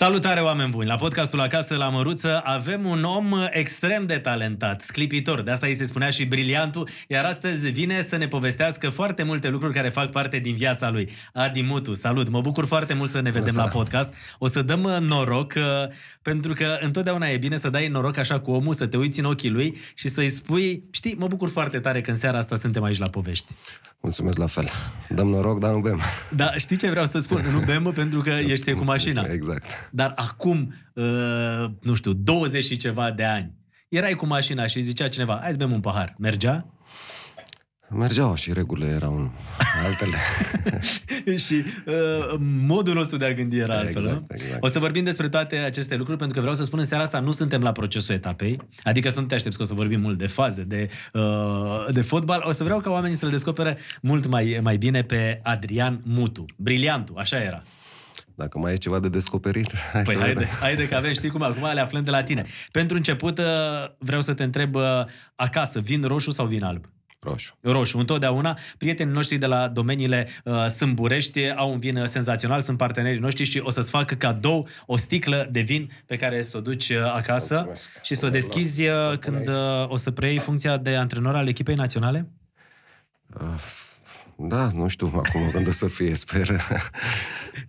Salutare, oameni buni! La podcastul Acasă la Măruță avem un om extrem de talentat, sclipitor, de asta îi se spunea și briliantul, iar astăzi vine să ne povestească foarte multe lucruri care fac parte din viața lui. Adi Mutu, salut! Mă bucur foarte mult să ne vedem la podcast. O să dăm noroc, uh, pentru că întotdeauna e bine să dai noroc așa cu omul, să te uiți în ochii lui și să-i spui, știi, mă bucur foarte tare că în seara asta suntem aici la povești. Mulțumesc la fel. Dăm noroc, dar nu bem. Da, știi ce vreau să spun? Nu bem pentru că ești cu mașina. Exact. Dar acum, uh, nu știu, 20 și ceva de ani, erai cu mașina și zicea cineva, hai să bem un pahar. Mergea? Mergeau și regulile erau altele. și uh, modul nostru de a gândi era altfel. Exact, nu? exact. O să vorbim despre toate aceste lucruri, pentru că vreau să spun în seara asta nu suntem la procesul etapei, adică să nu te aștepți că o să vorbim mult de faze, de, uh, de fotbal. O să vreau ca oamenii să-l descopere mult mai, mai bine pe Adrian Mutu. Briliantul, așa era. Dacă mai e ceva de descoperit, hai Păi să haide, vedem. haide că avem, știi cum, acum le aflăm de la tine. Pentru început, uh, vreau să te întreb uh, acasă, vin roșu sau vin alb? Roșu. Roșu, întotdeauna. Prietenii noștri de la domeniile uh, Sâmburești au un vin uh, senzațional, sunt partenerii noștri și o să-ți fac cadou o sticlă de vin pe care să o duci uh, acasă Mulțumesc. și să o Bună, deschizi Vlad. Să o uh, pun când aici. uh, o să preiei funcția de antrenor al echipei naționale? Da, nu știu acum când o să fie, sper.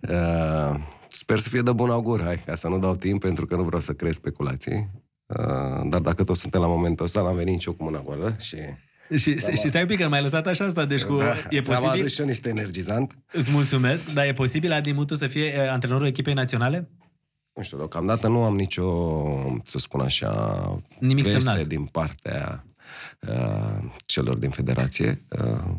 Uh, sper să fie de bun augur, hai, ca să nu dau timp, pentru că nu vreau să creez speculații. Uh, dar dacă tot suntem la momentul ăsta, n-am venit nici eu cu mâna goală și... Și, și stai un pic, că m-ai lăsat așa asta, deci cu, da, e ți-am posibil... adus și eu niște energizant. Îți mulțumesc, dar e posibil Adi Mutu să fie uh, antrenorul echipei naționale? Nu știu, deocamdată nu am nicio, să spun așa, Nimic veste semnat. din partea uh, celor din federație. Uh,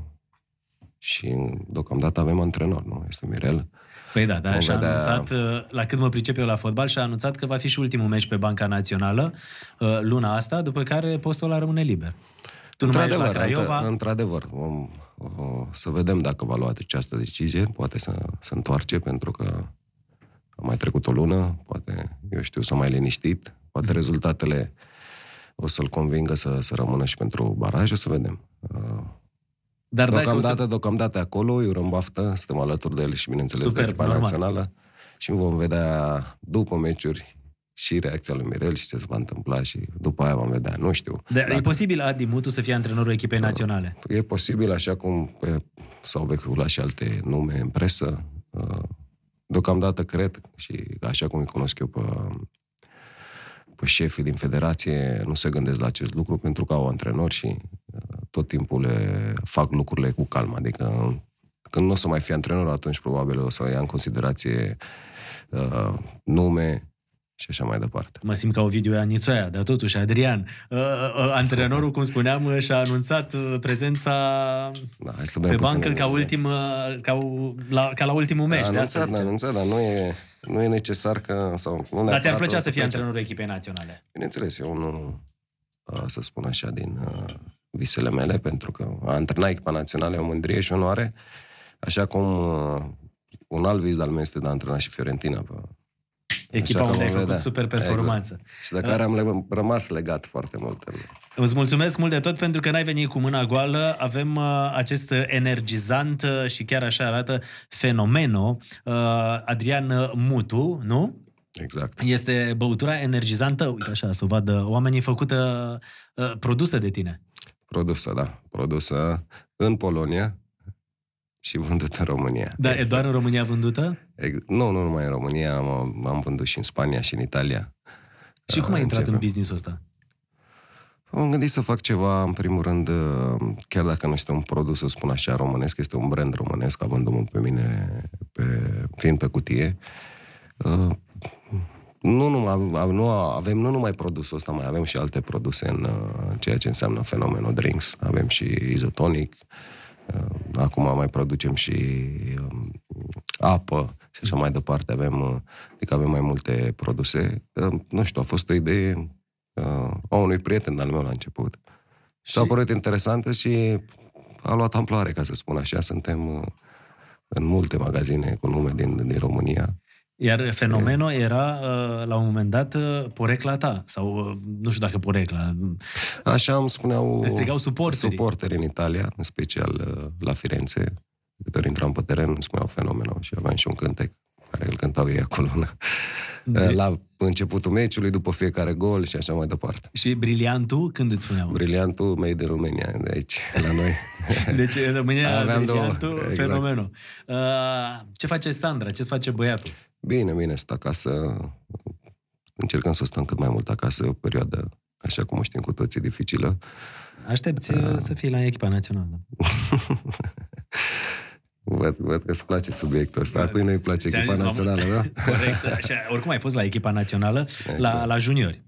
și deocamdată avem antrenor, nu? Este Mirel. Păi da, da, Vom și-a vedea- anunțat, uh, la cât mă pricep eu la fotbal, și-a anunțat că va fi și ultimul meci pe Banca Națională uh, luna asta, după care postul ăla rămâne liber. Tu nu mai ești la Craiova? într- într-adevăr, vom, o, să vedem dacă va lua această decizie, poate să se întoarce, pentru că a mai trecut o lună, poate, eu știu, s-a mai liniștit, poate Mhm. rezultatele o să-l convingă să, să rămână și pentru baraj, o să vedem. Uh, Dar dacă o Deocamdată, să... deocamdată acolo, îi urăm baftă, suntem alături de el și, bineînțeles, Superb, de echipa normal. națională și vom vedea după meciuri și reacția lui Mirel și ce se va întâmpla și după aia vom vedea, nu știu. De, e posibil Adi Mutu să fie antrenorul echipei naționale. E posibil, așa cum pe, s-au vehiculat și alte nume în presă. uh, Deocamdată cred și așa cum îi cunosc eu pe, pe șefii din federație, nu se gândesc la acest lucru pentru că au antrenori și uh, tot timpul le fac lucrurile cu calm. Adică când nu o să mai fie antrenor, atunci probabil o să ia în considerație uh, nume și așa mai departe. Mă simt ca Ovidiu Anițoaia, dar totuși Adrian, uh, uh, antrenorul, cum spuneam, uh, și-a anunțat uh, prezența Da, hai să bem pe puțin bancă ca, energie. ultim, uh, ca, u- la, ca la ultimul meci. A de asta anunțat, a ziceam. anunțat, dar nu e, nu e necesar că... Sau, nu Dar ți-ar neapărat plăcea o să fie plece. antrenorul echipei naționale? Bineînțeles, eu nu, a, să spun așa, din a, visele mele, pentru că a antrena echipa națională e o mândrie și onoare, așa cum a, un alt vis al meu este de a antrena și Fiorentina. Pe, Echipa așa că unde ai vom făcut vedea. super performanță. Exact. Și de care am le- rămas legat foarte mult. în- Îți mulțumesc mult de tot pentru că n-ai venit cu mâna goală. Avem uh, acest energizant uh, și chiar așa arată fenomeno, uh, Adrian uh, Mutu, nu? Exact. Este băutura energizantă, uite așa, să o vadă oamenii făcută, uh, produsă de tine. Produsă, da. Produsă în Polonia și vândută în România. Dar e doar în România vândută? Ex- Nu, nu numai în România, am, am vândut și în Spania și în Italia. Și cum ai Uh, intrat în începem. business-ul ăsta? Am gândit să fac ceva, în primul rând, uh, chiar dacă nu este un produs, să spun așa, românesc, este un brand românesc, avându-mă pe mine, pe, fiind pe cutie. Uh, Nu, numai, nu avem nu numai produsul ăsta, mai avem și alte produse în uh, ceea ce înseamnă fenomenul drinks. Avem și izotonic, uh, acum mai producem și um, apă și așa mai departe. Avem, uh, adică avem mai multe produse. Uh, Nu știu, a fost o idee uh, a unui prieten al meu la început. Și s-a părut interesantă și a luat amploare, ca să spun așa. Suntem uh, în multe magazine cu nume din, din România. Iar fenomenul era, uh, la un moment dat, uh, porecla ta. Sau, uh, nu știu dacă porecla. Așa îmi spuneau Te strigau suporterii. suporteri în Italia, în special uh, la Firenze. Câte ori intram pe teren, îmi spuneau fenomenul și aveam și un cântec. care îl cântau ei acolo. De... La începutul meciului, după fiecare gol și așa mai departe. Și briliantul, când îți spuneau? Briliantul mei de România, de aici, la noi. deci în România, Aveam briliantul, două, exact. fenomenul. Uh, ce face Sandra? Ce face băiatul? Bine, bine, stă acasă. Încercăm să stăm cât mai mult acasă, o perioadă, așa cum o știm cu toții, dificilă. Aștepți uh. să fii la echipa națională. Văd, văd că îți place subiectul ăsta. Cui nu-i place Ți-am echipa zis, națională, da? Corect. Așa, oricum ai fost la echipa națională, la, la juniori.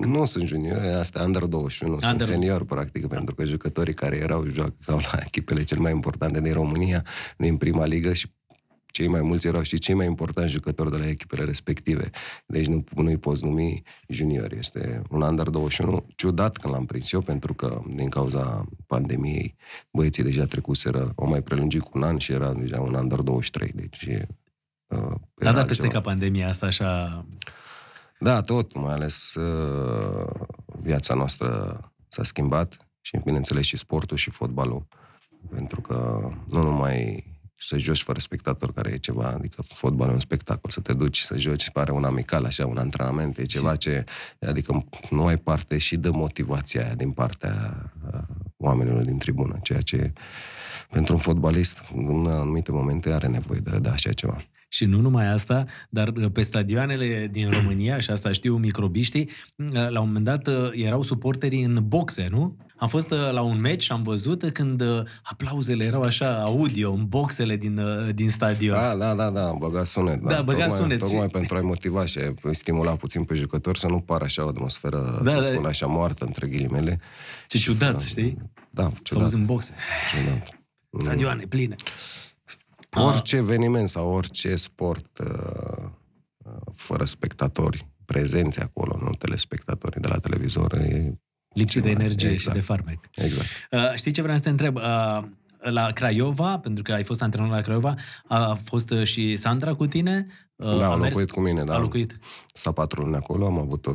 Nu sunt juniori, asta under 21, Under- sunt senior, practic, pentru că jucătorii care erau joacau la echipele cel mai importante din România, din prima ligă și cei mai mulți erau și cei mai importanti jucători de la echipele respective. Deci nu, nu-i poți numi junior. Este un under 21. Ciudat când l-am prins eu, pentru că din cauza pandemiei băieții deja trecuseră, au mai prelungit cu un an și era deja un under 23. Deci uh, A era dat peste altceva. ca pandemia asta așa... Da, tot, mai ales uh, viața noastră s-a schimbat și, bineînțeles, și sportul și fotbalul. Pentru că nu numai să joci fără spectator, care e ceva, adică fotbalul e un spectacol, să te duci să joci, pare un amical, așa, un antrenament, e ceva ce, adică nu ai parte și de motivația aia din partea uh, oamenilor din tribună, ceea ce pentru un fotbalist, în anumite momente, are nevoie de, de așa ceva. Și nu numai asta, dar uh, pe stadioanele din România, și asta știu microbiștii, uh, la un moment dat uh, erau suporterii în boxe, nu? Am fost uh, la un meci și am văzut când uh, aplauzele erau așa audio în boxele din, uh, din stadion. Da, da, da, da, băga sunet. Da, băga tocmai, sunet Tocmai și- pentru a-i motiva și a stimula puțin pe jucători să nu pară așa o atmosferă, Da, să da. spun așa, moartă, între ghilimele. Ce Și ciudat, fără- știi? Da, Să ciudat. auzi în boxe. ciudat. Stadioane pline. Orice eveniment sau orice sport uh, uh, fără spectatori prezenți acolo, nu telespectatorii de la televizor, e Lipsă de ceva. energie și Exact. de farmec. Exact. Uh, știi ce vreau să te întreb? Uh, la Craiova, pentru că ai fost antrenor la Craiova, a fost uh, și Sandra cu tine? Uh, Da, a a mers- locuit cu mine, da. A locuit. Sta patru luni acolo, am avut o,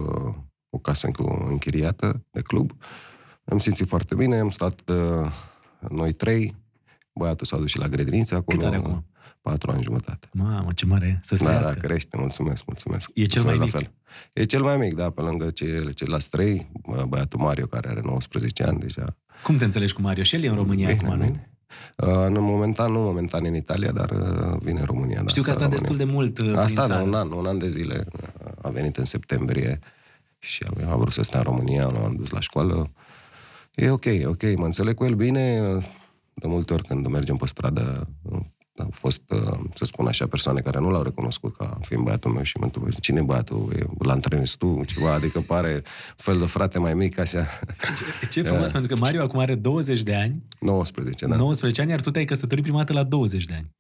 o casă cu închiriată de club. Am simțit foarte bine, am stat uh, noi trei, băiatul s-a dus și la grădiniță acolo. Cât are acum? Patru ani jumătate. Mamă, ce mare e să Da, da, trăiască. crește, mulțumesc, mulțumesc. E cel mulțumesc mai la fel. E cel mai mic, da, pe lângă ce, ceilalți trei, bă, băiatul Mario, care are 19 ani deja. Cum te înțelegi cu Mario? Și el e în România Bine, acum, nu? bine. Uh, nu, momentan, nu momentan în Italia, dar uh, vine în România. Da, Știu că a stă în stat România. destul de mult uh, A prin stat de țară. un an, un an de zile. A venit în septembrie și a, a vrut să stea în România, l-am dus la școală. E ok, e ok, mă înțeleg cu el bine. De multe ori când mergem pe stradă, au fost, să spun așa, persoane care nu l-au recunoscut ca fiind băiatul meu și mă întreb, cine e băiatul? E- Îl antrenezi tu? Ceva, adică pare fel de frate mai mic, așa. Ce, ce frumos, pentru că Mario acum are 20 de ani, 19, da. 19 ani, iar tu te-ai căsătorit prima dată la 20 de ani.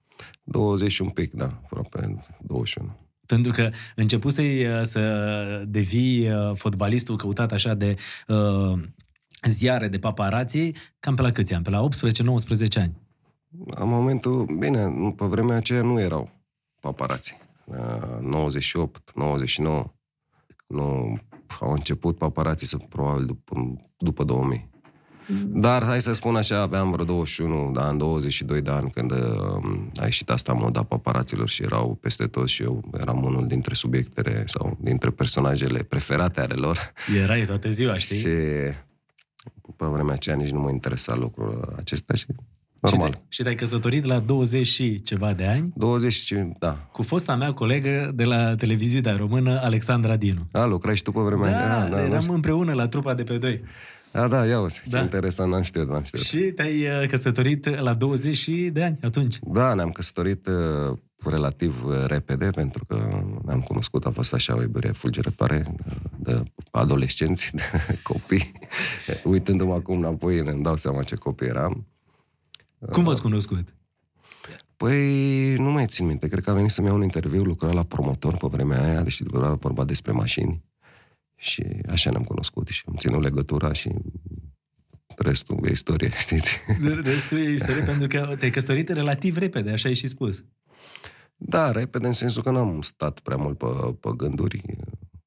20 și un pic, da, aproape 21. Pentru că începusei uh, să devii uh, fotbalistul căutat așa de uh, ziare, de paparații, cam pe la câți ani? Pe la 18-19 ani. În momentul, bine, pe vremea aceea nu erau paparații. Uh, 98, 99, nu au început paparații să probabil după, după 2000. Dar, hai să spun așa, aveam vreo 21 de ani, 22 de ani când uh, a ieșit asta moda paparaților și erau peste tot și eu eram unul dintre subiectele sau dintre personajele preferate ale lor. Erai toată ziua, știi? Și pe vremea aceea nici nu mă interesa lucrul acesta și Și, normal. te, și te-ai căsătorit la 20 și ceva de ani 20 și, da. cu fosta mea colegă de la televiziunea română, Alexandra Dinu. A, lucrai și tu pe vremea Da, aia? da, nu eram știu. împreună la trupa de pe doi. A, da, ia uzi, ce Da. interesant, n-am știut, n-am știut. Și te-ai uh, căsătorit la 20 și de ani atunci. Da, ne-am căsătorit uh, relativ uh, repede, pentru că ne-am cunoscut, a fost așa o iubire fulgerătoare uh, de adolescenți, de copii. Uitându-mă acum înapoi, îmi dau seama ce copii eram. Cum v-ați cunoscut? Păi, nu mai țin minte, cred că a venit să-mi ia un interviu, lucra la promotor pe vremea aia, deci era vorba despre mașini. Și așa ne-am cunoscut și am ținut legătura și restul e istorie, știți? Restul e istorie pentru că te-ai căsătorit relativ repede, așa ai și spus. Da, repede în sensul că n-am stat prea mult pe, pe gânduri.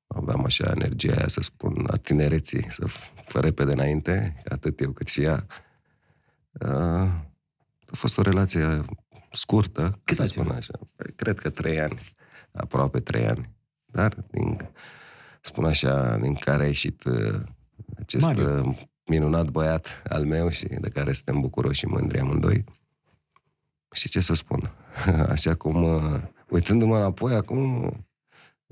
Aveam așa energia aia, să spun, a tinereții, să f- repede înainte, atât eu cât și ea. Uh, A fost o relație scurtă, Cât să ați spun avut? așa. Păi, Cred că trei ani, aproape trei ani. Dar, din, spun așa, din care a ieșit uh, acest Mario. uh, minunat băiat al meu și de care suntem bucuroși și mândri amândoi. Și ce să spun? Așa cum, uh, uitându-mă înapoi, acum,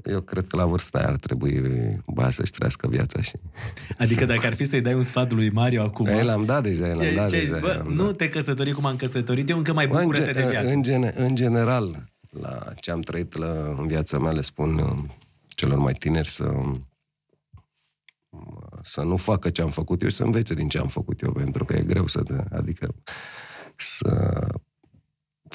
eu cred că la vârsta aia ar trebui băiat să-și trăiască viața și... Adică dacă ar fi să-i dai un sfat lui Mario acum... Ei, l-am dat deja, l-am dat ce ai deja. zis, bă, l-am nu dat. te căsători cum am căsătorit eu, încă mai Bă, în, bucură-te de ge- viață. în, gene, în general, la ce am trăit la, în viața mea, le spun uh, celor mai tineri să să nu facă ce am făcut eu și să învețe din ce am făcut eu, pentru că e greu să te, adică să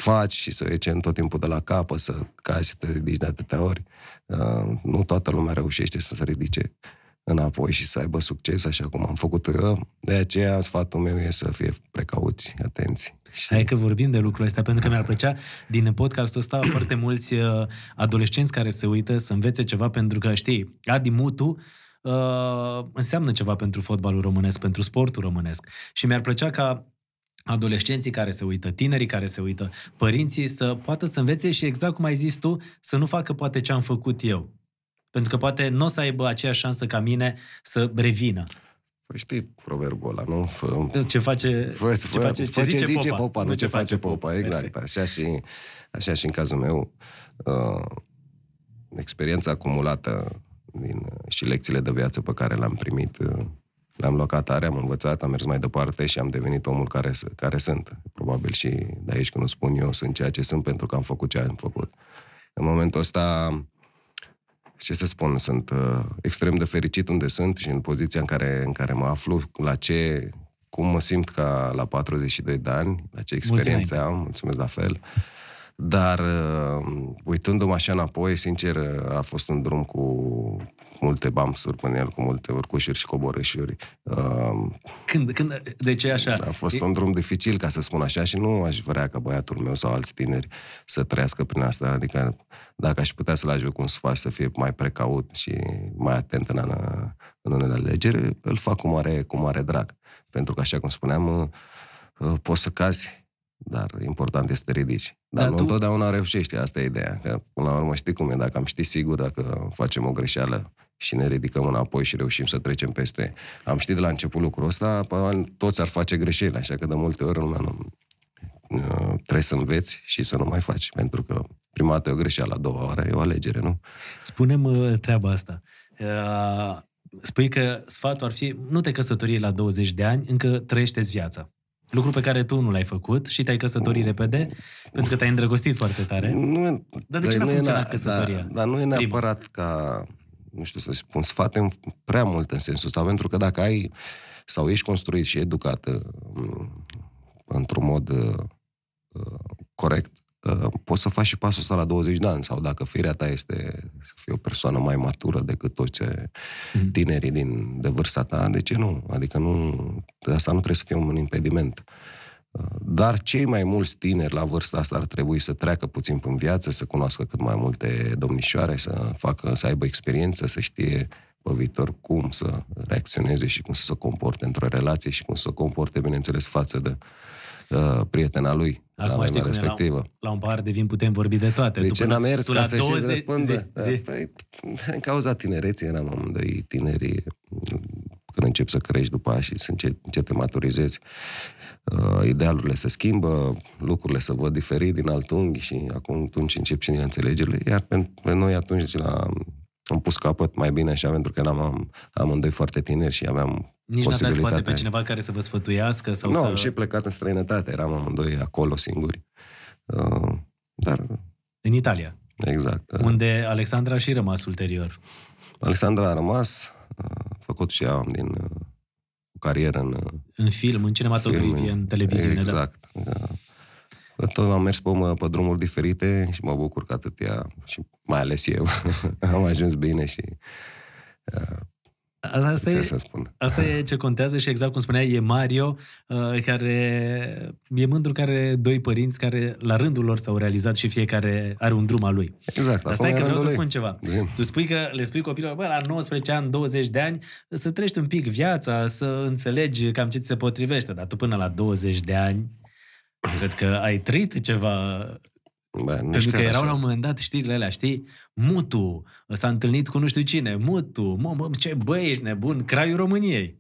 faci și să ieși în tot timpul de la capă, să cazi, să te ridici de atâtea ori. Uh, nu toată lumea reușește să se ridice înapoi și să aibă succes așa cum am făcut eu. De aceea sfatul meu e să fie precauți, atenți. Și... Hai că vorbim de lucrul ăsta, pentru că mi-ar plăcea din podcastul ăsta foarte mulți uh, adolescenți care se uită să învețe ceva, pentru că, știi, Adi Mutu uh, înseamnă ceva pentru fotbalul românesc, pentru sportul românesc. Și mi-ar plăcea ca adolescenții care se uită, tinerii care se uită, părinții să poată să învețe și exact cum ai zis tu, să nu facă poate ce am făcut eu. Pentru că poate nu o să aibă aceeași șansă ca mine să revină. Păi știi proverbul ăla, nu? Fă, Ce face, fă, ce, face, fă, ce zice popa, popa nu ce face popa. Exact, Perfect. așa și, așa și în cazul meu. Uh, experiența acumulată din, și lecțiile de viață pe care le-am primit, uh, le-am luat ca atare, am învățat, am mers mai departe și am devenit omul care, s- care sunt. Probabil și de aici când o spun eu, sunt ceea ce sunt pentru că am făcut ce am făcut. În momentul ăsta, ce să spun, sunt uh, extrem de fericit unde sunt și în poziția în care, în care mă aflu, la ce, cum mă simt ca la 42 de ani, la ce experiențe am, mulțumesc la fel. Dar uh, uitându-mă așa înapoi, sincer, uh, a fost un drum cu multe bumps-uri până el, cu multe urcușuri și coborâșuri. Uh, Când, când, de ce așa? a fost un drum dificil, ca să spun așa, și nu aș vrea ca băiatul meu sau alți tineri să trăiască prin asta. Adică, dacă aș putea să-l ajut cu un sfat să fie mai precaut și mai atent în, în, în unele alegeri, îl fac cu mare, cu mare drag. Pentru că, așa cum spuneam, uh, uh, poți să cazi, dar important este să te ridici. Dar, Dar nu tu- întotdeauna reușești, asta e ideea. Că, până la urmă, știi cum e, dacă am ști sigur, dacă facem o greșeală și ne ridicăm înapoi și reușim să trecem peste. Am ști de la început lucrul ăsta, probabil toți ar face greșeli, așa că de multe ori lumea nu, uh, trebuie să înveți și să nu mai faci, pentru că prima dată e o greșeală, a doua oară e o alegere, nu? Spune-mi uh, treaba asta. Uh, Spui că sfatul ar fi, nu te căsători la 20 de ani, încă trăiește viața. Lucru pe care tu nu l-ai făcut și te-ai căsătorit repede, pentru că te-ai îndrăgostit foarte tare. Nu, e- Dar de ce n-a nu e funcționat na- căsătoria? Dar, dar nu e Prima. neapărat ca, nu știu să spun, sfat în prea mult în sensul ăsta, pentru că dacă ai sau ești construit și educat uh, într-un mod uh, uh, corect, uh, poți să faci și pasul ăsta la 20 de ani, sau dacă firea ta este să fii o persoană mai matură decât toți uh, tinerii din, de vârsta ta, de ce nu? Adică nu, de asta nu trebuie să fie un impediment. Uh, Dar cei mai mulți tineri la vârsta asta ar trebui să treacă puțin prin viață, să cunoască cât mai multe domnișoare, să facă, să aibă experiență, să știe pe viitor cum să reacționeze și cum să se comporte într-o relație și cum să se comporte, bineînțeles, față de uh, prietena lui, Acum la știi vremea cum e, la, respectivă. la un pahar de vin putem vorbi de toate. De Tu ce până- n-am mers tu ca la să și 20 răspundă? zi, zi. Păi, în cauza tinereții eram amândoi tineri, când încep să crești după aia și să încet, încet te maturizezi, uh, idealurile se schimbă, lucrurile se văd diferit din alt unghi și acum atunci încep și înțelegerile, iar pe, pe noi atunci la, am pus capăt mai bine așa, pentru că eram am, amândoi foarte tineri și aveam Nici n-aveați poate pe posibilitatea. cineva care să vă sfătuiască sau Nu, să... am și plecat în străinătate, eram amândoi acolo singuri. Uh, dar, În Italia, exact. uh, unde Alexandra a și rămas ulterior. Alexandra a rămas, a făcut și ea din uh, o carieră în uh, În film, în cinematografie, film, în televiziune, da. Exact. Da. Tot am mers pe, mă, pe drumuri diferite și mă bucur că atât ea și mai ales eu am ajuns bine și Asta ce e, să spun. Asta e ce contează și exact cum spuneai, e Mario, uh, care e mândru că are doi părinți care la rândul lor s-au realizat și fiecare are un drum al lui. Exact. Dar acum stai e că vreau rândul să lui. spun ceva. Zi. Tu spui că le spui copilului, bă, la 19 ani, 20 de ani, să trăiești un pic viața, să înțelegi cam ce ți se potrivește, dar tu până la 20 de ani Cred că ai trăit ceva Bă, nici Pentru că chiar erau așa. la un moment dat știrile alea, știi? Mutu, s-a întâlnit cu nu știu cine, Mutu, mă, mă, ce băi, ești nebun, craiul României.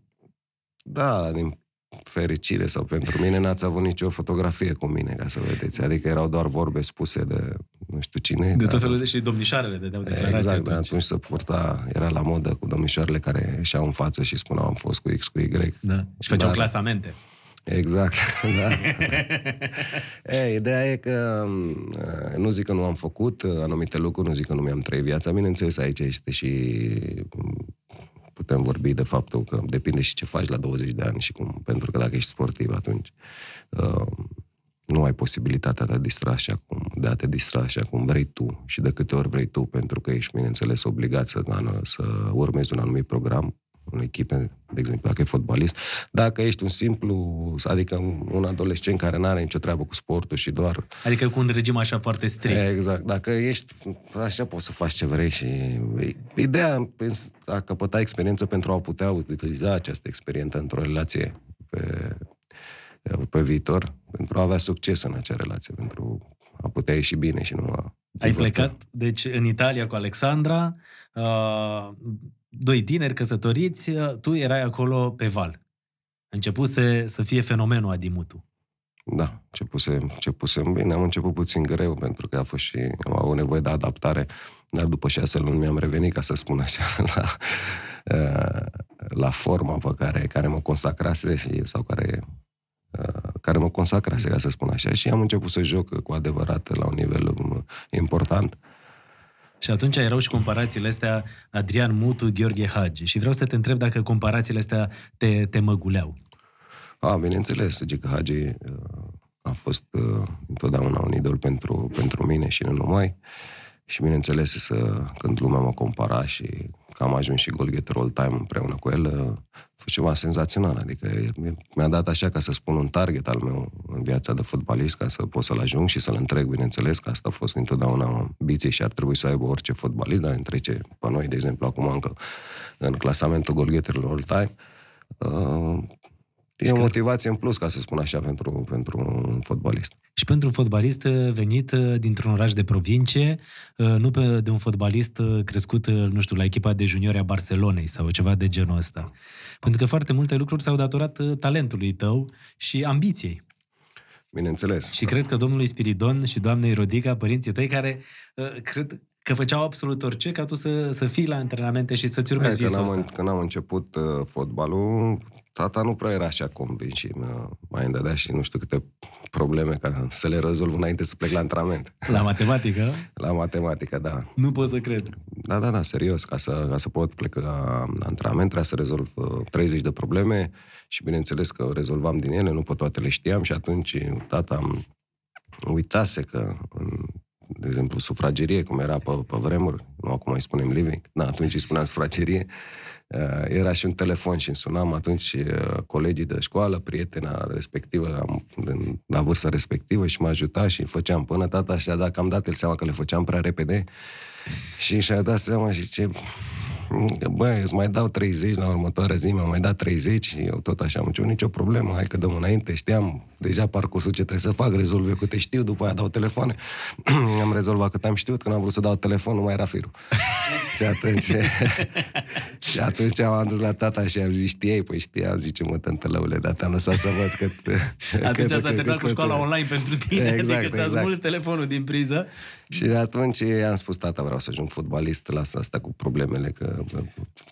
Da, din fericire sau pentru mine n-ați avut nicio fotografie cu mine, ca să vedeți. Adică erau doar vorbe spuse de nu știu cine. De dar- tot felul de și domnișoarele de deau declarații Exact, dar atunci. atunci se purta, era la modă cu domnișoarele care ieșeau în față și spuneau am fost cu X, cu Y. Da. Și făceau Dar- clasamente. Exact, da. e, ideea e că uh, nu zic că nu am făcut uh, anumite lucruri, nu zic că nu mi-am trăit viața. Bineînțeles, aici este și um, putem vorbi de faptul că depinde și ce faci la 20 de ani și cum, pentru că dacă ești sportiv atunci uh, nu ai posibilitatea de a, distra așa cum, de a te distra așa cum vrei tu și de câte ori vrei tu, pentru că ești, bineînțeles, obligat să, să urmezi un anumit program în echipe, de exemplu, dacă e fotbalist. Dacă ești un simplu, adică un- un adolescent care nu are nicio treabă cu sportul și doar... Adică cu un regim așa foarte strict. Exact. Dacă ești, așa poți să faci ce vrei și... Ideea pens- a căpăta experiență pentru a putea utiliza această experiență într-o relație pe, pe viitor, pentru a avea succes în acea relație, pentru a putea ieși bine și nu a... Ai divorța. plecat, deci, în Italia cu Alexandra, uh, doi tineri căsătoriți, uh, tu erai acolo pe val. Începuse să fie fenomenul Adimutu. Da, începuse, începuse bine, am început puțin greu pentru că a fost și am avut nevoie de adaptare, dar după șase luni mi-am revenit, ca să spun așa, la, uh, la forma pe care, care mă consacrase și, sau care, uh, care mă consacrase, ca să spun așa, și am început să joc cu adevărat la un nivel um, important. Și atunci erau și comparațiile astea Adrian Mutu, Gheorghe Hagi. Și vreau să te întreb dacă comparațiile astea te, te măguleau. A, bineînțeles, Gică Hagi uh, a fost uh, întotdeauna un idol pentru, pentru mine și nu numai. Și bineînțeles, să, când lumea mă compara și că am ajuns și goalgetter all time împreună cu el, uh, a fost ceva senzațional. Adică mi- mi-a dat așa ca să spun un target al meu în viața de fotbalist, ca să pot să-l ajung și să-l întreg, bineînțeles, că asta a fost întotdeauna ambiție și ar trebui să aibă orice fotbalist, dar întrece pe noi, de exemplu, acum încă în clasamentul goalgetterilor all time. Uh, E o motivație în plus, ca să spun așa, pentru, pentru un fotbalist. Și pentru un fotbalist uh, venit uh, dintr-un oraș de provincie, uh, nu pe, de un fotbalist uh, crescut, uh, nu știu, la echipa de juniori a Barcelonei sau ceva de genul ăsta. Pentru că foarte multe lucruri s-au datorat uh, talentului tău și ambiției. Bineînțeles. Și cred că domnului Spiridon și doamnei Rodica, părinții tăi, care uh, cred că făceau absolut orice ca tu să, să fii la antrenamente și să-ți urmezi Hai, când, visul am, ăsta. când am început uh, fotbalul, tata nu prea era așa convins și mă, mai îmi dădea și nu știu câte probleme ca să le rezolv înainte să plec la antrenament. La matematică, La matematică, da. nu pot să cred. Da, da, da, serios. Ca să, ca să pot pleca la antrenament, trebuia să rezolv uh, 30 de probleme și bineînțeles că rezolvam din ele, nu pe toate le știam și atunci tata am uitase că, în, de exemplu, sufragerie, cum era pe, pe vremuri, nu acum îi spunem living, da, atunci îi spuneam sufragerie, uh, era și un telefon și îmi sunam atunci uh, colegii de școală, prietena respectivă, am, în, la vârsta respectivă și mă ajuta și făceam până tata și-a dat că am dat el seama că le făceam prea repede. Și și-a dat seama și ce... Băi, îți mai dau 30 la următoarea zi, mi-am mai dat 30 și eu tot așa am zis, nicio problemă, hai că dăm înainte, știam deja parcursul ce trebuie să fac, rezolv eu câte știu, după aia dau telefoane. am rezolvat cât am știut, când am vrut să dau telefon, nu mai era firul. și atunci... și atunci am dus la tata și am zis, știai? Păi știam, zice, mă, tântălăule, dar te-am lăsat să văd că... Atunci s-a terminat cu școala online pentru tine, Exact, adică ți-a exact. smuls telefonul din priză. Și de atunci i-am spus, tata, vreau să ajung fotbalist, lasă asta cu problemele, că bă,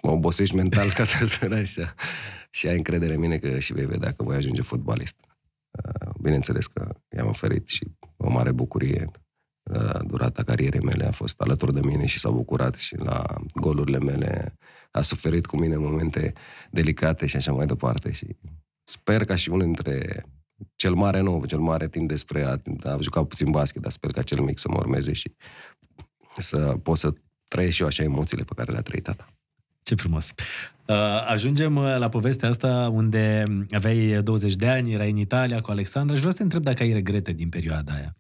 mă obosești mental, ca să spun așa. Și ai încredere în mine că și vei vedea că voi ajunge fotbalist. Uh, Bineînțeles că i-am oferit și o mare bucurie. Uh, Durata carierei mele a fost alături de mine și s-a bucurat și la golurile mele a suferit cu mine momente delicate și așa mai departe. Și sper ca și unul dintre cel mare nu, cel mare timp despre a, a jucat puțin basket, dar sper ca cel mic să mă urmeze și să pot să trăiesc și eu așa emoțiile pe care le-a trăit tata. Ce frumos. Uh, Ajungem uh, la povestea asta unde aveai 20 de ani, erai în Italia cu Alexandra și vreau să te întreb dacă ai regrete din perioada aia.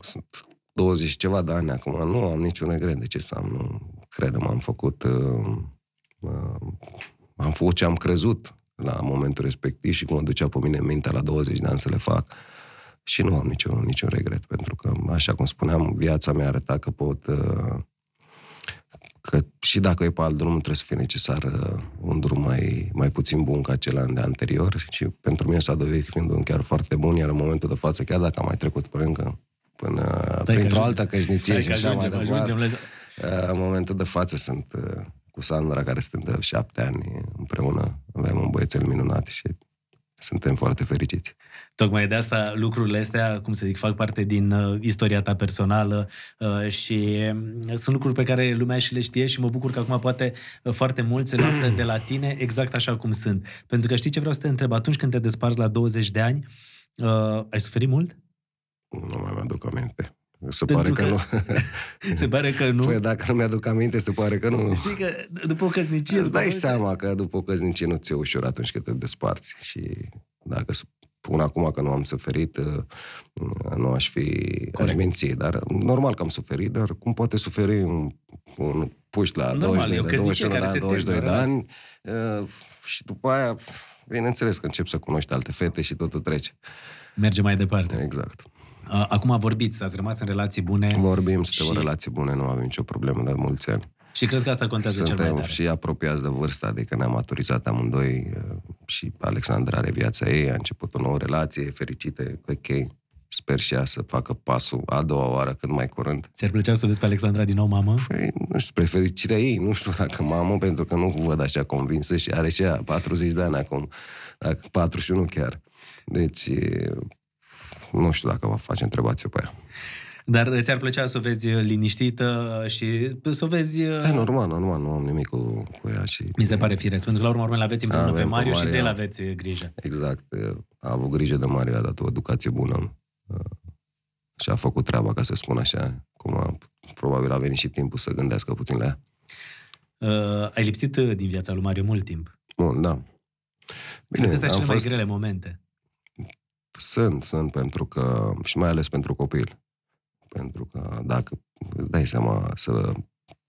Sunt 20 și ceva de ani acum, nu am niciun regret de ce să am, nu credem, am făcut uh, uh, am făcut ce am crezut, la momentul respectiv și cum mă ducea pe mine mintea la 20 de ani să le fac. Și nu am niciun, niciun regret, pentru că, așa cum spuneam, viața mea arăta că pot... Uh, că și dacă e pe alt drum, trebuie să fie necesar uh, un drum mai, mai puțin bun ca cel de anterior și pentru mine s-a dovedit fiind un chiar foarte bun, iar în momentul de față, chiar dacă am mai trecut până încă până Stai printr-o altă căsnicie și așa mai departe, în momentul de față sunt cu Sandra, care suntem de șapte ani împreună, avem un băiețel minunat și suntem foarte fericiți. Tocmai de asta lucrurile astea, cum să zic, fac parte din uh, istoria ta personală uh, și uh, sunt lucruri pe care lumea și le știe și mă bucur că acum poate uh, foarte mulți se află de la tine exact așa cum sunt. Pentru că știi ce vreau să te întreb? Atunci când te desparți la 20 de ani, uh, ai suferit mult? Nu mai aduc aminte. Se Pentru pare că, că nu. se pare că nu. Păi dacă nu mi-aduc aminte, se pare că nu. Știi că după o căsnicie... Îți dai seama că după o căsnicie nu ți-e ușor atunci când te desparți. Și dacă spun acum că nu am suferit, uh, nu aș fi aș minți, dar normal că am suferit, dar cum poate suferi un, un puști la normal, 20 de, 21 de ani, 22 de ani uh, și după aia, bineînțeles că încep să cunoști alte fete și totul trece. Merge mai departe. Exact. Acum vorbiți, ați rămas în relații bune. Vorbim, suntem și... în relații bune, nu avem nicio problemă de mulți ani. Și cred că asta contează Suntem cel mai tare. și apropiați de vârstă, adică ne-am maturizat amândoi și Alexandra are viața ei, a început o nouă relație fericită, ok. Sper și ea să facă pasul a doua oară cât mai curând. Ți-ar plăcea să vezi pe Alexandra din nou mamă? Păi, nu știu, prefericirea ei, nu știu dacă mamă, pentru că nu văd așa convinsă și are și ea 40 de ani acum, 41 chiar. Deci, nu știu dacă va face, întrebați pe ea. Dar ți-ar plăcea să o vezi liniștită și să o vezi... E uh, normal, normal, nu am nimic cu, cu ea și... Mi se pare firesc, pentru că la urmă urmă aveți împreună pe Mario și de el aveți grijă. Exact. A avut grijă de Mario, a dat o educație bună uh, și a făcut treaba, ca să spun așa, cum a, probabil a venit și timpul să gândească puțin la ea. Uh, ai lipsit din viața lui Mario mult timp. Bun, da. Bine, Cred că astea cele fost... mai grele momente. Sunt, sunt, pentru că, și mai ales pentru copil. Pentru că dacă îți dai seama să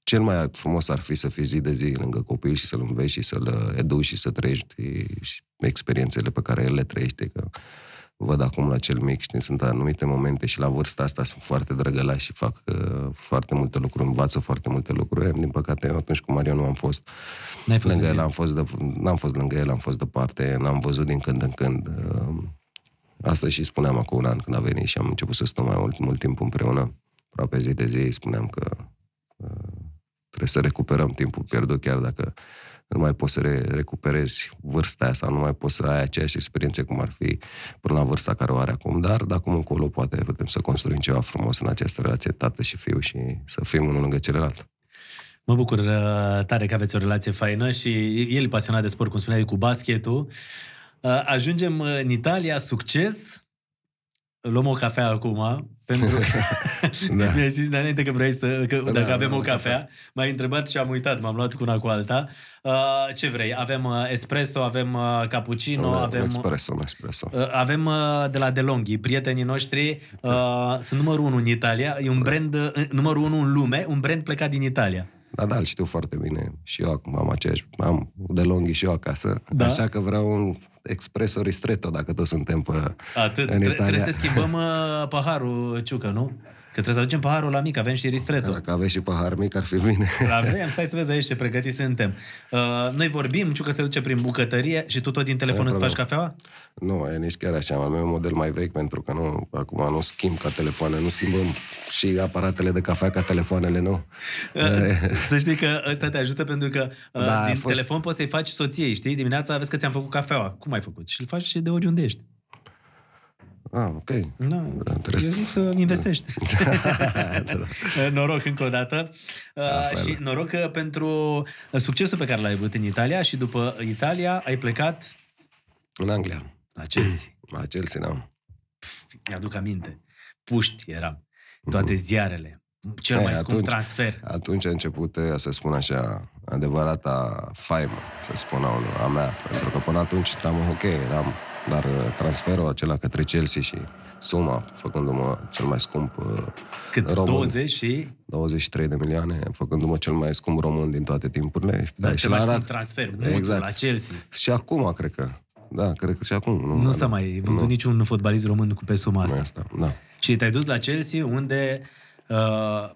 cel mai frumos ar fi să fii zi de zi lângă copil și să-l înveți și să-l educi și să trăiești experiențele pe care el le trăiește. Că văd acum la cel mic, știi, sunt anumite momente și la vârsta asta sunt foarte drăgălași și fac uh, foarte multe lucruri, învață foarte multe lucruri. Din păcate, atunci cu Mario nu am fost, N-ai fost lângă el, am fost de, n-am fost lângă el, am fost departe, n-am văzut din când în când. Uh, Asta și spuneam acum un an când a venit și am început să stăm mai mult, mult timp împreună. Aproape zi de zi spuneam că uh, trebuie să recuperăm timpul pierdut, chiar dacă nu mai poți să re- recuperezi vârsta aia sau nu mai poți să ai aceeași experiențe cum ar fi până la vârsta care o are acum, dar de acum încolo poate putem să construim ceva frumos în această relație tată și fiu și să fim unul lângă celălalt. Mă bucur uh, tare că aveți o relație faină și el e pasionat de sport, cum spuneai, cu basketul. Uh, ajungem în Italia, succes. Luăm o cafea acum, pentru că da. mi-ai zis înainte că vrei să, că da, dacă da, avem da, o cafea. M-ai întrebat și am uitat, m-am luat cu una cu alta. Uh, ce vrei? Avem uh, espresso, avem uh, cappuccino, avem... avem espresso, un espresso. Uh, avem uh, de la DeLonghi, prietenii noștri, uh, sunt numărul unu în Italia, e un brand, uh, numărul unu în lume, un brand plecat din Italia. Da, da, îl știu foarte bine. Și eu acum am aceeași, am DeLonghi și eu acasă. Da? Așa că vreau un espresso ristretto, dacă toți suntem pe, Atât. în Italia. Trebuie să schimbăm uh, paharul, Ciucă, nu? Că trebuie să aducem paharul la mic, avem și ristretto. Dacă aveți și pahar mic, ar fi bine. Avem, stai să vezi aici ce pregătiți suntem. Uh, noi vorbim, Ciucă se duce prin bucătărie și tu tot din telefon îți faci cafeaua? Nu, e nici chiar așa. Am meu model mai vechi pentru că nu, acum nu schimb ca telefoane, nu schimbăm și aparatele de cafea ca telefoanele, nu. Uh, să știi că ăsta te ajută pentru că uh, da, din fost... telefon poți să-i faci soției, știi? Dimineața vezi că ți-am făcut cafeaua. Cum ai făcut? Și îl faci de oriunde ești. Ah, ok. No, da, eu zic să investești. noroc încă o dată. Uh, și noroc uh, pentru uh, succesul pe care l-ai avut în Italia și după Italia ai plecat... În Anglia. La Chelsea. La Chelsea, da. Mi-aduc aminte. Puști eram. Toate mhm. ziarele. Cel Ei, mai scump atunci, transfer. Atunci a început, să spun așa, adevărata faimă, să spun a mea. Pentru că până atunci eram ok, eram dar uh, transferul acela către Chelsea și suma, făcându-mă cel mai scump uh, Cât? român. 20 și... 23 de milioane, făcându-mă cel mai scump român din toate timpurile. Da, și ce la mai Arad- scump transfer, mutul Exact. la Chelsea. Și acum, cred că. Da, cred că și acum. Nu, Nu s-a mai vândut niciun fotbalist român cu pe suma asta. Asta, da. Și te-ai dus la Chelsea unde uh,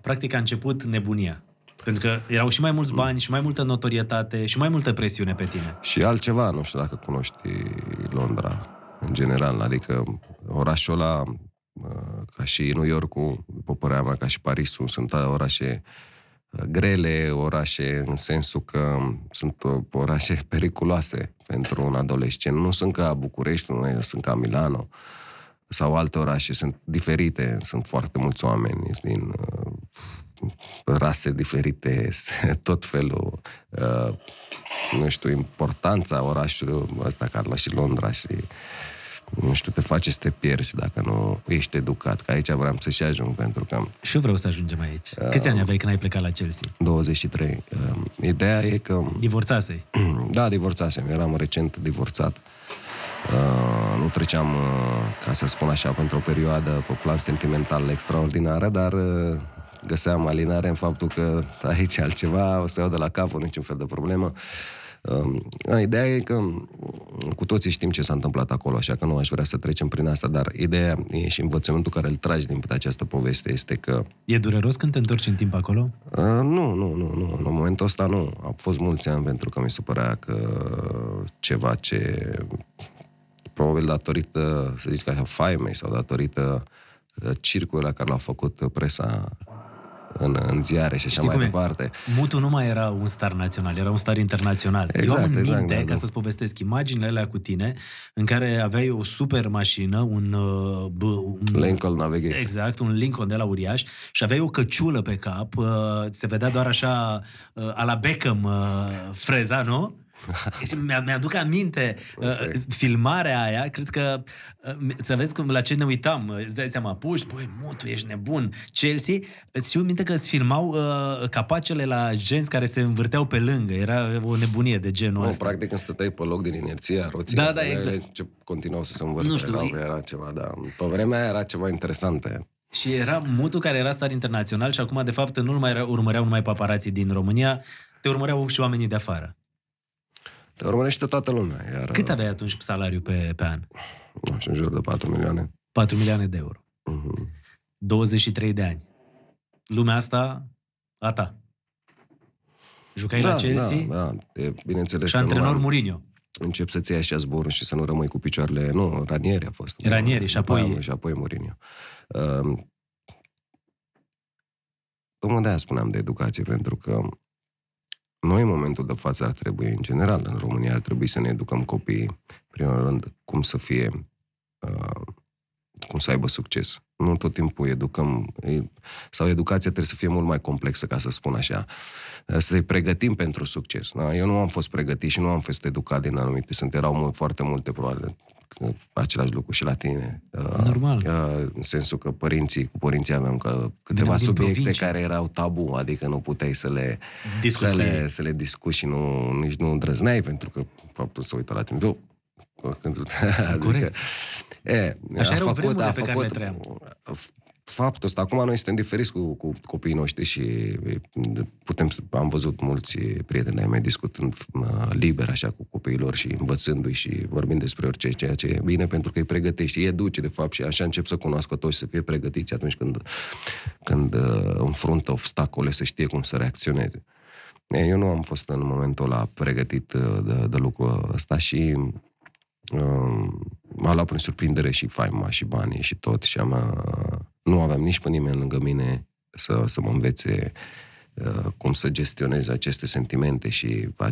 practic a început nebunia. Pentru că erau și mai mulți bani, și mai multă notorietate, și mai multă presiune pe tine. Și altceva, nu știu dacă cunoști Londra în general, adică orașul ăla, uh, ca și New Yorkul, după părerea mea, ca și Parisul, sunt orașe uh, grele, orașe în sensul că sunt uh, orașe periculoase pentru un adolescent. Nu sunt ca București, nu sunt ca Milano sau alte orașe, sunt diferite, sunt foarte mulți oameni din uh, rase diferite, tot felul, uh, nu știu, importanța orașului ăsta, ca și Londra și nu știu, te face să te pierzi dacă nu ești educat. Că aici vreau să și ajung, pentru că Și eu vreau să ajungem aici. Câți ani aveai când ai plecat la Chelsea? 23. Uh, Ideea e că Divorțasei. da, divorțasem. Eram recent divorțat. Uh, nu treceam, uh, ca să spun așa, pentru o perioadă pe plan sentimental extraordinară, dar uh, găseam alinare în faptul că aici altceva, o să iau de la capul, niciun fel de problemă. Uh, ideea e că cu toții știm ce s-a întâmplat acolo, așa că nu aș vrea să trecem prin asta, dar ideea e și învățământul care îl tragi din această poveste este că E dureros când te întorci în timp acolo? Uh, nu, nu, nu, nu. În momentul ăsta nu. A fost mulți ani pentru că mi se părea că ceva ce probabil datorită, să zic așa, faimei sau datorită uh, circului la care l-a făcut presa în, în ziare și așa Știi mai cum e? departe. Mutu nu mai era un star național, era un star internațional. Eu Exact, am în exact, minte, da, ca da. să-ți povestesc, imaginile alea cu tine, în care aveai o super mașină, un... uh, B, un Lincoln Navigator. Exact, un Lincoln de la uriaș și aveai o căciulă pe cap, uh, se vedea doar așa, uh, a la Beckham, uh, freza, nu? Și mi- Mi-aduc aminte uh, filmarea aia, cred că uh, să vezi cum, la ce ne uitam, uh, îți dai seama, puși, băi, mutu, ești nebun, Chelsea, îți știu minte că îți filmau uh, capacele la genți care se învârteau pe lângă, era o nebunie de genul Nu, ăsta. practic când stăteai pe loc din inerția roții, Da, da, ele exact. Ce continuau să se învârte. Nu știu, erau, era ceva, da. Pe vremea aia era ceva interesant. Și era Mutu care era star internațional și acum, de fapt, nu mai era- urmăreau numai paparații din România, te urmăreau și oamenii de afară. Te urmărește toată lumea. Iar, Cât aveai atunci salariu pe, pe an? Nu știu, în jur de 4 milioane. 4 milioane de euro. Mhm. 23 de ani. Lumea asta, a ta. Jucai la Chelsea Da, da. E, bineînțeles și că antrenor nu am- Mourinho. încep să-ți iei așa zborul și să nu rămâi cu picioarele... Nu, Ranieri a fost. Ranieri și După apoi- aia, Și apoi Mourinho. Uh, tocmai de-aia spuneam de educație, pentru că noi în momentul de față ar trebui, în general, în România, ar trebui să ne educăm copiii, primul rând, cum să fie, uh, cum să aibă succes. Nu tot timpul educăm, e- sau educația trebuie să fie mult mai complexă, ca să spun așa, să-i pregătim pentru succes. Da? Eu nu am fost pregătit și nu am fost educat din anumite, sunt, erau mult, foarte multe, probabil, că același lucru și la tine. Uh, Normal. Uh, în sensul că părinții, cu părinții aveam că câteva Veneau din subiecte provincie. care erau tabu, adică nu puteai să le, Discuți să cu le, ei. să le discuți și nu, nici nu îndrăzneai, pentru că faptul să uită la tine. Eu, când, Corect. e, Așa a erau făcut, vremurile a pe care făcut, le trăiam. Faptul ăsta, acum noi suntem diferiți cu, cu copiii noștri și e, putem, să- am văzut mulți prieteni ai mei discutând uh, liber așa cu copiilor și învățându-i și vorbind despre orice, ceea ce e bine pentru că îi pregătești, îi educe de fapt și așa încep să cunoască toți, să fie pregătiți atunci când, când uh, înfruntă obstacole, să știe cum să reacționeze. E, Eu nu am fost în momentul ăla pregătit uh, de, de lucrul ăsta și uh, m-a luat prin surprindere și faima și banii și tot și am, uh, nu aveam nici pe nimeni lângă mine să, să mă învețe uh, cum să gestionez aceste sentimente și va,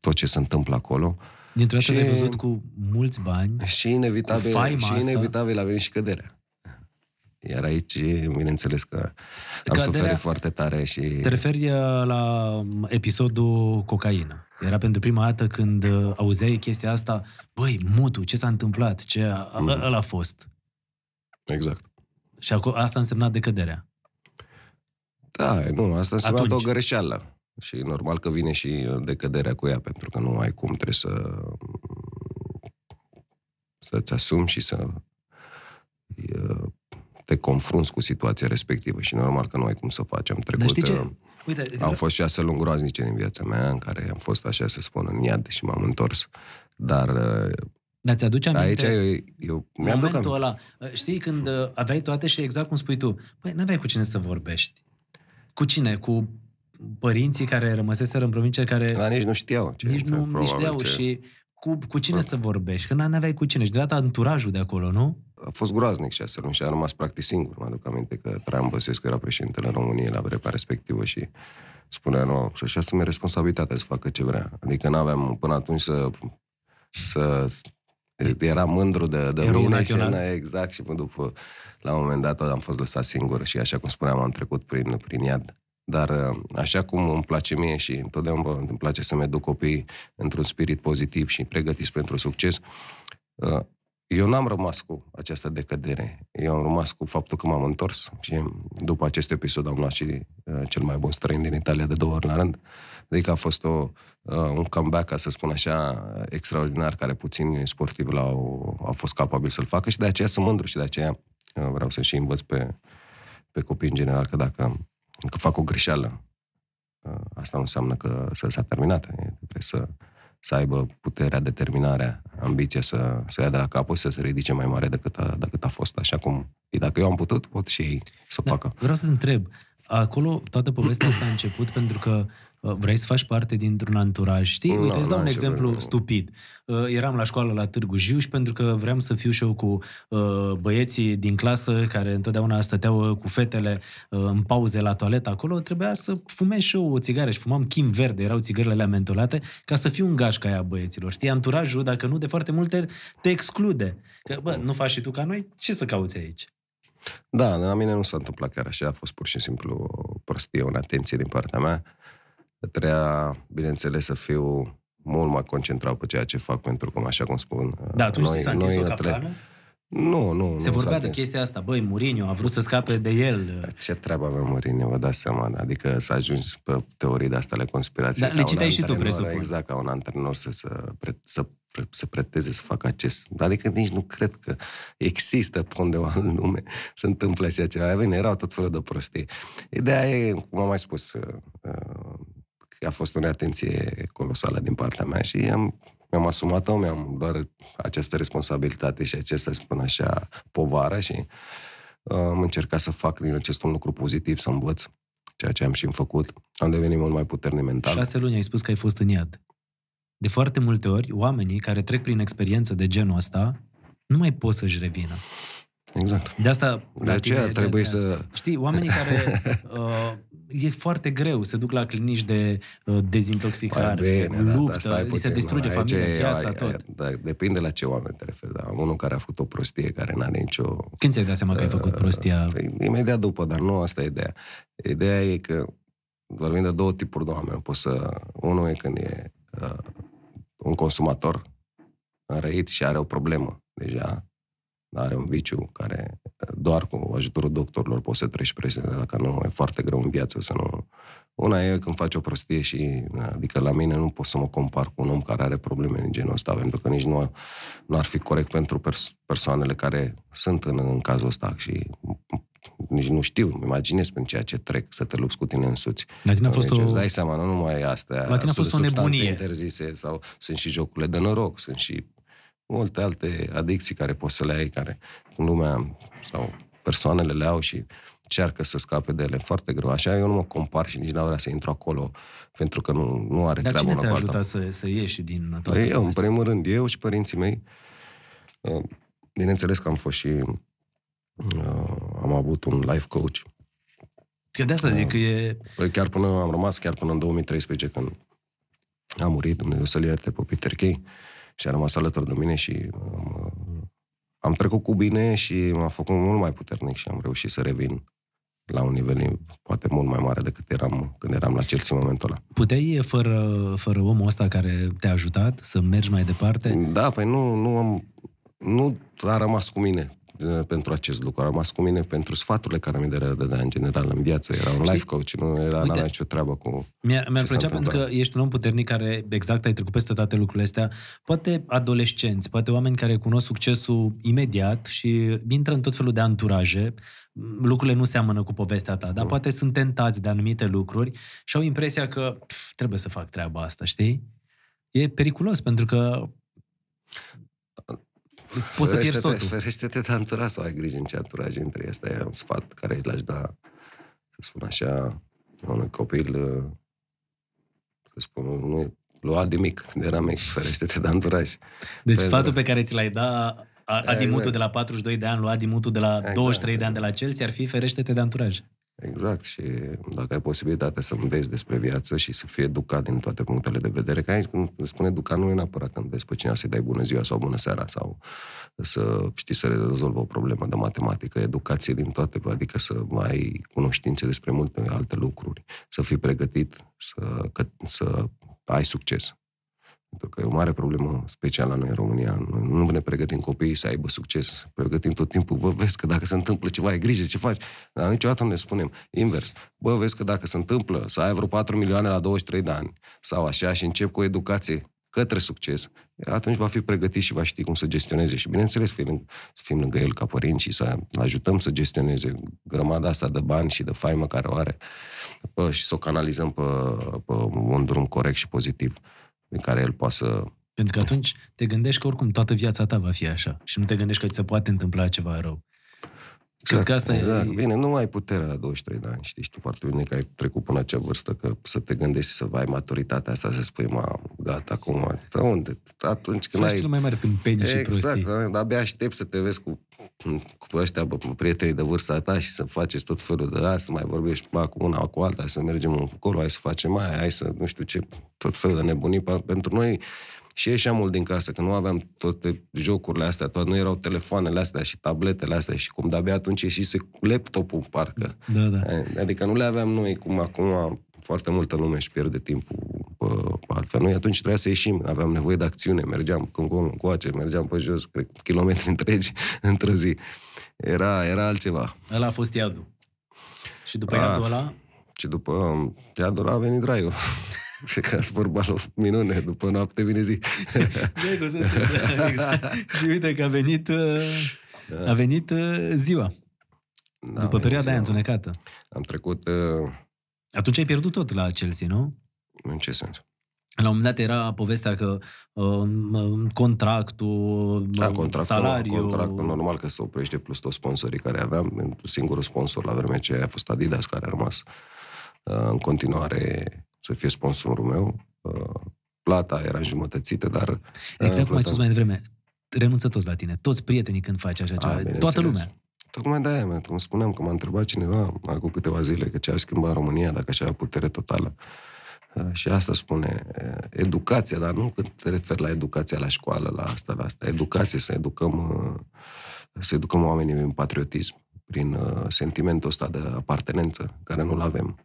tot ce se întâmplă acolo. Dintr-o dată Și- te-ai văzut cu mulți bani. Și inevitabil, Cu faima și asta. inevitabil a venit și căderea. Iar aici, bineînțeles că am Căderea- suferit foarte tare și... Te referi uh, la episodul cocaină. Era pentru prima dată când uh, auzeai chestia asta, băi, mutu, ce s-a întâmplat? Ce a, Mhm. a, ăla a fost? Exact. Și aco- asta a însemnat decăderea. Da, nu, asta înseamnă Atunci. o greșeală. Și normal că vine și decăderea cu ea, pentru că nu ai cum, trebuie să să-ți asumi și să te confrunți cu situația respectivă și normal că nu ai cum să faci. Am trecut, Dar știi ce? Uite, au fost șase luni groaznice din viața mea, în care am fost, așa să spun, în iad și m-am întors. Dar dar ți-aduce aminte? Aici eu, eu mi-aduc momentul ăla, știi, când aveai toate și exact cum spui tu, păi n-aveai cu cine să vorbești. Cu cine? Cu părinții care rămăseseră în provincie care... Dar nici nu știau. Ce nici nu nici știau ce... și cu, cu cine să vorbești? Că n-aveai cu cine. Și deodată anturajul de acolo, nu? A fost groaznic șase luni și a rămas practic singur. Mă aduc aminte că Traian Băsescu era președintele României la vremea respectivă și spunea, nu, să-și asume responsabilitatea să facă ce vrea. Adică n-aveam până atunci să, să era mândru de, de mine național. și exact și după la un moment dat am fost lăsat singur și așa cum spuneam am trecut prin, prin iad. Dar uh, așa cum îmi place mie și întotdeauna îmi place să-mi educ copiii într-un spirit pozitiv și pregătiți pentru succes, uh, eu n-am rămas cu această decădere. Eu am rămas cu faptul că m-am întors și după acest episod am luat și uh, cel mai bun străin din Italia de două ori la rând. Adică a fost o, un comeback, ca să spun așa, extraordinar, care puțini sportivi l-au, au fost capabili să-l facă și de aceea sunt mândru și de aceea vreau să și învăț pe, pe copii în general că dacă că fac o greșeală. Uh, asta nu înseamnă că să s-a terminat. Trebuie să, să aibă puterea, determinarea, ambiția să, să ia de la capăt să se ridice mai mare decât a, decât a fost. Așa cum, dacă eu am putut, pot și ei să da, facă. Vreau să te întreb, acolo toată povestea asta a început pentru că Uh, vrei să faci parte dintr-un anturaj, știi? No, Uite, îți dau un exemplu nu. stupid. Uh, eram la școală la Târgu Jiu și pentru că vreau să fiu și eu cu uh, băieții din clasă care întotdeauna stăteau cu fetele în pauze la toaletă acolo, trebuia să fumez și eu o țigară și fumam chim verde, erau țigările alea mentolate, ca să fiu un gașca aia băieților. Știi, anturajul, dacă nu, de foarte multe te exclude. Că, bă, nu faci și tu ca noi, ce să cauți aici? Da, la mine nu s-a întâmplat chiar așa, a fost pur și simplu o prostie, o atenție din partea mea. Trebuia, bineînțeles, să fiu mult mai concentrat pe ceea ce fac, pentru că, așa cum spun... Da, atunci noi, s-a noi, o capcană? Nu, nu. Se nu vorbea de chestia asta, băi, Mourinho a vrut să scape de el. Ce treabă avea Mourinho, vă dați seama, adică să ajungi pe teorii de astea ale conspirației. Da, le citeai și tu, presupun. Exact, ca un antrenor să, să, să, să preteze să facă acest... Adică nici nu cred că există pe undeva în lume să întâmple așa ceva. Bine, erau tot felul de prostii. Ideea e, cum am mai spus, uh, a fost o neatenție colosală din partea mea și am, mi-am asumat-o, mi-am doar această responsabilitate și această, spun așa, povară și uh, am încercat să fac din acest un lucru pozitiv, să învăț ceea ce am și făcut. Am devenit mult mai puternic mental. Șase luni ai spus că ai fost în iad. De foarte multe ori, oamenii care trec prin experiență de genul ăsta nu mai pot să-și revină. Exact. De asta... De aceea trebuie de, să... Știi, oamenii care uh, e foarte greu. Se duc la clinici de uh, dezintoxicare, bine, luptă, da, li se distruge familia, viața, tot. Aia, da, depinde la ce oameni te referi. Da. Unul care a făcut o prostie, care n-are nicio... Când ți-ai dat seama uh, că ai făcut uh, prostia? Păi, imediat după, dar nu asta e ideea. Ideea e că vorbim de două tipuri de oameni. Poți să... Unul e când e uh, un consumator înrăit și are o problemă deja, are un viciu care doar cu ajutorul doctorilor poți să treci presiune, dacă nu, e foarte greu în viață să nu... Una e când faci o prostie și, adică la mine nu pot să mă compar cu un om care are probleme în genul ăsta, pentru că nici nu, nu ar fi corect pentru pers- persoanele care sunt în, în cazul ăsta și nici nu știu, imaginez prin ceea ce trec, să te lupți cu tine însuți. La tine a fost deci, o... Îți dai seama, nu numai astea. La tine a fost o nebunie. interzise sau sunt și jocurile de noroc, sunt și multe alte adicții care poți să le ai, care în lumea sau persoanele le au și încearcă să scape de ele foarte greu. Așa eu nu mă compar și nici n-am vrea să intru acolo, pentru că nu, nu are Dar treabă cine te-a ajutat să, să ieși din toată păi Eu, în primul rând, eu și părinții mei. Uh, bineînțeles că am fost și... Uh, am avut un life coach. Că de asta zic că e... Păi chiar până am rămas, chiar până în 2013, când a murit Dumnezeu să-l ierte pe Peter Kay și a rămas alături de mine și am, am trecut cu bine și m-a făcut mult mai puternic și am reușit să revin la un nivel poate mult mai mare decât eram când eram la Chelsea în momentul ăla. Puteai, fără, fără omul ăsta care te-a ajutat să mergi mai departe? Da, păi nu, nu am... Nu a rămas cu mine. Uh, pentru acest lucru. A rămas cu mine pentru sfaturile care mi le dădea în general în viață. Era un life coach, nu era Uite, n-avea nicio treabă cu Mi-ar, mi-ar ce se plăcea pentru că întâmplă. ești un om puternic care exact ai trecut peste toate lucrurile astea. Poate adolescenți, poate oameni care cunosc succesul imediat și intră în tot felul de anturaje. Lucrurile nu seamănă cu povestea ta, dar Nu. poate sunt tentați de anumite lucruri și au impresia că pf, trebuie să fac treaba asta, știi? E periculos pentru că poți să pierzi Ferește-te- totul. Ferește-te de anturaj sau ai grijă în ce anturaj intri. Asta e un sfat care l-aș da, să spun așa, unui copil, uh, să spun, nu lua de mic, când era mic, ferește-te de anturaj. Deci Pentru- sfatul pe care ți l-ai da a- Adimutul Exact. de la 42 de ani, lui Adimutul de la Exact. 23 de ani de la Chelsea ar fi ferește-te de anturaj. Exact, și dacă ai posibilitatea să înveți despre viață și să fii educat din toate punctele de vedere, că aici când spune educat nu e neapărat când vezi pe cineva să-i dai bună ziua sau bună seara sau să știi să rezolvă o problemă de matematică, educație din toate, adică să ai cunoștințe despre multe alte lucruri, să fii pregătit să, că, să ai succes. Pentru că e o mare problemă specială la noi în România. Nu, nu ne pregătim copiii să aibă succes. Pregătim tot timpul, bă, vezi că dacă se întâmplă ceva, ai grijă ce faci. Dar niciodată nu ne spunem invers. Bă, vezi că dacă se întâmplă să ai vreo 4 milioane la 23 de ani sau așa și încep cu o educație către succes, atunci va fi pregătit și va ști cum să gestioneze. Și bineînțeles, fim, lângă- să fim lângă el ca părinți și să ajutăm să gestioneze grămada asta de bani și de faimă care o are bă, și să o canalizăm pe, pe un drum corect și pozitiv în care el poate să Pentru că atunci te gândești că oricum toată viața ta va fi așa și nu te gândești că ți se poate întâmpla ceva rău. Cred că asta exact. e... Bine, nu mai ai puterea la 23 de ani. Știi, știi foarte bine că ai trecut până acea vârstă, că să te gândești să ai maturitatea asta, să spui, mă, gata, acum, de unde? Atunci când Faci ai... cele mai mari tâmpenii și Exact, prostii. da, abia aștept să te vezi cu, cu ăștia, bă, prietenii de vârsta ta și să faceți tot felul de, hai să mai vorbești bă, cu una, cu alta, hai să mergem acolo, hai să facem mai, hai să, nu știu ce, tot felul de nebunii. Pa- Pentru noi, și ieșeam mult din casă, că nu aveam toate jocurile astea, toate, nu erau telefoanele astea și tabletele astea și cum de-abia atunci ieșise laptopul, parcă. Da, da. Adică nu le aveam noi, cum acum foarte multă lume își pierde timpul pe, pe altfel. Noi atunci trebuia să ieșim, aveam nevoie de acțiune, mergeam încolo, încoace, mergeam pe jos, cred, kilometri întregi într-o zi. Era, era altceva. Ăla a fost iadul. Și după Ah. iadul ăla, Și după iadul a venit draiul. Și că vorba la minune, după noapte vine zi. Da, cum se întâmplă, exact. și uite că a venit, uh, a venit uh, ziua. Da, după a perioada aia venit ziua. întunecată. Am trecut, uh, Atunci ai pierdut tot la Chelsea, nu? în ce sens? La un moment dat era povestea că uh, contractul, Da, uh, contractul, salariul... contractul normal că se oprește plus toți sponsorii care aveam. Singurul sponsor la vremea aceea a fost Adidas, care a rămas uh, în continuare să fie sponsorul meu. Uh, plata era înjumătățită, dar... uh, Exact cum ai plata- spus mai devreme. Renunță toți la tine. Toți prietenii când faci așa ceva. bineînțeles. Toată lumea. Tocmai de aia, mă, cum spuneam, că m-a întrebat cineva acum câteva zile că ce ar schimba România dacă așa avea putere totală. Uh, Și asta spune uh, educația, dar nu când te referi la educația la școală, la asta, la asta. Educație, să educăm, uh, să educăm oamenii în patriotism, prin uh, sentimentul ăsta de apartenență, care nu-l avem.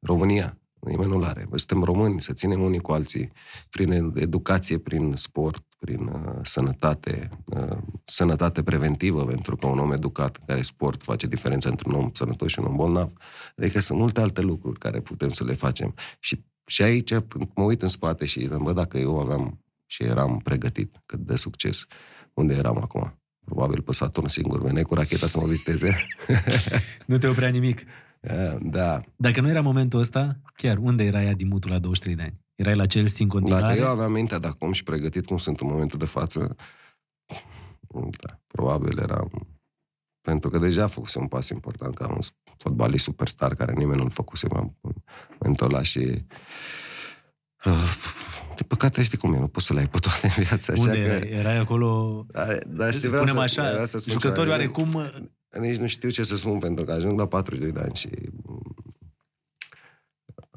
România, nimeni nu-l are. Suntem români, să ținem unii cu alții, prin educație, prin sport, prin uh, sănătate, uh, sănătate preventivă, pentru că un om educat care sport face diferența între un om sănătos și un om bolnav. Adică sunt multe alte lucruri care putem să le facem. Și, și aici mă uit în spate și văd dacă eu aveam și eram pregătit cât de succes, unde eram acum. Probabil pe Saturn singur, veneai cu racheta să mă viziteze. Nu te oprea nimic. Da, Dacă nu era momentul ăsta, chiar unde erai Adimutul la 23 de ani? Erai la Chelsea în continuare? Dacă eu aveam mintea de acum și pregătit cum sunt în momentul de față, da, probabil eram... Pentru că deja făcuse un pas important ca un fotbalist superstar care nimeni nu-l făcuse în momentul ăla și... Uh, de păcate știi cum e, nu poți să le ai pe toate în viața. Așa Unde că, erai? Erai acolo... Da, dar Să știi, vreau spunem să, așa, vreau să spun jucătorii ceva. oarecum... Nici nu știu ce să spun, pentru că ajung la 42 de ani și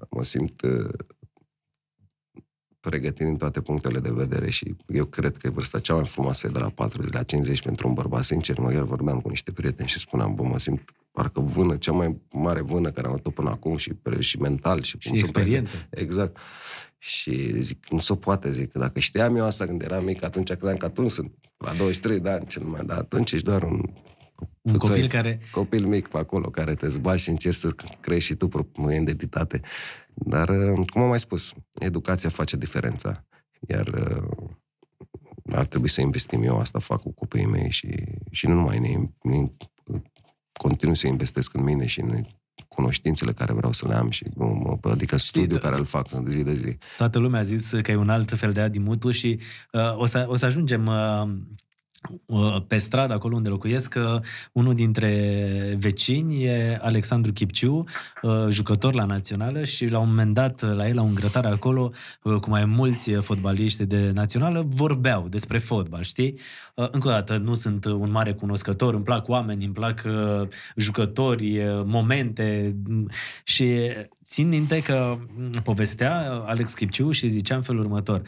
mă simt uh, pregătit din toate punctele de vedere și eu cred că e vârsta cea mai frumoasă e de la 40 la 50 pentru un bărbat sincer. Mă iar vorbeam cu niște prieteni și spuneam, bă, mă simt parcă vână, cea mai mare vână care am avut până acum și, și mental. Și, Și cum să experiență. pregăt- Exact. Și zic, nu se poate, zic, că dacă știam eu asta când eram mic, atunci credeam că atunci sunt la 23 de ani cel mai, dar atunci ești doar un Un Puțoi, copil care... Copil mic pe acolo, care te zbați și încerci să creezi și tu propria identitate. Dar, uh, cum am mai spus, educația face diferența. Iar uh, ar trebui să investim eu, asta fac cu copiii mei și, și nu numai ne, ne, continui să investesc în mine și în cunoștințele care vreau să le am și adică studiul care îl fac în zi de zi. Toată lumea a zis că e un alt fel de Adimutu și uh, o, să, o să ajungem uh, Uh, pe stradă, acolo unde locuiesc, uh, unul dintre vecini e Alexandru Chipciu, uh, jucător la națională și la un moment dat, la el, la un grătar acolo, cu mai mulți fotbaliști de națională, vorbeau despre fotbal, știi? Încă o dată, nu sunt un mare cunoscător, îmi plac oameni, îmi plac jucători, momente și țin minte că povestea Alex Chipciu și zicea în felul următor,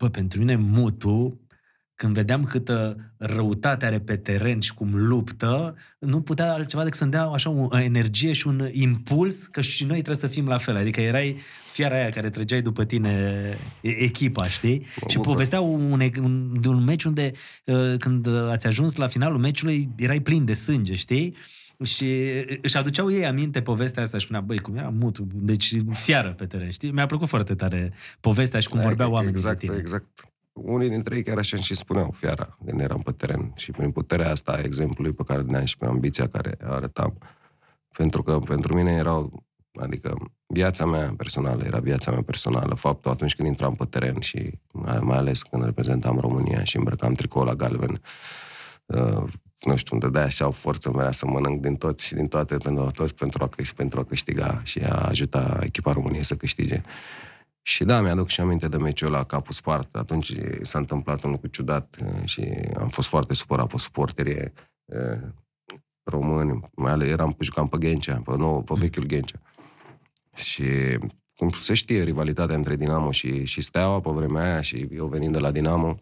Bă, pentru mine Mutu când vedeam câtă răutate are pe teren și cum luptă, nu putea altceva decât să-mi dea așa o energie și un impuls că și noi trebuie să fim la fel. Adică erai fiara aia care trăgeai după tine echipa, știi? Mă și povestea un, un, de un meci unde uh, când ați ajuns la finalul meciului erai plin de sânge, știi? Și își aduceau ei aminte povestea asta și spunea, băi, cum era mutul, deci fiară pe teren, știi? Mi-a plăcut foarte tare povestea și cum da, vorbeau oamenii exact, tine. Exact, unii dintre ei chiar așa și spuneau, fiara, când eram pe teren. Și prin puterea asta a exemplului pe care ne-am și pe ambiția care arătam. Pentru că pentru mine erau, adică viața mea personală era viața mea personală. Faptul atunci când intram pe teren și mai, mai ales când reprezentam România și îmbrăcam tricou la galben, uh, nu știu, unde de așa o forță mea să mănânc din tot și din toate pentru, tot pentru, a, pentru a câștiga și a ajuta echipa României să câștige. Și da, mi-aduc și aminte de meciul la capul spart. Atunci s-a întâmplat un lucru ciudat uh, și am fost foarte supărat pe suporterii uh, români. Mai ales eram, jucam pe Ghencea, pe, nou, pe vechiul Ghencea. Și cum se știe rivalitatea între Dinamo și, și Steaua pe vremea aia și eu venind de la Dinamo,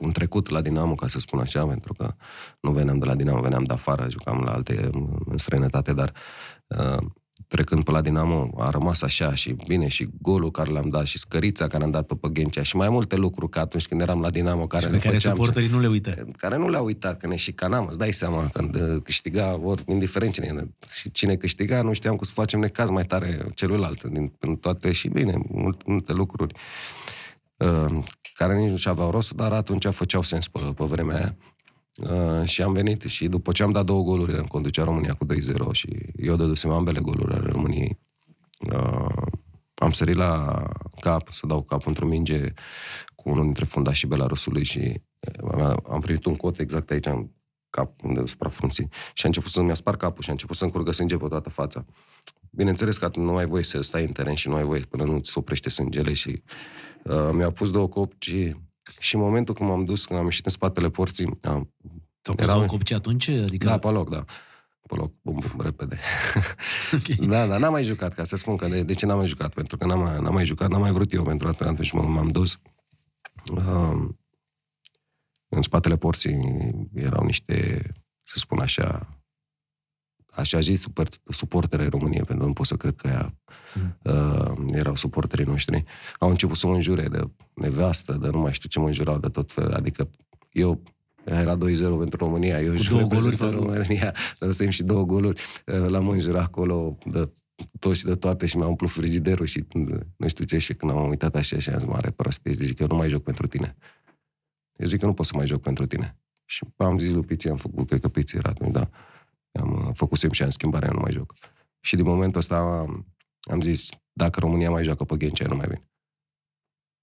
un trecut la Dinamo, ca să spun așa, pentru că nu veneam de la Dinamo, veneam de afară, jucam la alte în străinătate, dar uh, trecând pe la Dinamo, a rămas așa și bine și golul care l-am dat și scărița care am dat-o pe Ghencea și mai multe lucruri ca atunci când eram la Dinamo care și le care făceam. suporterii nu le uită. Care nu le-au uitat, că ne șicanam, îți dai seama, când uh, câștiga, ori indiferent cine, și cine câștiga, nu știam cum să facem necaz mai tare celuilalt, din, din toate și bine, multe, multe lucruri uh, care nici nu și-aveau rost, dar atunci făceau sens pe, pe vremea aia. Uh, și am venit și după ce am dat două goluri, în conducea România cu 2-0 și eu dădusem ambele goluri ale României. Uh, am sărit la cap, să dau cap într-o minge cu unul dintre fundașii Belarusului și uh, am primit un cot exact aici în cap, unde frunții. Și a început să-mi spar capul și a început să-mi curgă sânge pe toată fața. Bineînțeles că nu ai voie să stai în teren și nu ai voie până nu-ți oprește sângele și uh, mi-au pus două copci și în momentul când m-am dus, când am ieșit în spatele porții... Am, Ți-au pus două copci atunci? Adică... Da, pe loc, da. Pe loc, bum, bum, repede. okay. Da, da, n-am mai jucat, ca să spun că de, de ce n-am mai jucat? Pentru că n-am, n-am mai jucat, n-am mai vrut eu, pentru că atunci m-am dus. Uh, în spatele porții erau niște, să spun așa, așa zis, super, suportere României, pentru că nu pot să cred că ea, mm. uh, erau suporterii noștri. Au început să mă înjure de nevastă, de nu mai știu ce mă înjurau de tot fel. Adică eu era 2-0 pentru România, eu Cu două goluri România, dăsem și două goluri, uh, l-am înjurat acolo de tot și de toate și mi-a umplut frigiderul și nu știu ce și când am uitat așa și am zis, mare prostie, zic că eu nu mai joc pentru tine. Eu zic că nu pot să mai joc pentru tine. Și am zis lui Piții, am făcut, cred că Piții era atunci, da am uh, făcut semn și am schimbare, eu nu mai joc. Și din momentul ăsta am, am zis, dacă România mai joacă pe Ghencea, nu mai vin.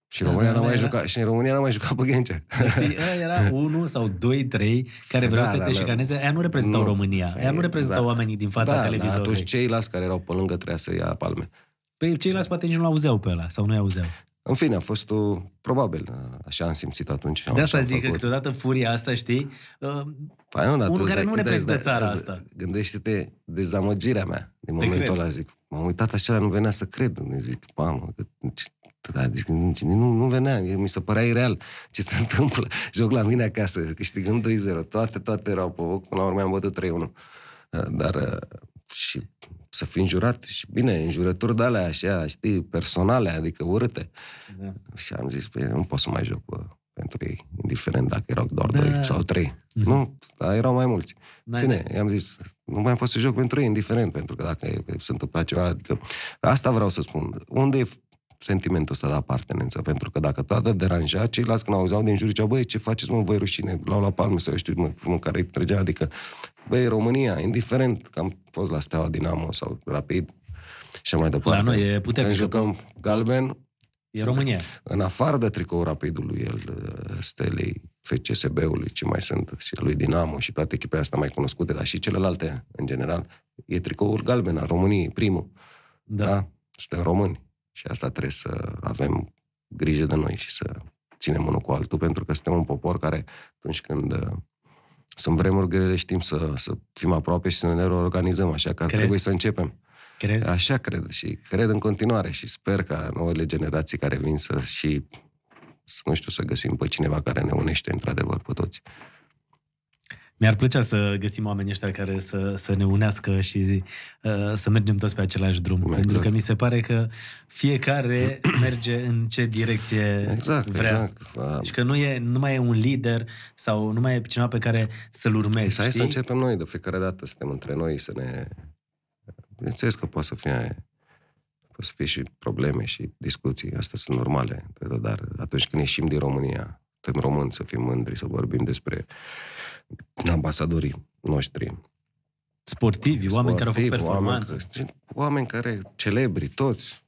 Și da, România da, n-a mai era... jucat, și în România n-a mai jucat pe Ghencea. Știi, era unul sau doi, trei care vreau da, să da, te da, șicaneze. Aia nu reprezentau nu, România. Aia nu reprezentau da, oamenii din fața da, televizorului. Da, atunci ceilalți care erau pe lângă trebuia să ia palme. Păi ceilalți poate nici nu auzeau pe ăla sau nu auzeau. În fine, a fost o, probabil, așa am simțit atunci. De asta zic că câteodată furia asta, știi, uh, păi nu, unul care nu reprezintă țara da, asta. Gândește-te dezamăgirea mea din momentul ăla, zic. M-am uitat așa, nu venea să cred. Zic, mamă, că, da, deci, nu, nu venea, mi se părea ireal ce se întâmplă. Joc la mine acasă, câștigăm 2-0, toate, toate erau pe foc, până la urmă am bătut 3-1. Dar uh, și să fii înjurat și bine, înjurături de alea așa, știi, personale, adică urâte. Da. Și am zis, păi, nu pot să mai joc, bă. pentru ei, indiferent dacă erau doar da. doi sau trei. Mm-hmm. Nu, dar erau mai mulți. N-ai Ține, i-am zis, nu mai pot să joc pentru ei, indiferent, pentru că dacă se întâmplă ceva, adică asta vreau să spun. Unde e sentimentul ăsta de apartenență? Pentru că dacă toată deranja, ceilalți când auzeau din jur ziceau, băi, ce faceți, mă, voi rușine, l-au la palme sau eu știu, mă, mă care îi trăgea, adică, băi, România, indiferent că am fost la Steaua Dinamo sau Rapid, și mai departe. La noi e puternic. Când jucăm galben, E România. În afară de tricou rapidului, el, Stelei, FCSB-ului, ce mai sunt, și lui Dinamo și toate echipele astea mai cunoscute, dar și celelalte, în general, e tricoul galben al României, primul. Da. da? Suntem români. Și asta trebuie să avem grijă de noi și să ținem unul cu altul, pentru că suntem un popor care, atunci când uh, sunt vremuri grele, știm să, să fim aproape și să ne reorganizăm, așa că Crezi? trebuie să începem. Crezi? Așa cred și cred în continuare și sper ca noile generații care vin să și, să, nu știu, să găsim pe cineva care ne unește într-adevăr pe toți. Mi-ar plăcea să găsim oamenii ăștia care să, să ne unească și uh, să mergem toți pe același drum. Exact. Pentru că mi se pare că fiecare merge în ce direcție exact, vrea. Exact. Și că nu, e, nu mai e un lider sau nu mai e cineva pe care să-l urmezi. Hai să începem noi de fiecare dată, suntem între noi, să ne Bineînțeles că poate să fie, poate să fie și probleme și discuții, astea sunt normale, dar atunci când ieșim din România, suntem români, să fim mândri, să vorbim despre ambasadorii noștri. Sportivi, oameni care au făcut performanță. Oameni, oameni care, celebri, toți,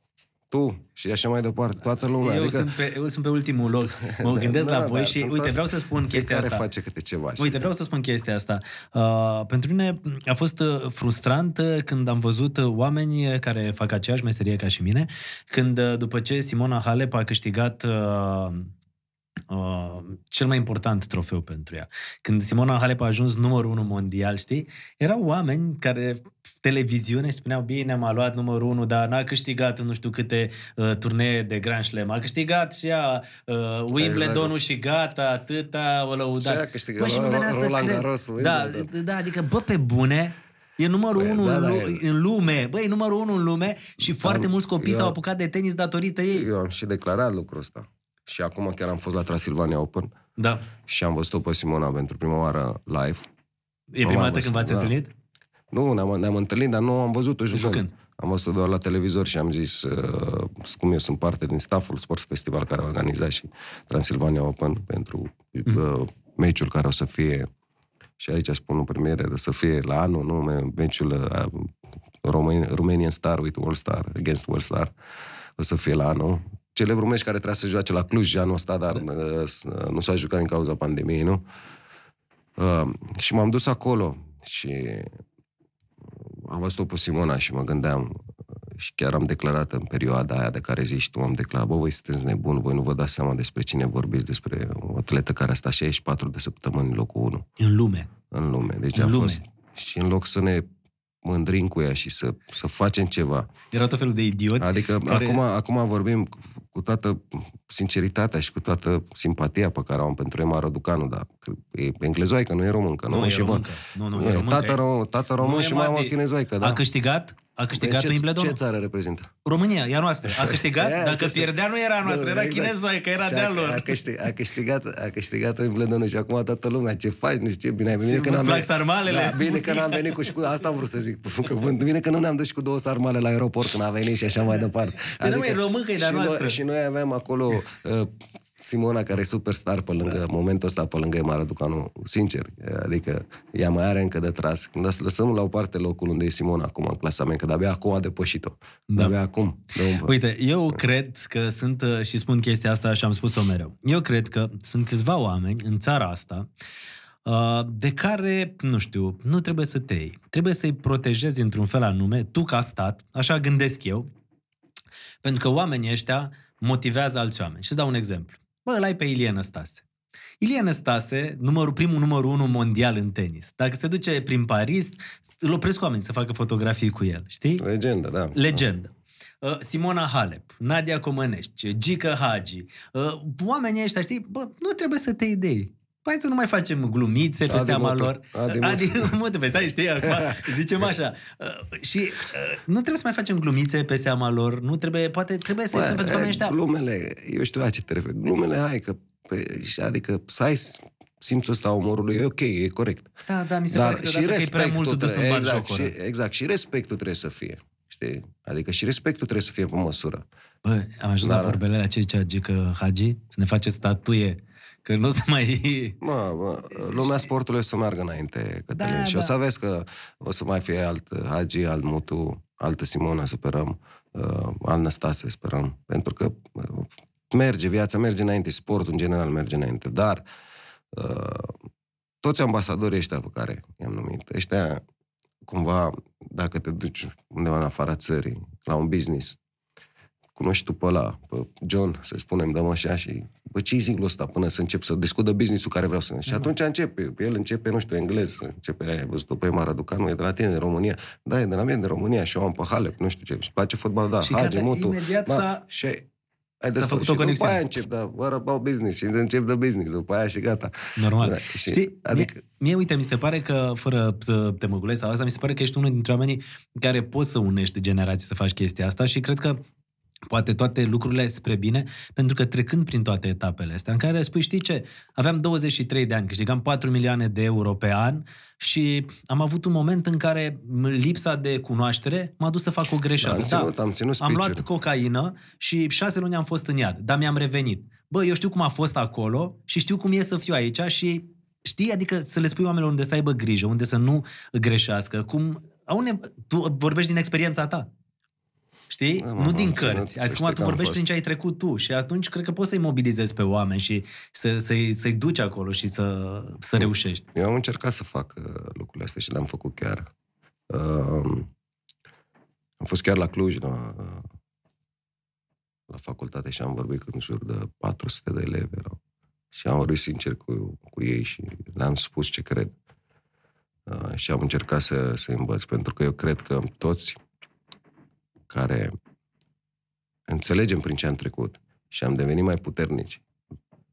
tu și așa mai departe, toată lumea. Eu, adică... sunt, pe, eu sunt pe ultimul loc. Mă gândesc da, la voi da, și, uite, vreau să spun chestia asta. face câte ceva. Uite, vreau să spun chestia asta. Uh, pentru mine a fost uh, frustrant uh, când am văzut uh, oameni care fac aceeași meserie ca și mine, când după ce Simona Halep a câștigat uh, uh, cel mai important trofeu pentru ea. Când Simona Halep a ajuns numărul unu mondial, știi? Erau oameni care televiziune spuneau, bine, am luat numărul unu, dar n-a câștigat nu știu câte uh, turnee de Grand Slam. A câștigat și ea uh, Wimbledon-ul exact. și gata, atâta, o lăudat. Ce a câștigat? Bă, și nu venea Roland să Garros, da, da, adică, bă, pe bune, E numărul păi, unu da, în, da, în lume. Băi, e numărul unu în lume și foarte am, mulți copii eu, s-au apucat de tenis datorită ei. Eu am și declarat lucrul ăsta. Și acum chiar am fost la Transilvania Open. Da. Și am văzut-o pe Simona pentru prima oară live. E prima dată când v-ați da. întâlnit? Nu, ne-am, ne-am întâlnit, dar nu am văzut-o jucând. jucând. Am văzut-o doar la televizor și am zis, uh, cum eu sunt parte din stafful Sports Festival care a organizat și Transilvania Open pentru mm. uh, meciul care o să fie, și aici spun în premiere, să fie la anul, nu, meciul uh, Romanian Star with All Star, against All Star, o să fie la anul, celebrul meci care trebuia să joace la Cluj anul ăsta, dar da. Uh, nu s-a jucat din cauza pandemiei, nu? Uh, și m-am dus acolo și am văzut-o pe Simona și mă gândeam și chiar am declarat în perioada aia de care zici tu, am declarat, bă, voi sunteți nebuni, voi nu vă dați seama despre cine vorbiți, despre o atletă care a stat 64 de săptămâni în locul 1. În lume. În lume. Deci în a lume. fost... Și în loc să ne mândrim cu ea și să, să facem ceva. Erau tot felul de idioți. Adică care... acum, acum vorbim cu toată sinceritatea și cu toată simpatia pe care o am pentru Emma Răducanu, dar e englezoică, nu e româncă. Nu, nu e româncă. Nu, nu, e, româncă. Tată, rom, tată român și mama chinezoică, da? A câștigat a câștigat ce, Wimbledon? Ce țară reprezintă? România, ea noastră. A câștigat? Ea, Dacă pierdea, nu era noastră, era exact. chinezoică, că era de-a lor. A, câștigat, a câștigat, a câștigat Wimbledon și acum toată lumea, ce faci, nu știu ce, bine ai venit. Bine că n-am venit, sarmalele. Da, bine că n-am venit cu, și cu, asta am vrut să zic, că bine că nu ne-am dus și cu două sarmale la aeroport când a venit și așa mai departe. Adică, mai româncă e de-a noastră. Noi, și noi aveam acolo uh, Simona, care e superstar pe lângă, da. momentul ăsta, pe lângă Emma Răducanu, sincer, adică ea mai are încă de tras. Când lăsăm la o parte locul unde e Simona acum în clasament, că de-abia acum a depășit-o. Da. De-abia acum. De un... Uite, eu cred că sunt, uh, și spun chestia asta și am spus-o mereu, eu cred că sunt câțiva oameni în țara asta uh, de care, nu știu, nu trebuie să te iei. Trebuie să-i protejezi într-un fel anume, tu ca stat, așa gândesc eu, pentru că oamenii ăștia motivează alți oameni. Și îți dau un exemplu. Bă, îl ai pe Ilie Năstase. Ilie Năstase, numărul, primul numărul unu mondial în tenis. Dacă se duce prin Paris, îl opresc oameni să facă fotografii cu el, știi? Legendă, da. Legendă. Uh, Simona Halep, Nadia Comănești, Gica Hagi, uh, oamenii ăștia, știi, bă, nu trebuie să te idei. Hai să nu mai facem glumițe pe Adi seama moto. lor. Adi, Adi moto. Adi stai, știi, acum zicem așa. Uh, și uh, nu trebuie să mai facem glumițe pe seama lor, nu trebuie, poate trebuie să Bă, pentru oamenii ăștia. Glumele, eu știu la ce te referi. Glumele, hai că Pe, adică să ai simțul ăsta umorului, e ok, e corect. Da, da, mi se Dar pare și că e prea mult respectul dus în trebuie- exact, și, batjocură. exact, și respectul trebuie să fie. Știi? Adică și respectul trebuie să fie pe măsură. Bă, am ajuns Da, la da. vorbele la ce zicea Gică Hagi, să ne face statuie, că nu o să mai... Mă, mă, lumea sportului o să meargă înainte, Cătălin. Da, și da. o să vezi că o să mai fie alt Hagi, alt Mutu, altă Simona, sperăm, uh, alt Năstase, sperăm. Pentru că uh, merge, viața merge înainte, sportul în general merge înainte. Dar uh, toți ambasadorii ăștia pe care i-am numit, ăștia cumva, dacă te duci undeva în afara țării, la un business, cunoști tu pe ăla, pe John, să spunem, dăm așa și bă, ce zicul ăsta până să încep să discută business-ul care vreau să... Și atunci începe, el începe, nu știu, englez, începe, ai văzut-o pe Ema Raducanu, e de la tine, din România. Da, e de la mine, din România, și eu am pe Halep, nu știu ce, și place fotbal, da, Și Hage, gata, Mutu. imediat da, s-a- și ai, ai s-a desfăcut. făcut o și după conexiune. aia încep, da, what about business? Și încep de business, după aia și gata. Normal. Da, Da, și, Știi, adică, mie, mie, uite, mi se pare că, fără să te măgulezi sau asta, mi se pare că ești unul dintre oamenii care poți să unești generații să faci chestia asta și cred că poate toate lucrurile spre bine, pentru că trecând prin toate etapele astea, în care spui, știi ce, aveam 23 de ani, câștigam 4 milioane de euro pe an și am avut un moment în care lipsa de cunoaștere m-a dus să fac o greșeală. Da, am ținut- am ținut am luat speech-uri. cocaină și șase luni am fost în iad, dar mi-am revenit. Bă, eu știu cum a fost acolo și știu cum e să fiu aici și știi, adică să le spui oamenilor unde să aibă grijă, unde să nu greșească, cum... Au ne... Tu vorbești din experiența ta. Știi? Da, nu mă, din am ținut, cărți. să Adică știi tu că am vorbești fost. prin ce ai trecut tu și atunci cred că poți să-i mobilizezi pe oameni și să, să-i, să-i duci acolo și să, să reușești. Eu am încercat să fac uh, lucrurile astea și le-am făcut chiar. Uh, am fost chiar la Cluj, la, la facultate și am vorbit în jur de 400 de elevi erau. Și am vorbit sincer cu, cu ei și le-am spus ce cred. Uh, și am încercat să, să învăț, pentru că eu cred că toți care înțelegem prin ce am trecut și am devenit mai puternici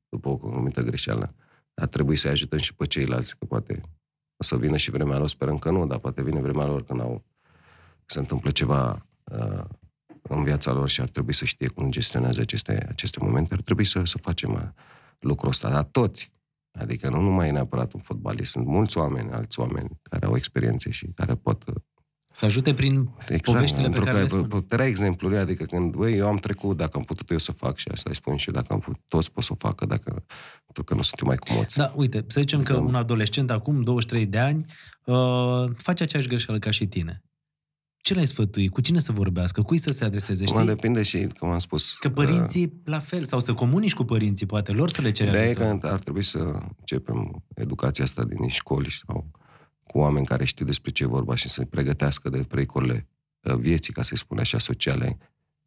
după o anumită greșeală, ar trebui să-i ajutăm și pe ceilalți, că poate o să vină și vremea lor, sperăm că nu, dar poate vine vremea lor când au, se întâmplă ceva uh, în viața lor și ar trebui să știe cum gestionează aceste, aceste momente, ar trebui să, să facem uh, lucrul ăsta, dar toți, adică nu numai neapărat un fotbalist, sunt mulți oameni, alți oameni care au experiențe și care pot uh, Să ajute prin poveștile pe pentru care că le spun. puterea exemplului, adică când, băi, eu am trecut, dacă am putut eu să fac și asta îi spun și eu, dacă am putut, toți pot să o facă, dacă, pentru că nu sunt mai comoți. Da, uite, să zicem că Adică- un adolescent acum, 23 de ani, uh, face aceeași greșeală ca și tine. Ce l-ai sfătui? Cu cine să vorbească? Cui să se adreseze? Acum Știi? depinde și, cum am spus, Că părinții la fel, sau să comunici cu părinții, poate, lor să le cere Ideea e ajutor. că ar trebui să începem educația asta din școli sau cu oameni care știu despre ce e vorba și să-i pregătească de pericolele uh, vieții, ca să-i spun așa, sociale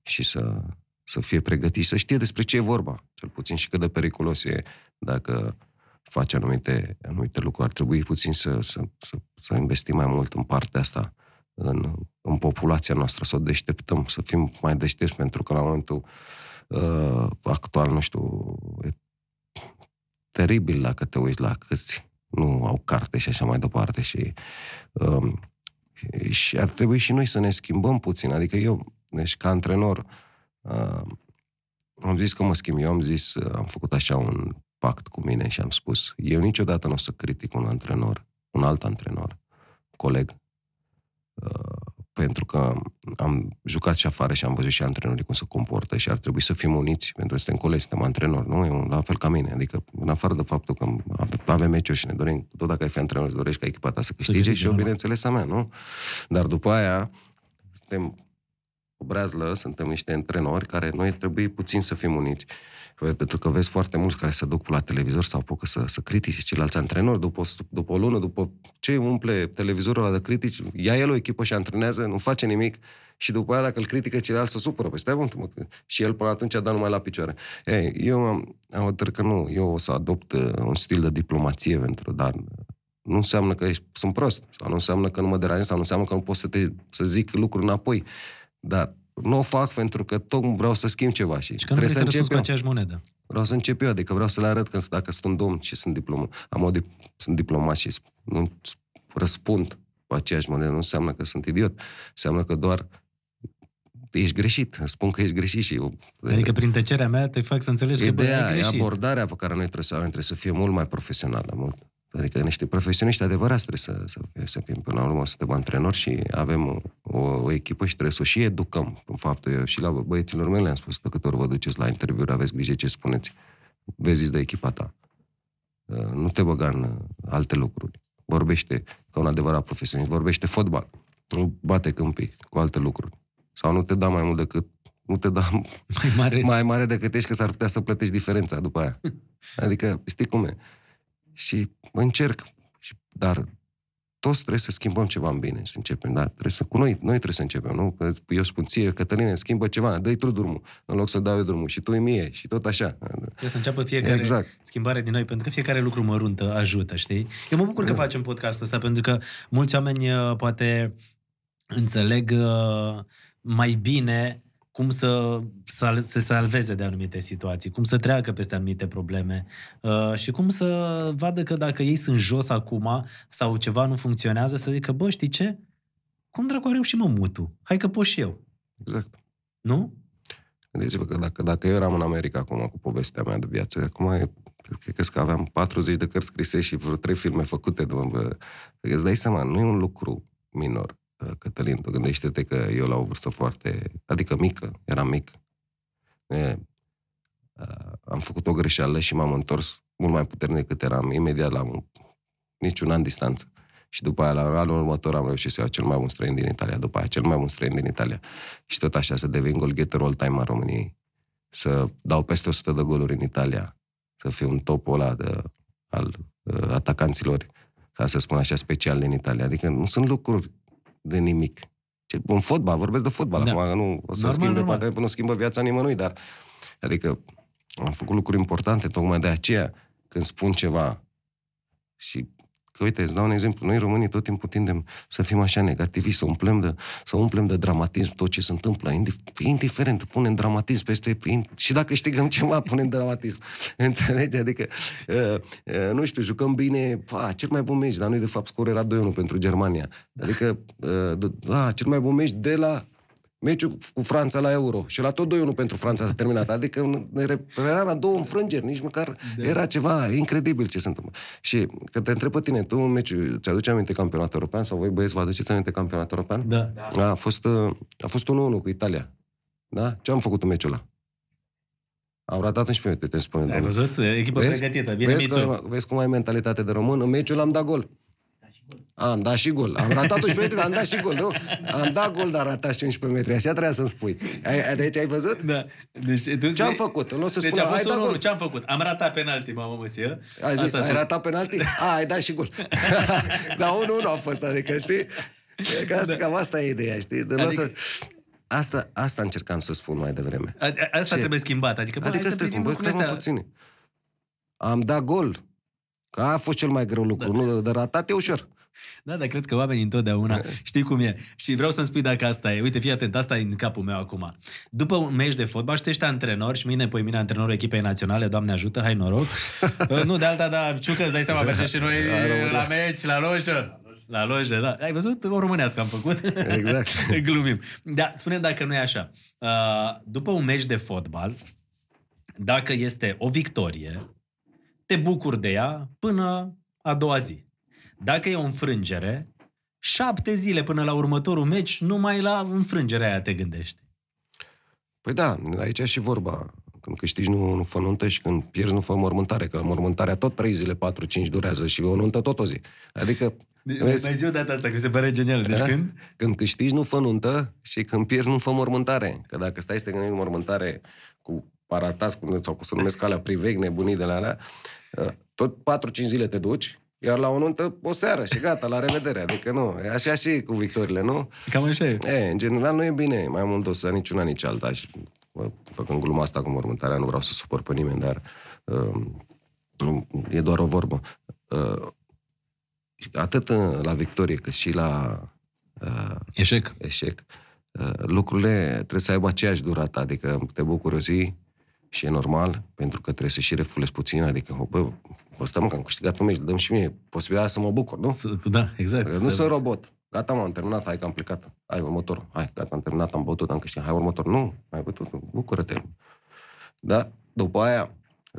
și să, să fie pregătiți, să știe despre ce e vorba, cel puțin și cât de periculos e dacă face anumite, anumite lucruri. Ar trebui puțin să, să, să, să investim mai mult în partea asta, în, în populația noastră, să o deșteptăm, să fim mai deștepți, pentru că la momentul uh, actual, nu știu, e teribil dacă te uiți la câți nu au carte și așa mai departe și, um, și ar trebui și noi să ne schimbăm puțin. Adică eu, deci ca antrenor, uh, am zis că mă schimb. Eu am zis, uh, am făcut așa un pact cu mine și am spus, eu niciodată nu o să critic un antrenor, un alt antrenor, coleg, uh, pentru că am jucat și afară și am văzut și antrenorii cum se comportă și ar trebui să fim uniți, pentru că suntem colegi, suntem antrenori, nu? E un, la fel ca mine. Adică, în afară de faptul că ave- avem meciuri și ne dorim, tot dacă ai fi antrenor, îți dorești ca echipa ta să câștige, câștige, și eu, normal. bineînțeles, a mea, nu? Dar după aia, suntem o breazlă, suntem niște antrenori care noi trebuie puțin să fim uniți. Pentru că vezi foarte mulți care se duc la televizor sau apucă să, să critice ceilalți antrenori după, o- după o lună, după ce umple televizorul ăla de critici, ia el o echipă și antrenează, nu face nimic și după aia dacă îl critică ceilalți se supără. Păi stai mă, mă, că- și el până atunci a dat numai la picioare. Ei, eu am, am hotărât că nu, eu o să adopt uh, un stil de diplomație pentru, dar nu înseamnă că ești, sunt prost, sau nu înseamnă că nu mă deranjez, sau nu înseamnă că nu pot să, te, să zic lucruri înapoi. Dar nu o fac pentru că tot vreau să schimb ceva și, Și că nu vrei să încep răspunzi cu eu. aceeași monedă. Vreau să încep eu, adică vreau să le arăt că dacă sunt un domn și sunt diplomat, am o dip- sunt diplomat și sp- nu răspund cu aceeași monedă, nu înseamnă că sunt idiot. Înseamnă că doar ești greșit. Spun că ești greșit și eu... Adică prin tăcerea mea te fac să înțelegi că bă, Ideea, ai e greșit. abordarea pe care noi trebuie să o avem, trebuie să fie mult mai profesională. Mult. Adică niște profesioniști adevărați trebuie să, să, fie, să fim. Până la urmă suntem antrenori și avem o, o, o echipă și trebuie să o și educăm. În fapt, eu și la băieților mei le-am spus că câte ori vă duceți la interviuri, aveți grijă ce spuneți. Vezi de echipa ta. Uh, Nu te băga în uh, alte lucruri. Vorbește ca un adevărat profesionist. Vorbește fotbal. Nu bate câmpii cu alte lucruri. Sau nu te da mai mult decât nu te da Mai mare. mai mare decât ești, că s-ar putea să plătești diferența după aia. Adică, știi cum e? Și încerc, și- dar toți trebuie să schimbăm ceva în bine, să începem, da? Trebuie să, cu noi, noi trebuie să începem, nu? Că Eu spun ție, Cătăline, schimbă ceva, dă-i tu drumul, în loc să dau eu drumul, și tu îi mie, și tot așa. Trebuie să înceapă fiecare Exact. schimbare din noi, pentru că fiecare lucru mărunt ajută, știi? Eu mă bucur că facem podcastul ăsta, pentru că mulți oameni uh, poate înțeleg uh, mai bine cum să sal- se salveze de anumite situații, cum să treacă peste anumite probleme uh, și cum să vadă că dacă ei sunt jos acum sau ceva nu funcționează, să zică, bă, știi ce? Cum dracu a reușit mă mutu? Hai că pot și eu. Exact. Nu? Gândiți-vă că dacă, dacă eu eram în America acum cu povestea mea de viață, acum e, cred că aveam 40 de cărți scrise și vreo 3 filme făcute. Bă, îți dai seama, nu e un lucru minor, Cătălin. Tu gândește-te că eu la o vârstă foarte, adică mică, eram mic, e, am făcut o greșeală și m-am întors mult mai puternic decât eram, imediat la un, niciun an distanță. Și după aia, la anul următor, am reușit să iau cel mai bun străin din Italia, după aia cel mai bun străin din Italia. Și tot așa să devin golgheter all-time al României. Să dau peste 100 de goluri în Italia. Să fiu un top ăla de, al uh, atacanților, ca să spun așa, special din Italia. Adică nu sunt lucruri de nimic. Ce, în fotbal, vorbesc de fotbal Da. acum, că nu o să Normal, schimbe, normal. poate nu schimbă viața nimănui, dar adică am făcut lucruri importante, tocmai de aceea, când spun ceva și Că uite, îți dau un exemplu, noi românii tot timpul tindem să fim așa negativi, să umplem de, să umplem de dramatism tot ce se întâmplă, indif- indiferent, punem dramatism peste, și dacă câștigăm ceva, punem dramatism. Înțelegi? Adică, uh, uh, nu știu, jucăm bine, pa, cel mai bun meci, dar noi de fapt scorul era 2-1 pentru Germania. Adică, uh, da, cel mai bun meci de la meciul cu Franța la Euro și la tot 2-1 pentru Franța s-a terminat. Adică ne refeream la două înfrângeri, nici măcar da. era ceva incredibil ce se întâmplă. Și că te întreb pe tine, tu în meciul, ți-aduce aminte campionatul european sau voi băieți vă aduceți aminte campionatul european? Da. A fost, uh, a fost 1-1 cu Italia. Da? Ce am făcut în meciul ăla? Am ratat 11 minute, te spune. Ai văzut? Echipă pregătită. Bine, vezi, Mițu. că, vezi cum ai mentalitate de român? În meciul am dat gol. Am dat și gol. Am ratat 11 metri, dar am dat și gol, nu? Am dat gol, dar ratat și 11 metri. Așa trebuia să-mi spui. Ai, deci ai văzut? Da. Deci, tu Ce am făcut? Nu o să deci spună, a fost ai dat unul, gol. ce am făcut? Am ratat penalti, mamă măsie. Ai zis, ai ratat penalti? A, ai dat și gol. dar unul nu a fost, adică, știi? Că asta, cam asta e ideea, știi? De adică... să... Asta, asta încercam să spun mai devreme. A, a, asta Ce? trebuie schimbat. Adică, bă, Adică hai să stai, privim bă, lucrurile stai mă astea. puțin. Am dat gol. Că a fost cel mai greu lucru. Nu, de, de ratat e ușor. Da, dar cred că oamenii întotdeauna știi cum e. Și vreau să-mi spui dacă asta e. Uite, fii atent, asta e în capul meu acum. După un meci de fotbal și tu ești antrenor și mine, poi mine antrenorul echipei naționale, Doamne ajută, hai noroc. Uh, nu, de alta, dar ciucă, îți dai seama, mergem și noi la meci, la lojă. La lojă, da. Ai văzut? O românească am făcut. Exact. Glumim. Da, spune dacă nu e așa. Uh, După un meci de fotbal, dacă este o victorie, te bucuri de ea până a doua zi. Dacă e o înfrângere, șapte zile până la următorul meci, numai la înfrângerea aia te gândești. Păi da, aici e și vorba. Când câștigi nu, nu fă nuntă și când pierzi nu fă mormântare, că mormântarea tot 3 zile, 4-5 durează și o nuntă tot o zi. Adică... Deci, mai zi o dată asta, că mi se pare genial. Deci Da? când? Când câștigi, nu fă nuntă și când pierzi, nu fă mormântare. Că dacă stai să te gândești mormântare cu paratas, cum, sau cum se numesc alea, priveg, nebunii de la alea, uh, tot 4-5 zile te duci, iar la o nuntă o seară și gata, la revedere. Adică nu, e așa și cu victorile, nu? Cam așa e. E, în general nu e bine mai mult o să nici una, nici alta. Și, bă, făcând gluma asta cu mormântarea, nu vreau să supăr pe nimeni, dar uh, e doar o vorbă. Uh, atât uh, la victorie cât și la uh, Eșec. eșec, uh, lucrurile trebuie să aibă aceeași durată, adică te bucuri o zi și e normal, pentru că trebuie să și refulezi puțin, adică, bă, bă stăm că am câștigat un meci, dăm și mie posibilitatea să mă bucur, nu? Să- Da, exact. Nu Să- sunt robot. Gata, m-am terminat, hai că am plecat. Hai, următorul. Hai, gata, am terminat, am bătut, am câștigat. Hai, următor. Nu, mai bătut, bucură-te. Da? După aia,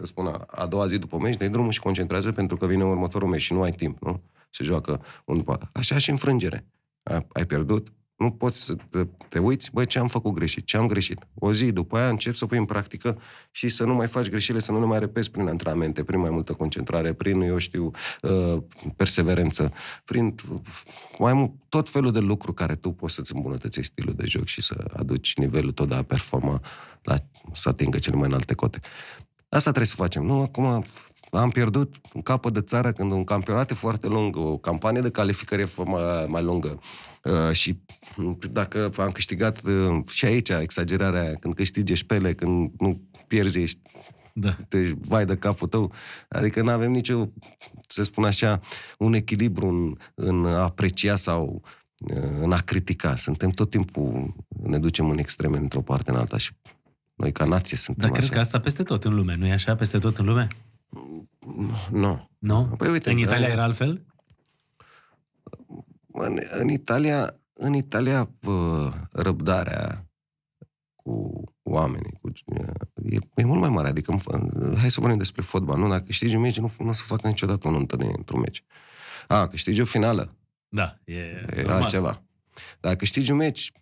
spun, a doua zi după meci, dai drumul și concentrează pentru că vine următorul meci și nu ai timp, nu? Se joacă un după Așa și înfrângere. Ai pierdut, nu poți să te, te uiți, băi, ce am făcut greșit, ce am greșit. O zi după aia încep să pui în practică și să nu mai faci greșelile, să nu le mai repezi prin antrenamente, prin mai multă concentrare, prin, eu știu, uh, perseverență, prin mai mult, tot felul de lucruri care tu poți să-ți îmbunătățești stilul de joc și să aduci nivelul tot de a performa la, să atingă cele mai înalte cote. Asta trebuie să facem. Nu, acum am pierdut un capăt de țară când un campionat e foarte lung, o campanie de calificare e mai, mai lungă. Uh, și dacă am câștigat uh, și aici exagerarea, când câștigi șpele, când nu pierzi, ești da. te vai de capul tău. Adică nu avem nicio, să spun așa, un echilibru în, în a aprecia sau uh, în a critica. Suntem tot timpul, ne ducem în extreme într-o parte în alta și noi ca nație suntem Dar cred că asta peste tot în lume, nu e așa? Peste tot în lume? Nu. Nu? Păi uite, în Italia era altfel? În, în Italia, în Italia pă, răbdarea cu oamenii cu, e, e mult mai mare. Adică, hai să vorbim despre fotbal. Nu, dacă câștigi un meci, nu, nu o să facă niciodată un întâlnire într-un meci. A, câștigi o finală. Da, e, e altceva. Dacă câștigi un meci,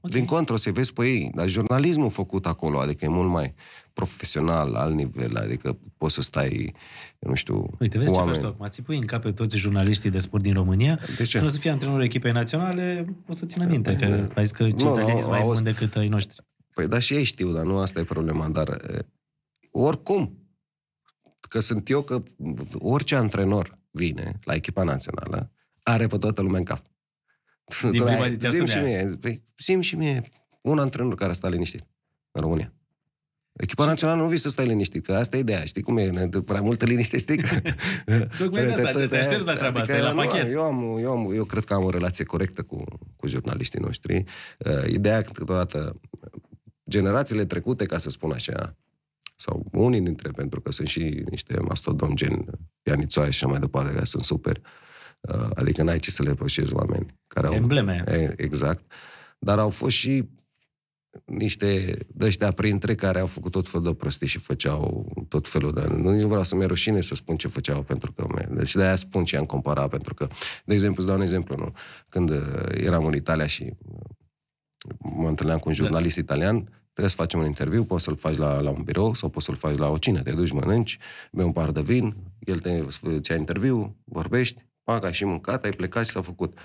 okay. din contră, o să vezi pe ei. Dar jurnalismul făcut acolo, adică e mult mai profesional, alt nivel, adică poți să stai, nu știu, Uite, vezi oameni. ce faci tu acum, ți pui în cap pe toți jurnaliștii de sport din România, de ce? când o să fie antrenorul echipei naționale, o să țină minte, că ai zis că cei nu, sunt mai buni decât ai noștri. Păi da, și ei știu, dar nu asta e problema, dar oricum, că sunt eu, că orice antrenor vine la echipa națională, are pe toată lumea în cap. Din prima zi Zim și mie, păi, zim și mie un antrenor care stă liniștit în România. Echipa și... națională nu vii să stai liniștit, că asta e ideea. Știi cum e? Prea multă liniște stică. Tocmai de asta, te aștepți la treaba asta, adică, la pachet. Eu, am, eu, am, eu cred că am o relație corectă cu, cu jurnaliștii noștri. Uh, ideea că câteodată generațiile trecute, ca să spun așa, sau unii dintre, pentru că sunt și niște mastodon gen Ianițoaia și așa mai departe, care sunt super. Uh, adică n-ai ce să le pășezi oameni care au... Embleme. Exact. Dar au fost și niște ăștia printre care au făcut tot felul de prostii și făceau tot felul de... Nu nici vreau să-mi rușine să spun ce făceau, pentru că... Deci de-aia spun ce am comparat, pentru că, de exemplu, îți dau un exemplu, nu? Când uh, eram în Italia și uh, mă întâlneam cu un da. jurnalist da. italian, trebuie să facem un interviu, poți să-l faci la, la un birou sau poți să-l faci la o cină. Te duci, mănânci, bei un par de vin, el te ia interviu, vorbești, paga și mâncat, ai plecat și s-a făcut.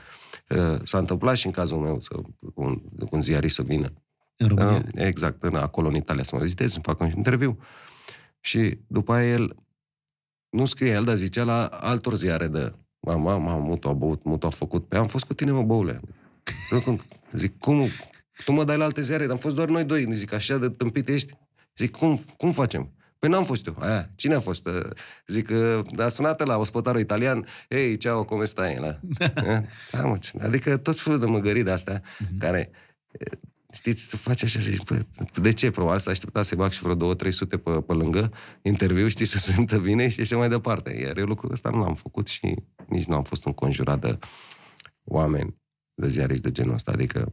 Uh, s-a întâmplat și în cazul meu să, cu, un, cu un ziarist să vină în România? Da, exact, în, acolo în Italia să mă vizitez, să fac un interviu. Și după aia el, nu scrie el, dar zicea la altor ziare de mama, mama, mutu a băut, mutu a făcut. Pe am fost cu tine, mă, băule. Zic, cum? Tu mă dai la alte ziare, dar am fost doar noi doi. Zic, așa de tâmpit ești? Zic, cum, cum facem? Păi n-am fost eu. Aia, cine a fost? Zic, a sunat la ospătarul italian, ei, ceau, cum stai? La? da, mă, adică tot felul de măgării de astea, uh-huh. care Știți, să faci așa, zici, bă, de ce? Probabil să aștepta să-i bag și vreo două, trei sute pe, pe lângă interviu, știi, să se simtă bine și așa mai departe. Iar eu lucrul ăsta nu l-am făcut și nici nu am fost înconjurat de oameni de ziariști de genul ăsta. Adică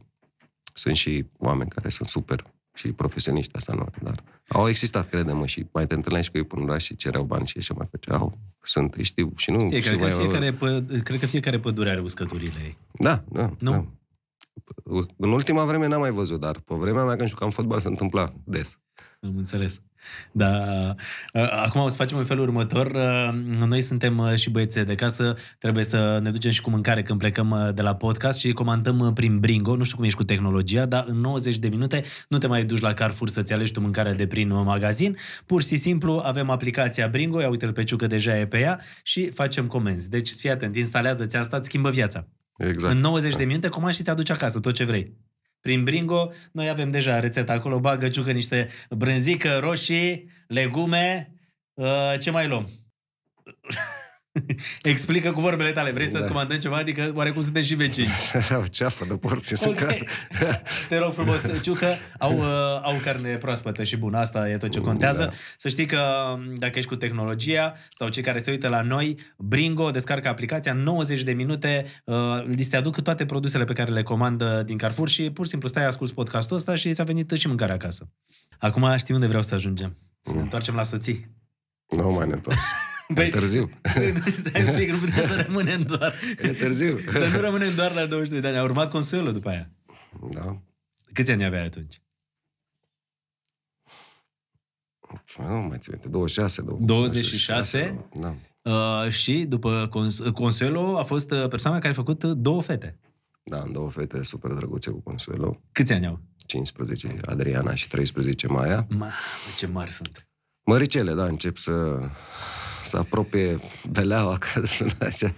sunt și oameni care sunt super și profesioniști, asta nu, dar au existat, credem și mai te întâlneai și cu ei până oraș și cereau bani și așa mai făceau. Sunt, știu, și nu... Știi, și cred, mai, că fiecare, pă, cred că fiecare pădure are uscăturile ei. Da, da. Nu? Da. În ultima vreme n-am mai văzut, dar pe vremea mea când jucam fotbal se întâmpla des. Am înțeles. Da. Acum o să facem în felul următor. Noi suntem și băieții de casă, trebuie să ne ducem și cu mâncare când plecăm de la podcast și comandăm prin Bringo. Nu știu cum ești cu tehnologia, dar în 90 de minute nu te mai duci la Carrefour să-ți alegi tu mâncare de prin magazin. Pur și simplu avem aplicația Bringo, ia uite-l pe Ciucă, deja e pe ea și facem comenzi. Deci fii atent, instalează-ți asta, schimbă viața. Exact. În 90 de minute comanzi și ți-aduci acasă tot ce vrei. Prin Bringo, noi avem deja rețeta acolo, bagă ciucă niște brânzică, roșii, legume, uh, ce mai luăm? Explică cu vorbele tale. Vrei să-ți Da. comandăm ceva? Adică oarecum suntem și vecini. O ceafă de porție să Ok. okay. Te rog frumos, Ciucă, au, uh, au carne proaspătă și bună. Asta e tot ce contează. Da. Să știi că um, dacă ești cu tehnologia sau cei care se uită la noi, Bringo, descarcă aplicația, în 90 de minute uh, li se aduc toate produsele pe care le comandă din Carrefour și pur și simplu stai, asculti podcastul ăsta și ți-a venit și mâncarea acasă. Acum știi unde vreau să ajungem. Să ne întoarcem la soții. Nu mai ne întoarce. Păi- E târziu. Stai un pic, nu putem să rămânem doar... E târziu. Să nu rămânem doar la 23 de ani. A urmat Consuelo după aia. Da. Câți ani aveai atunci? Nu mai țin minte. 26, 26? Da. Uh, și după Cons- Consuelo a fost uh, persoana care a făcut uh, două fete. Da, am două fete super drăguțe cu Consuelo. Câți ani au? 15 Adriana și 13 Maia. Mamă, ce mari sunt. Măricele, da, încep să, să apropie beleaua, ca să spun așa.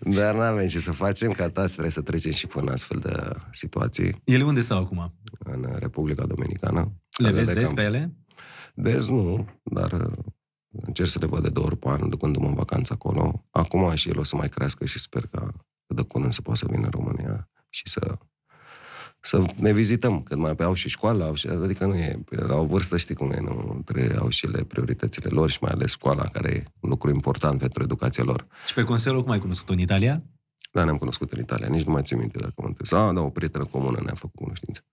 Dar n-avem ce să facem, ca tați trebuie să trecem și până astfel de situații Ele unde stau acum? în Republica Dominicană. Le Casa vezi de des camp. pe ele? Des nu, dar uh, încerc să le văd de două ori pe an, ducându-mă în vacanță acolo. Acum și el o să mai crească și sper că cât de curând să poată să vină în România și să să ne vizităm, că mai au și școala, au și, adică nu e, la o vârstă știi cum e, nu, trebuie, au și ele prioritățile lor și mai ales școala, care e un lucru important pentru educația lor. Și pe Consuelo cum ai cunoscut-o în Italia? Da, ne-am cunoscut în Italia, nici nu mai țin minte dacă mă întreb. Ah, da, o prietenă comună ne-a făcut cunoștință.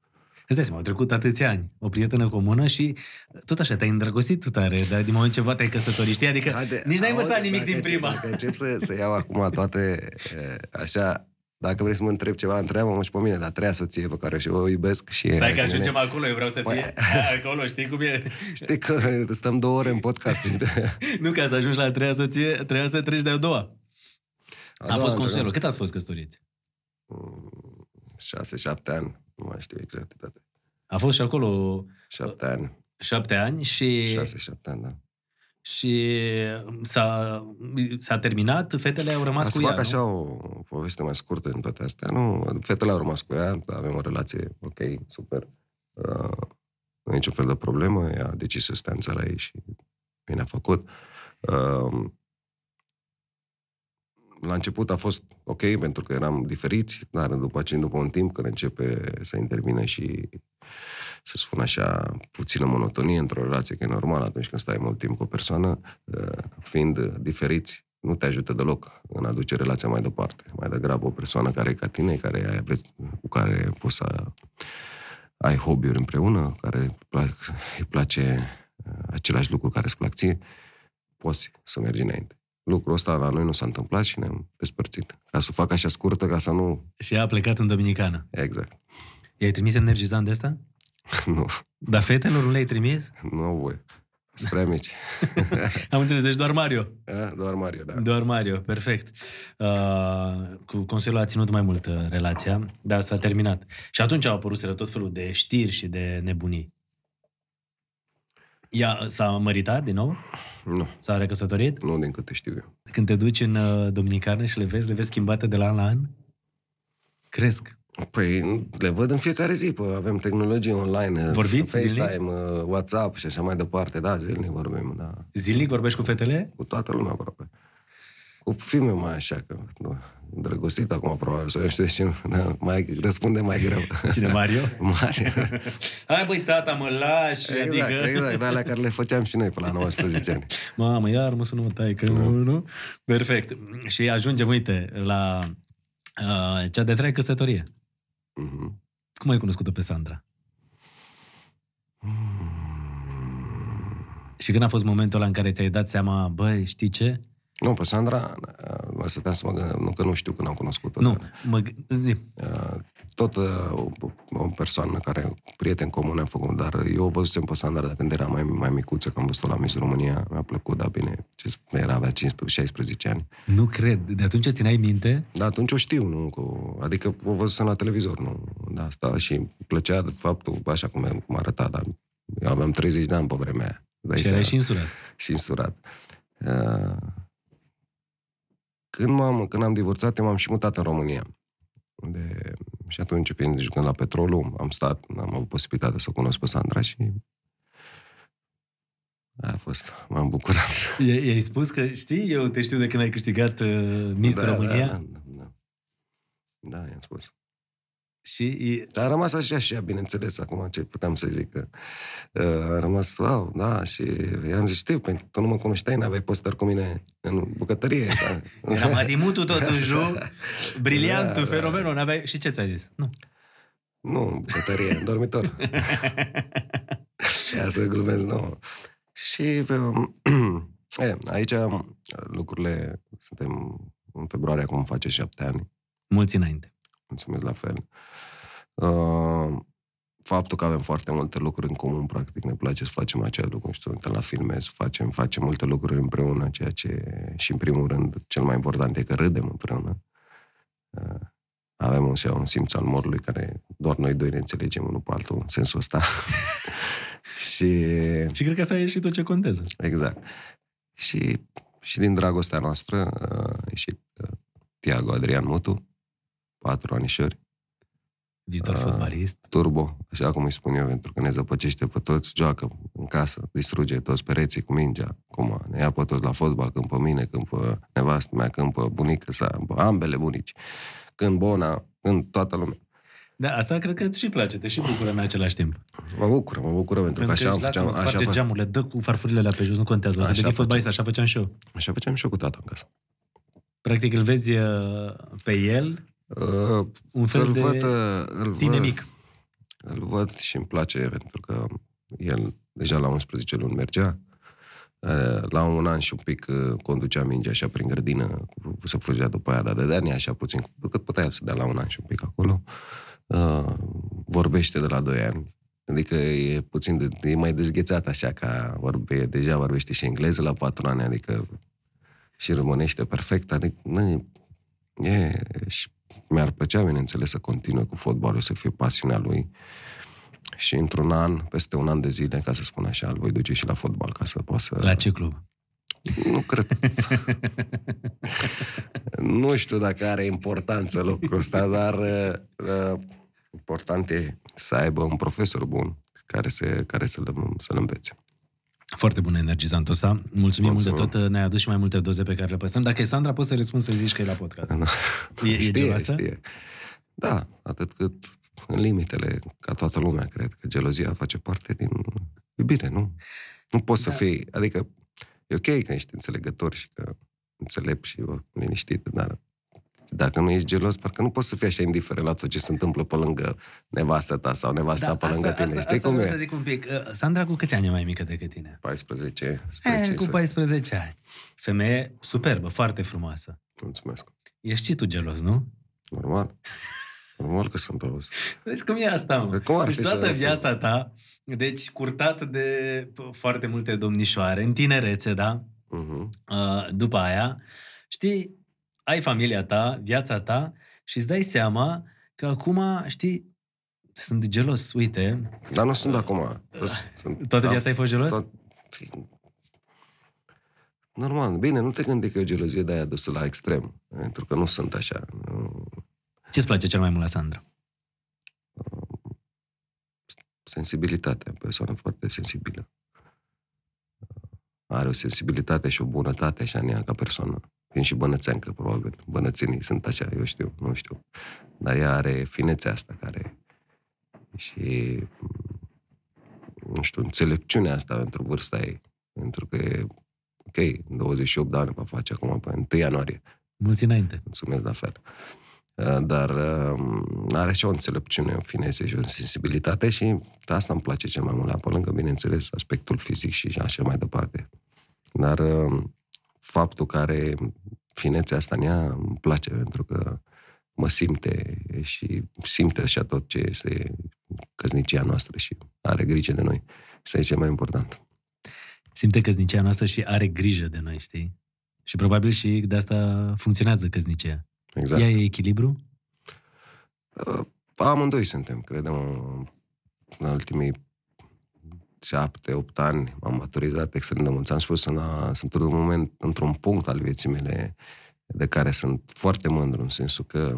Îți dai seama, au trecut atâția ani, o prietenă comună și tot așa te-ai îndrăgostit tare, dar din moment ce vă te-ai căsătorit, știi? Adică Haide, nici n-ai învățat auzi, nimic dacă din încep- prima. Dacă încep să, să iau acum toate e, așa, dacă vrei să mă întreb ceva, întreabă-mă și pe mine, dar treia soție pe care și o iubesc și... Stai că e- ajungem acolo, eu vreau să fie Păi- acolo, știi cum e? Știi că stăm două ore în podcast. Nu, ca să ajungi la a treia soție, trebuia să treci de-a doua. A A doua, fost a Consuelo. doua. Cât ați fost căsătoriți? Șase, șapte ani, nu mai știu exactitate. A fost și acolo Șapte ani, șapte ani și, șase, șapte ani, da. Și s-a, s-a terminat, fetele au rămas Ca să cu ea, fac nu? așa o poveste mai scurtă în toate astea, nu, fetele au rămas cu ea, avem o relație ok, super. Uh, nu e niciun fel de problemă, ea a decis să stea în țara ei și bine a făcut. Uh, la început a fost ok, pentru că eram diferiți, dar după aceea, după un timp, când începe să intervine și să spun așa, puțină monotonie într-o relație, că e normal atunci când stai mult timp cu o persoană, uh, fiind diferiți, nu te ajută deloc în a duce relația mai departe. Mai degrabă o persoană care e ca tine, care ai, aveți, cu care poți să ai hobby-uri împreună, care îi plac, îi place uh, același lucru care îți plac ție, poți să mergi înainte. Lucrul ăsta la noi nu s-a întâmplat și ne-am despărțit. Ca să o fac așa scurtă, ca să nu... Și a plecat în Dominicană. Exact. I-ai trimis energizant de asta? nu, Dar fetelor nu le-ai trimis? nu au voie. Sunt prea mici. Am înțeles, deci doar Mario. A, Doar Mario, da. Doar Mario, perfect. Uh, cu Consiliul a ținut mai mult uh, relația, dar s-a terminat. Și atunci au apărut tot felul de știri și de nebunii. Ea s-a măritat din nou? Nu, S-a recăsătorit? nu din câte știu eu. Când te duci în uh, Dominicană și le vezi, le vezi schimbate de la an la an? Cresc. Păi le văd în fiecare zi, pă, avem tehnologie online, Vorbiți FaceTime, zilnic? uh, WhatsApp și așa mai departe. Da, zilnic vorbim, da. Zilnic vorbești cu fetele? Cu toată lumea aproape. Cu filme mai așa, că nu, îndrăgostit acum probabil, sau eu știu și da, mai răspunde mai greu. Cine, Mario? Mare. Hai băi, tata, mă lași! exact, adică... exact, de alea care le făceam și noi până la 19 ani. Mamă, iar mă sună mă tai, că nu, nu? Perfect. Și ajungem, uite, la uh, cea de treia căsătorie. Mhm. Cum ai cunoscut-o pe Sandra? Și când a fost momentul ăla în care ți-ai dat seama, băi, știi ce? Nu, pe Sandra, uh, mă stăteam să mă gândesc, nu că nu știu când am cunoscut-o. Nu, dar, mă, g- zi. Uh, tot uh, o, o persoană care, prieten comun am făcut, dar eu o văzusem pe Sandra de când era mai, mai micuță, că am văzut-o la Miss România, mi-a plăcut, dar bine, ce, era avea 15-16 ani. Nu cred. De atunci țineai minte? Dar atunci o știu, nu? Cu, adică o văzusem la televizor, nu? De asta și îmi plăcea de faptul, așa cum, cum arăta, dar eu aveam 30 de ani pe vremea aia. Dai și erai seama. și însurat. și însurat. Uh, Când, m-am, când am divorțat, eu m-am și mutat în România. De, și atunci, fiind jucând la petrolul, am stat, am avut posibilitatea să o cunosc pe Sandra și A fost, m-am bucurat. I- I-ai spus că, știi, eu te știu de când ai câștigat uh, Miss da, România Da, da, da. Da, i-am spus. Și e- Dar a rămas așa și ea, bineînțeles, acum ce puteam să zic. Că, uh, a rămas, wow, da, și i-am zis, știu, pentru că tu nu mă cunoșteai, n-aveai poster cu mine în bucătărie. Da. era Madimutu totuși, nu? Briliantul, Da, da. fenomenul, n-aveai... Și ce ți-a zis? Nu. Nu, în bucătărie, în dormitor. Ia să glumesc, nu. Și um, e, aici um, lucrurile, suntem în februarie, acum face șapte ani, Mulți înainte. mulțumesc la fel. Uh, faptul că avem foarte multe lucruri în comun, practic, ne place să facem același lucru, știu, uităm la filme, să facem, facem multe lucruri împreună, ceea ce, și în primul rând, cel mai important e că râdem împreună. Uh, avem un, un simț al umorului care doar noi doi ne înțelegem unul pe altul, în sensul ăsta. și Și cred că asta e și tot ce contează. Exact. Și, și din dragostea noastră a ieșit uh, Tiago Adrian Mutu, patru anișori, Viitor Ah. fotbalist. turbo, așa cum îi spun eu, pentru că ne zăpăcește pe toți, joacă în casă, distruge toți pereții cu mingea, cum ne ia pe toți la fotbal, când pe mine, când pe nevastă mea, când pe bunică sa, pe ambele bunici, când Bona, când toată lumea. Da, asta cred că îți și place, te și bucură în același timp. Mă bucur, mă bucură pentru, că așa am făceam, lasă-mă, așa, sparge fă, geamurile, dă cu farfurile alea pe jos, nu contează. O să Așa devii fotbalist, facem. așa făceam și eu. așa făceam și eu cu tata în casă. Practic îl vezi uh, pe el, Uh, un fel îl de văd, uh, îl tine văd, mic. Îl văd și îmi place pentru că el deja la 11 luni mergea. Eh, La un an și un pic eh, conducea mingea așa prin grădină, să fugea după aia, dar dădea așa puțin, cât putea el să dea la un an și un pic acolo. Eh, Vorbește de la 2 ani, adică e puțin, de, e mai dezghețat așa, ca vorbe, deja vorbește și engleză la 4 ani, adică și românește perfect, adică nu, e, și mi-ar plăcea, bineînțeles, să continue cu fotbalul, să fie pasiunea lui. Și într-un an, peste un an de zile, ca să spun așa, îl voi duce și la fotbal, ca să poată să... La ce club? Nu cred. nu știu dacă are importanță lucrul ăsta, dar uh, important e să aibă un profesor bun care, se, care să-l, să-l învețe. Foarte bun energizantul ăsta. Mulțumim mult de Mulțumim. tot. Ne-ai adus și mai multe doze pe care le păstrăm. Dacă e Sandra, poți să răspunzi să zici că e la podcast. E, e știe, geloasă? știe. Da, atât cât în limitele, ca toată lumea, cred că gelozia face parte din iubire, nu? Nu poți da. să fii, adică e ok că ești înțelegător și că înțelept și liniștit, dar dacă nu ești gelos, parcă nu poți să fii așa indiferent la tot ce se întâmplă pe lângă nevastă ta sau nevasta da, pe lângă tine. asta, Știi asta cum vreau e? să zic un pic. Uh, Sandra, cu câți ani e mai mică decât tine? 14, spre E, cu 15. 14 ani. Femeie superbă, foarte frumoasă. Mulțumesc. Ești și tu gelos, nu? Normal. Normal că sunt auzi. Deci cum e asta, mă? Cum ar deci fi toată să- viața ta, deci curtat de p- foarte multe domnișoare, în tinerețe, da? Uh-huh. Uh, după aia, știi, ai familia ta, viața ta și îți dai seama că acum, știi, sunt gelos, uite, Dar nu sunt acum. Sunt, toată da, viața ai fost gelos? Tot... Normal. Bine, nu te gândi că e o gelozie de aia dusă la extrem. Pentru că nu sunt așa. Nu... Ce-ți place cel mai mult la Sandra? Sensibilitatea. O persoană foarte sensibilă. Are o sensibilitate și o bunătate așa în ea ca persoană. Fiind și bănățeancă, probabil. Bănățenii sunt așa, eu știu, nu știu. Dar ea are finețea asta care... Și nu știu, înțelepciunea asta pentru vârsta ei. Pentru că e, ok, 28 de ani va face acum, pe 1 ianuarie. Mulți înainte. Mulțumesc la fel. Uh, Dar uh, are și o înțelepciune, o finețe și o sensibilitate și asta îmi place cel mai mult la pe lângă, bineînțeles, aspectul fizic și așa mai departe. Dar uh, faptul că are finețea asta în ea îmi place pentru că mă simte și simte așa tot ce este căsnicia noastră și are grijă de noi. Asta e cel mai important. Simte căsnicia noastră și are grijă de noi, știi? Și probabil și de asta funcționează căsnicia. Exact. Ea e echilibru? Uh, Amândoi suntem, credem, uh, în ultimii șapte, opt ani am maturizat extrem de mult. Am spus, în a, sunt într-un moment, într-un punct al vieții mele de care sunt foarte mândru, în sensul că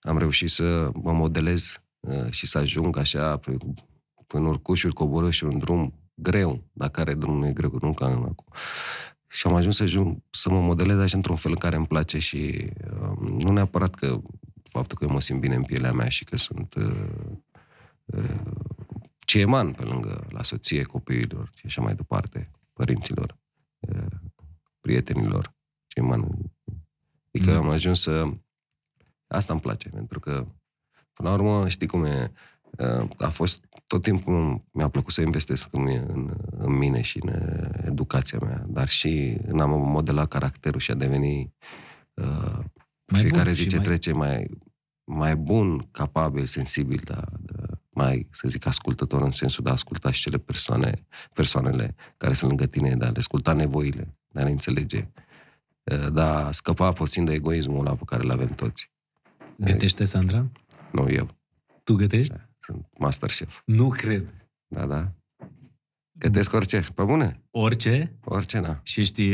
am reușit să mă modelez uh, și să ajung așa pe, în urcușuri, coborâșuri, un drum greu, dar care drumul e greu, nu ca acum. Și am ajuns să, ajung, să mă modelez așa într-un fel în care îmi place și uh, nu neapărat că faptul că eu mă simt bine în pielea mea și că sunt uh, uh, ce eman pe lângă la soție, copiilor și așa mai departe, părinților, uh, prietenilor, ce eman. Adică Da. am ajuns să... Asta îmi place, pentru că, până la urmă, știi cum e, uh, a fost tot timpul mi-a plăcut să investesc în, în, în mine și în uh, educația mea, dar și în a mă modela caracterul și a deveni uh, Mai fiecare bun zi și ce mai- trece mai, mai bun, capabil, sensibil, da, da, mai, să zic, ascultător în sensul de a asculta și cele persoane, persoanele care sunt lângă tine, de a le asculta nevoile, de a le înțelege, uh, de a scăpa puțin de egoismul ăla pe care îl avem toți. Gătește, Sandra? Nu eu, Tu gătești? sunt master chef. Nu cred. Da, da. Gătesc orice, pe bune, Orice? orice, da, Și știi...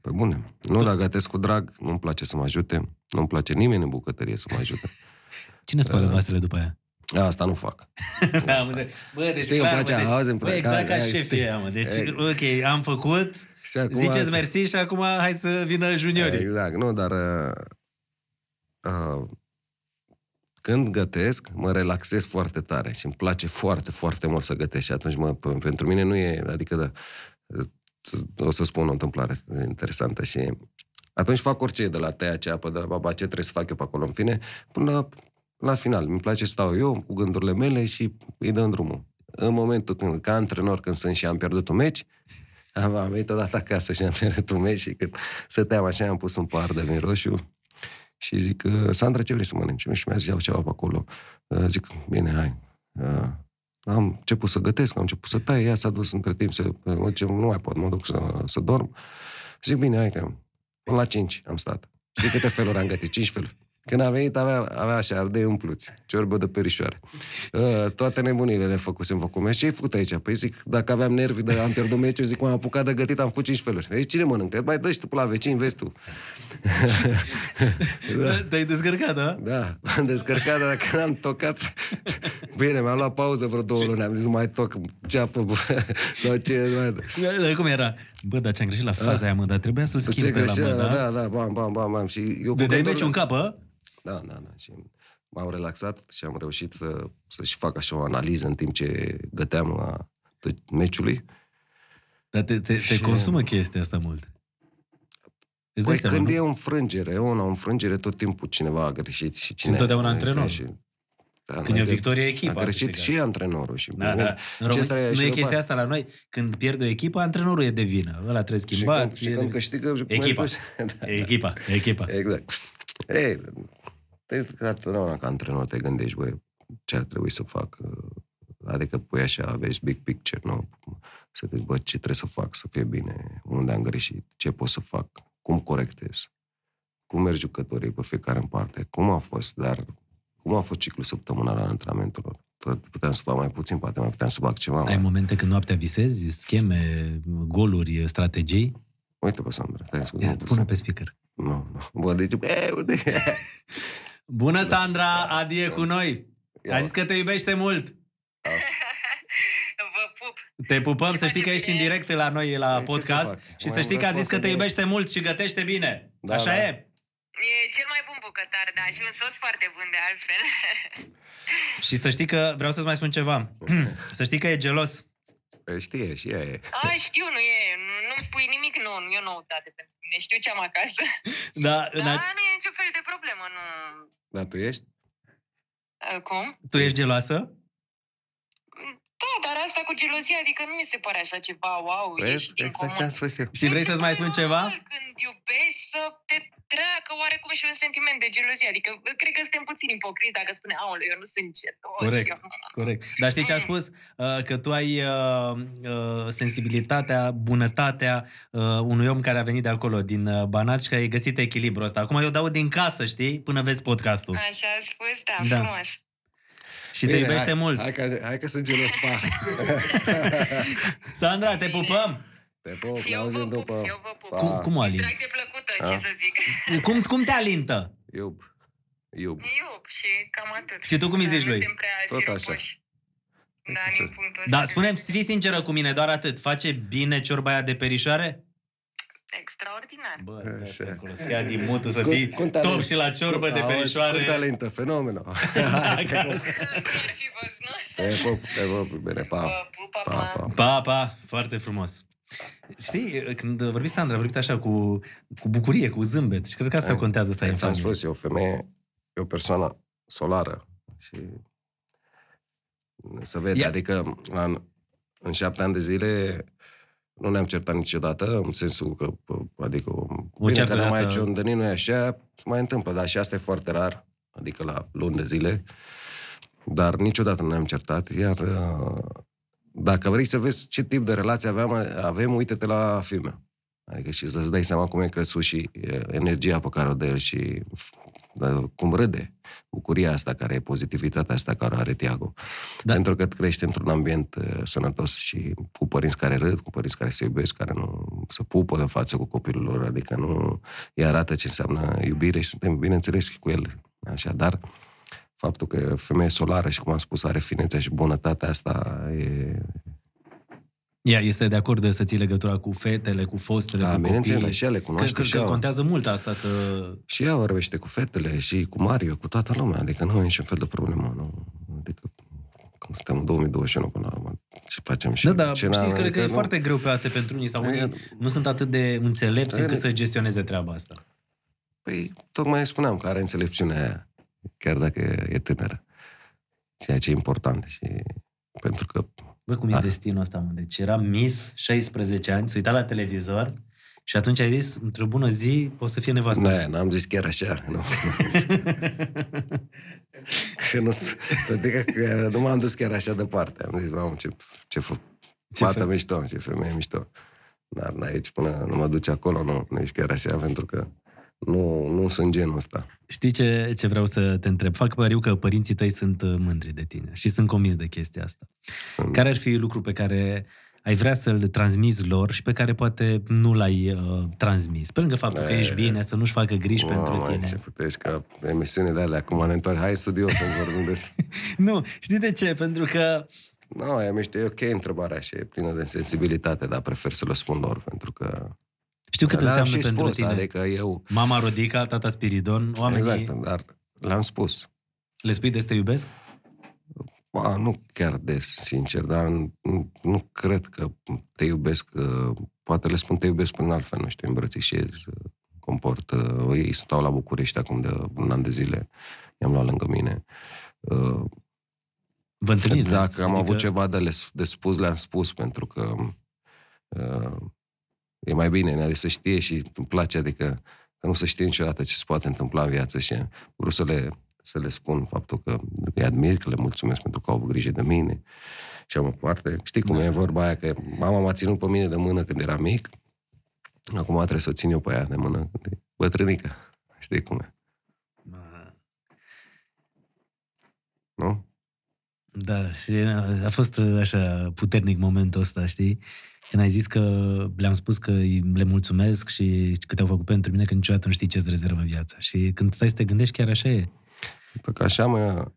pe bune. Nu, dar gătesc cu drag, nu-mi place să mă ajute, nu-mi place nimeni în bucătărie să mă ajute. Cine spală Uh, vasele după aia? Asta nu fac. Da, mă, de, bă, deci Știi, îmi clar, place, mă, de, auzi, îmi bă, place, exact ca hai, hai. șefii ăia, mă. Deci, Ei. ok, am făcut, Și acum, ziceți mersi și acum hai să vină juniorii. Exact, nu, dar uh, uh, când gătesc, mă relaxez foarte tare și îmi place foarte, foarte mult să gătesc și atunci mă, p- pentru mine nu e, adică da, o să spun o întâmplare interesantă și atunci fac orice, de la tăia ce apă, de la baba, ce trebuie să fac eu pe acolo, în fine, până la, la final. Mi place să stau eu cu gândurile mele și îi dăm drumul. În momentul când, ca antrenor, când sunt și am pierdut un meci, am, am venit odată acasă și am pierdut un meci și când stăteam așa, am pus un par de vin roșu și zic, "Uh, Sandra, ce vrei să mănânci? Și mi-a zis, iau ceva pe acolo. Uh, Zic, bine, hai. Uh, Am început să gătesc, am început să tai, ea s-a dus între timp să, mă, ce, nu mai pot, mă duc să, să dorm. Zic, bine, hai că până la 5 am stat. Știi câte feluri am gătit? 5 feluri. Când a venit, avea, avea așa, ardei umpluți, ciorbă de perișoare. Uh, toate nebunile le făcusem făcut. Ce ai făcut aici? Păi zic, dacă aveam nervi, de, am pierdut meciul, zic, m-am apucat de gătit, am făcut 5 feluri. Deci cine mănâncă? Mai dă și tu pe la vecini, vezi tu. Da. Te-ai descărcat, da? Da, am descărcat, dar când am tocat... Bine, mi-am luat pauză vreo două luni, am zis, nu mai toc ceapă bă, sau ce... Mai... Da, Dar cum era? Bă, dar ce-am greșit la faza aia, mă, dar trebuia să-l schimb Ce pe la mă, greșeală, da? da, da, bam, bam, bam, bam. Și eu cu Dădeai gândurile- meciul în capă? Da, da, da. Și m-am relaxat și am reușit să, să-și fac așa o analiză în timp ce găteam la tot meciului. Dar te, te, te consumă chestia asta mult. Îți dai Păi seama, când nu? e o înfrângere, e o înfrângere, tot timpul cineva a greșit și cine... întotdeauna a antrenor. Și, da, Când n-ai e o de- victorie, echipa, A greșit câștigat. și antrenorul. Și Da, bine, da. În ce România, trebuie nu și e de chestia bani. asta la noi. Când pierde o echipă, antrenorul e de vină. Ăla trebuie Și schimbat. când, și e când de... câștigă... Echipa. Da, Echipa, echipa. Exact. Ei, te, întotdeauna ca antrenor te gândești, băi, ce ar trebui să fac? Adică pui așa, vezi big picture, nu? Să te bă, ce trebuie să fac să fie bine, unde am greșit, ce pot să fac, cum corectez, cum merg jucătorii pe fiecare în parte, cum a fost, dar cum a fost ciclul săptămânal al antrenamentelor. Puteam să fac mai puțin, poate mai puteam să fac ceva Ai mai. momente când noaptea visezi, scheme, goluri, strategii? Uite pe Sandra, stai să Ia, Pune pe speaker. Nu, nu. Bă, deci, e, unde Bună, Sandra! Adi e cu noi! A zis că te iubește mult! Vă pup. Te pupăm, să știi că ești în direct la noi la Păi, ce să podcast fac? și Mai să știi că a zis că te răspuns iubește mult și gătește bine. Da, Așa da. e? E cel mai bun bucătar, da, și un sos foarte bun de altfel. Și să știi că, vreau să-ți mai spun ceva, să știi că e gelos. Păi Știe, și ea e. A, știu, nu e, nu- nu-mi spui nimic nou, nu e o noutate pentru mine, știu ce am acasă. Da, Da, na- nu e niciun fel de problemă, nu... Dar tu ești? A, Cum? tu ești geloasă? Da, dar asta cu gelozia, adică nu mi se pare așa ceva, wow, Vezi? ești din Exact ce am comun. spus eu. Și vrei Mi se să-ți mai pare spun ceva? normal Când iubești să te treacă oarecum și un sentiment de gelozie. Adică cred că suntem puțin ipocriți dacă spune, aole, eu nu sunt gelos. Corect. eu nu-" Corect. Dar știi ce a spus? Uh, Că tu ai uh, uh, sensibilitatea, bunătatea uh, unui om care a venit de acolo, din uh, Banat și că ai găsit echilibrul ăsta. Acum eu dau din casă, știi? Până vezi podcastul. Așa a spus, da, Da. frumos. Și te iubește hai, mult. Hai că, hai că sunt gelos, pa! Sandra, te pupăm! Te pup, Și ne eu vă auzim pup, după. și eu vă pup. Pa. Cum, cum o alinți? Distracție plăcută, Ah. ce să zic. Cum, cum te alintă? Iub. Iub. Iub și cam atât. Și tu cum îi zici Nu lui? suntem prea Tot așa. siropoși. Da, din punctul ăsta Da, de spune vedere. fii sinceră cu mine, doar atât. Face bine ciorba aia de perișoare? Extraordinar. Bă, Așa. de acolo, să fii adimutul, să Cu- fii cu talent. top și la ciorbă de Auzi, perișoare. Cu talentă, fenomenă. Acasă. Ar fi fost, nu? Te pup, te pup, bine, pa. Pă, pupa, Pa, pa. pa. Pa, pa, foarte frumos. Știi, când vorbi Sandra, a vorbit așa cu, cu bucurie, cu zâmbet și cred că asta contează să ai în Ți-am familie. spus, e o femeie, e o persoană solară și se vede, Ia- adică în, în șapte ani de zile nu ne-am certat niciodată, în sensul că, p- adică, o bine ceartă că de ne mai asta- ciondănit, nu e așa, se mai întâmplă, dar și asta e foarte rar, adică la luni de zile, dar niciodată nu ne-am certat, iar uh, dacă vrei să vezi ce tip de relație aveam, avem, uite-te la filme. Adică și să-ți dai seama cum e crescut și e, energia pe care o dă el și f- da, cum râde. Bucuria asta care e, pozitivitatea asta care o are Tiago. Da. Da. Pentru că crește într-un ambient uh, sănătos și cu părinți care râd, cu părinți care se iubesc, care nu se pupă în față cu copilul lor, adică nu îi arată ce înseamnă iubire și suntem, bineînțeles, și cu el. Așa, dar faptul că e o femeie solară și, cum am spus, are finețea și bunătatea asta e... Ea este de acord să ții legătura cu fetele, cu fostele, Da, cu bineînțeles, copiii. și ea le cunoaște Că, că, și că ea- contează mult asta să... Și ea vorbește cu fetele și cu Mario, cu toată lumea, adică nu e niciun fel de problemă. Nu. Adică când suntem în 2021 până la urmă, ce facem și Da, da, ce știi, n-am, cred că adică e nu. foarte greu pe alte pentru unii sau E- unii nu sunt atât de înțelepți E- încât să gestioneze treaba asta. Păi, tocmai spuneam că are înțelepciunea aia, chiar dacă e, e tânără. Ceea ce e important și pentru că Bă, cum e Da. destinul ăsta, mă? Deci era Miss, 16 ani, se uita la televizor și atunci ai zis, într-o bună zi, o să fie nevastă. Da, n-am zis chiar așa. Nu. că nu, s- adică că nu m-am dus chiar așa departe. Am zis, mamă, ce, ce, fă, Ce fată fe- mișto, ce femeie mișto. Dar aici, până nu mă duce acolo, nu, nu ești chiar așa, pentru că nu, nu sunt genul ăsta. Știi ce, ce vreau să te întreb? Fac pariu că părinții tăi sunt uh, mândri de tine și sunt convins de chestia asta. Mm. Care ar fi lucru pe care ai vrea să-l transmiți lor și pe care poate nu l-ai uh, transmis? Pe lângă faptul că E. ești bine, să nu-și facă griji pentru Mamă, tine. Ce puteți ca emisiunile alea, acum ne întoarce, hai studio să vorbim despre... Nu, știi de ce? Pentru că Nu, no, e mișto, e ok întrebarea și e plină de sensibilitate, dar prefer să le spun lor, pentru că... știu cât Le-am înseamnă și pentru spus, tine. Adică eu... Mama Rodica, tata Spiridon, oamenii Exact, dar le-am spus. le spui de să te iubesc? Ba, nu chiar des, sincer, dar nu, nu cred că te iubesc, uh, poate le spun te iubesc prin altfel, nu știu, îmbrățișez, uh, comport, uh, ei stau la București acum de un an de zile, i-am luat lângă mine. Uh, Vă întâlniți Dacă des? am Adică- avut ceva de, le, de spus, le-am spus, pentru că uh, e mai bine, adică să știe și îmi place, adică că nu să știe niciodată ce se poate întâmpla în viață și vreau să le, să le spun faptul că îi admir, că le mulțumesc pentru că au avut grijă de mine și am parte. Știi cum Da. e vorba aia, că mama m-a ținut pe mine de mână când eram mic, acum trebuie să o țin eu pe ea de mână când e bătrânică. Știi cum e, nu? Da, și a fost așa puternic momentul ăsta, știi? Când ai zis că le-am spus că îi- le mulțumesc și cât au făcut pentru mine, că niciodată nu știi ce-ți rezervă viața. Și când stai să te gândești, chiar așa e. Pentru că așa mă,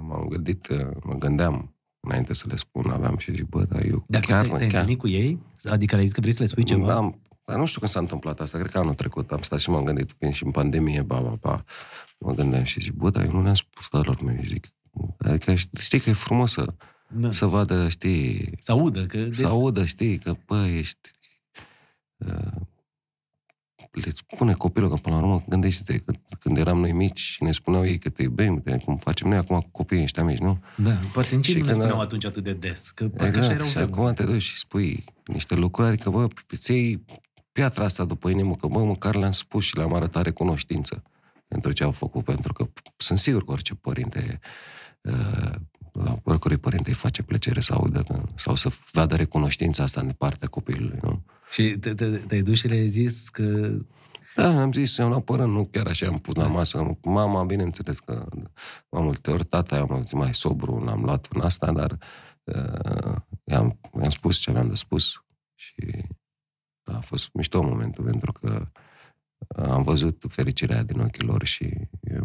m-am gândit, mă gândeam înainte să le spun, aveam și zic, bă, dar eu Dar chiar, te-ai, te-ai chiar, întâlnit cu ei? Adică le-ai zis că vrei să le spui ceva? da, am, dar nu știu când s-a întâmplat asta, cred că anul trecut am stat și m-am gândit, fiind și în pandemie, ba, ba, ba, mă gândeam și zic, bă, dar eu nu le-am spus lor mei, zic, adică știi că e frumos să, Da. să vadă, știi, Să audă. Că să audă, știi, că, bă, ești... Uh, le spune copilul că, până la urmă, gândește-te că când eram noi mici și ne spuneau ei că te iubim, de cum facem noi acum cu copiii ăștia mici, nu? Da, poate nici Și nu le când spuneau a- atunci atât de des. Că parcă așa Exact, erau și vremuri. acum te duci și spui niște lucruri, adică, bă, îți iei piatra asta după inimă, că, bă, măcar le-am spus și le-am arătat recunoștință pentru ce au făcut, pentru că sunt sigur că orice părinte, uh, la oricărui părinte îi face plăcere să audă că, sau să vadă recunoștința asta în partea copilului, nu? Și te, te, te-ai dus și le-ai zis că... Da, am zis, eu la părând, nu chiar așa am pus la masă. Mama, bineînțeles că mai multe ori, tata, am mai sobru, n-am luat în asta, dar uh, i-am, i-am spus ce aveam de spus și da, a fost mișto momentul, pentru că am văzut fericirea din ochii lor și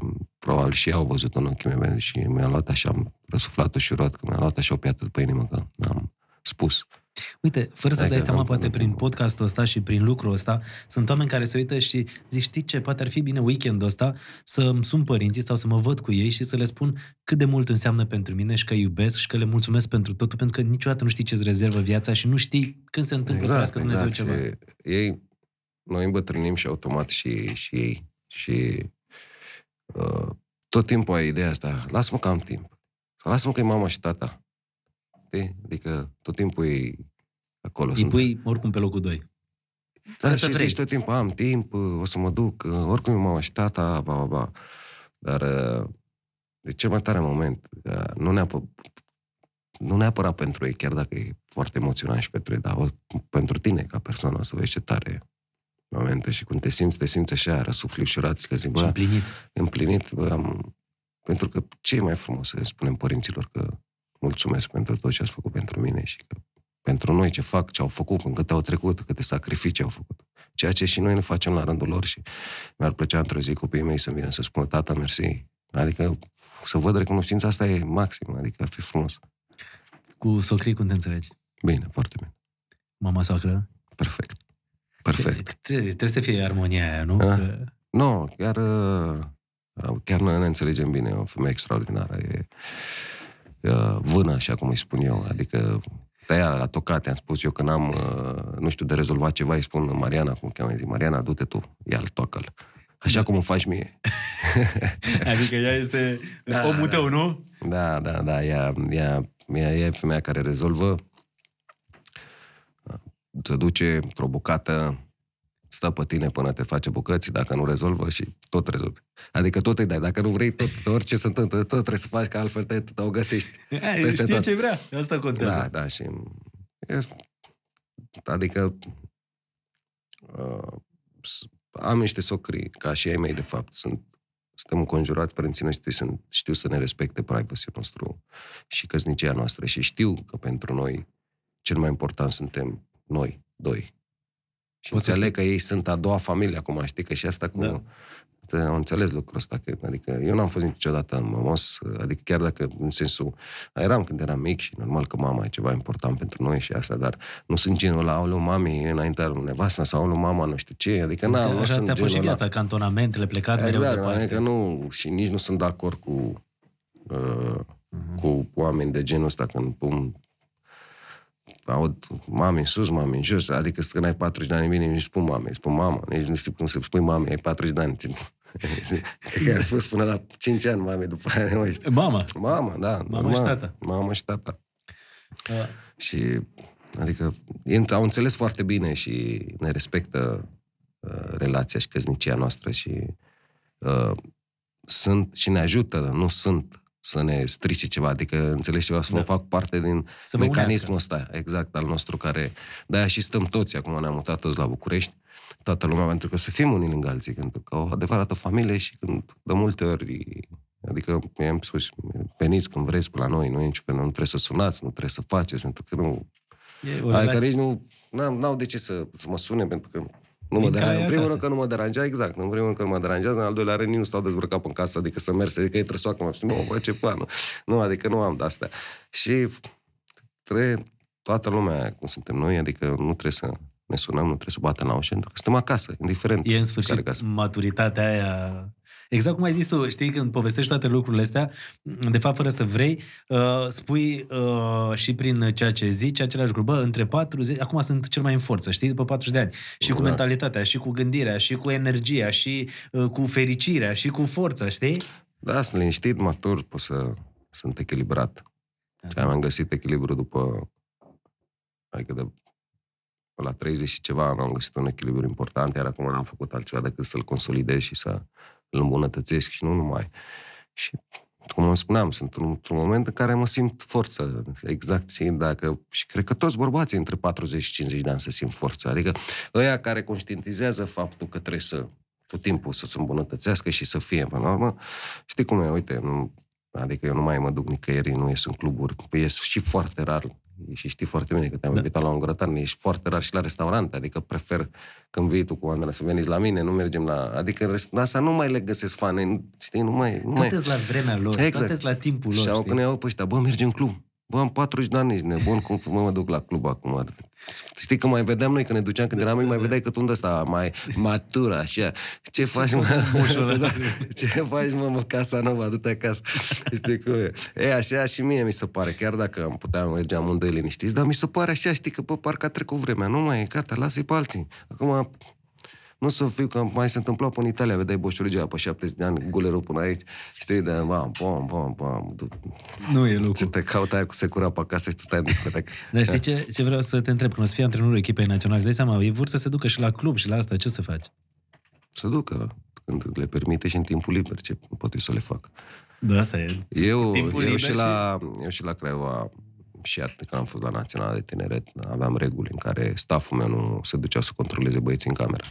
um, probabil și ei au văzut în ochii mei și mi-a luat așa, am răsuflat ușurat, că mi-a luat așa o piatră după inimă, că am spus. Uite, fără să Adică dai seama, am- poate prin podcastul ăsta și prin lucrul ăsta, sunt oameni care se uită și zic, știi ce, poate ar fi bine weekendul ăsta să îmi sun părinții sau să mă văd cu ei și să le spun cât de mult înseamnă pentru mine și că iubesc și că le mulțumesc pentru totul, pentru că niciodată nu știi ce-ți rezervă viața și nu știi când se întâmplă exact, să Dumnezeu ceva. Și ei, noi îmbătrânim și automat și, și ei. Și uh, tot timpul ai ideea asta, lasă-mă că am timp. Sau lasă-mă că e mama și tata. Știi? Adică tot timpul e acolo. Îi sunt. pui oricum pe locul 2. Da, să și vrei. zici tot timpul, am timp, o să mă duc, oricum e mama și tata, ba, ba, ba. Dar uh, de cel mai tare moment, uh, nu neapărat, nu neapărat pentru ei, chiar dacă e foarte emoționant și pentru ei, dar o- pentru tine ca persoană, o să vezi ce tare momente și când te simți, te simți așa, răsufli ușurat și că zic, Și bă, împlinit. împlinit, bă, am... pentru că ce e mai frumos să le spunem părinților că mulțumesc pentru tot ce ați făcut pentru mine și că pentru noi ce fac, ce au făcut, în câte au trecut, câte sacrificii au făcut. Ceea ce și noi ne facem la rândul lor și mi-ar plăcea într-o zi copiii mei să vină să spună tata, mersi. Adică să văd recunoștința asta e maxim, adică ar fi frumos. Cu socrii cum te înțelegi? Bine, foarte bine. Mama soacră? Perfect. Perfect. Trebuie, trebuie să fie armonia aia, nu? Da. Că... Nu, chiar, uh, chiar noi ne înțelegem bine, e o femeie extraordinară, e, e vână, așa cum îi spun eu, adică tăia la tocat, i-am spus eu că n-am, uh, nu știu, de rezolvat ceva, îi spun Mariana, cum cheamă, îi zic, Mariana, du-te tu, ia-l, tocă-l. Așa cum o faci mie. Adică ea este Da, omul da. tău, nu? Da, da, da, ea, ea, ea e femeia care rezolvă, te duce într-o bucată, stă pe tine până te face bucăți, dacă nu rezolvă și tot rezolvi. Adică tot îi dai, dacă nu vrei, tot, orice se întâmplă, tot trebuie să faci, că altfel te, te o găsești. Aia, Peste știe tot. ce vrea. Asta contează. Da, da, și... E, adică... Uh, s- am niște socri, ca și ai mei, de fapt. Sunt, suntem înconjurați, părinții noștri sunt, știu să ne respecte privacy-ul nostru și căsnicia noastră și știu că pentru noi cel mai important suntem noi, doi. Și Poți să înțeleg că ei sunt a doua familie acum, știi că și asta cu... Da. Da. Am înțeles lucrul ăsta, că, adică eu n-am fost niciodată mămos, adică chiar dacă în sensul, eram când eram mic și normal că mama e ceva important pentru noi și asta, dar nu sunt genul la auleu mami înaintea lui nevasta sau auleu mama nu știu ce, adică Că n-am, nu așa sunt ți-a fost și genul ăla. viața, cantonamentele, plecat mereu Exact, departe. adică nu, și nici nu sunt de acord cu, uh, cu oameni de genul ăsta, când pun aud mami în sus, mami în jos, adică când ai 40 de ani, bine, nici spun mami, îi spun mama, nici nu știu cum să spui mami, ai 40 de ani. Cred că am spus până la 5 ani mami, după aia nu mai știu. Mama, Mama, da. Mama normal. și tata. Mama și tata. uh, Și, adică, ei au înțeles foarte bine și ne respectă uh, relația și căsnicia noastră și uh, sunt și ne ajută, nu sunt să ne strice ceva, adică înțelegi ceva, să Da. nu fac parte din Să vă mecanismul ăsta, exact, al nostru, care, de-aia și stăm toți, acum ne-am mutat toți la București, toată lumea, pentru că să fim unii lângă alții, pentru că o adevărată familie și când, de multe ori, adică mi-am spus, veniți când vreți pe la noi, nu e niciun fel, nu trebuie să sunați, nu trebuie să faceți, pentru că nu, e o Adică relație. nici nu, n-am, n-au de ce să, să mă sune, pentru că nu mă Din care deranjează. ai În primul acasă. rând că nu mă deranja, exact. În primul rând că nu mă deranjează, în al doilea rând nici nu stau dezbrăcat în casă, adică să merg, adică intră soacră, mă spune, bă, ce plană. Nu, adică nu am de-astea. Și trebuie toată lumea, cum suntem noi, adică nu trebuie să ne sunăm, nu trebuie să bată la ușă, pentru că suntem acasă, indiferent. E în care sfârșit casă. maturitatea aia... Exact cum ai zis tu, știi, când povestești toate lucrurile astea, de fapt, fără să vrei, uh, spui uh, și prin ceea ce zici, același lucru. Bă, între 40, acum sunt cel mai în forță, știi, după 40 de ani. Și cu Da. mentalitatea, și cu gândirea, și cu energia, și uh, cu fericirea, și cu forța, știi? Da, sunt liniștit, matur, pot să sunt echilibrat. Și am găsit echilibru după, adică de la 30 și ceva ani am găsit un echilibru important, iar acum n-am făcut altceva decât să-l consolidez și să îl îmbunătățesc și nu numai. Și cum îmi spuneam, sunt în- într-un moment în care mă simt forță, exact, și dacă, și cred că toți bărbații între 40 și 50 de ani se simt forță. Adică ăia care conștientizează faptul că trebuie să tot timpul să se îmbunătățească și să fie, până la urmă, știi cum e, uite, nu, adică eu nu mai mă duc nicăieri, nu ies în cluburi, ies și foarte rar, și știi foarte bine că te-am Da. invitat la un grătar, ești foarte rar și la restaurant, adică prefer când vii tu cu Andra să veniți la mine, nu mergem la... Adică rest- asta nu mai le găsesc fane, știi, nu mai... Nu mai... Toate la vremea lor, Exact. toate la timpul lor, Și au știi? când iau pe ăștia, bă, mergem în club. Bă, am 40 de ani, ești nebun, cum mă, mă duc la club acum? Știi că mai vedeam noi când ne duceam când eram mici, mai vedeai că tu unde ăsta mai matur, așa. Ce faci, mă? Da, Ce faci, mă, mă, casa nouă, du-te acasă. Știi cum e? E, așa și mie mi se pare, chiar dacă am putea merge amândoi liniștiți, dar mi se pare așa, știi că, bă, parcă a trecut vremea. Nu mai e, gata, lasă-i pe alții. Acum, nu să fiu că mai se întâmpla pe în Italia, vedeai Boșorugea pe 70 de ani, gulerul până aici, știi, de bam, bam, bam, bam, du- Nu e ce lucru. te caută aia cu secura pe acasă și tu stai în discotecă. Dar știi ce, ce vreau să te întreb? Când o să fii antrenorul echipei naționale, îți dai seama, ei vor să se ducă și la club și la asta, ce o să faci? Să ducă când le permite și în timpul liber, ce pot eu să le fac. Da, asta e. Eu, Timpul eu, liber și și- la, eu și la Craiova, și atât când am fost la Național de Tineret, aveam reguli în care staful meu nu se ducea să controleze băieții în cameră.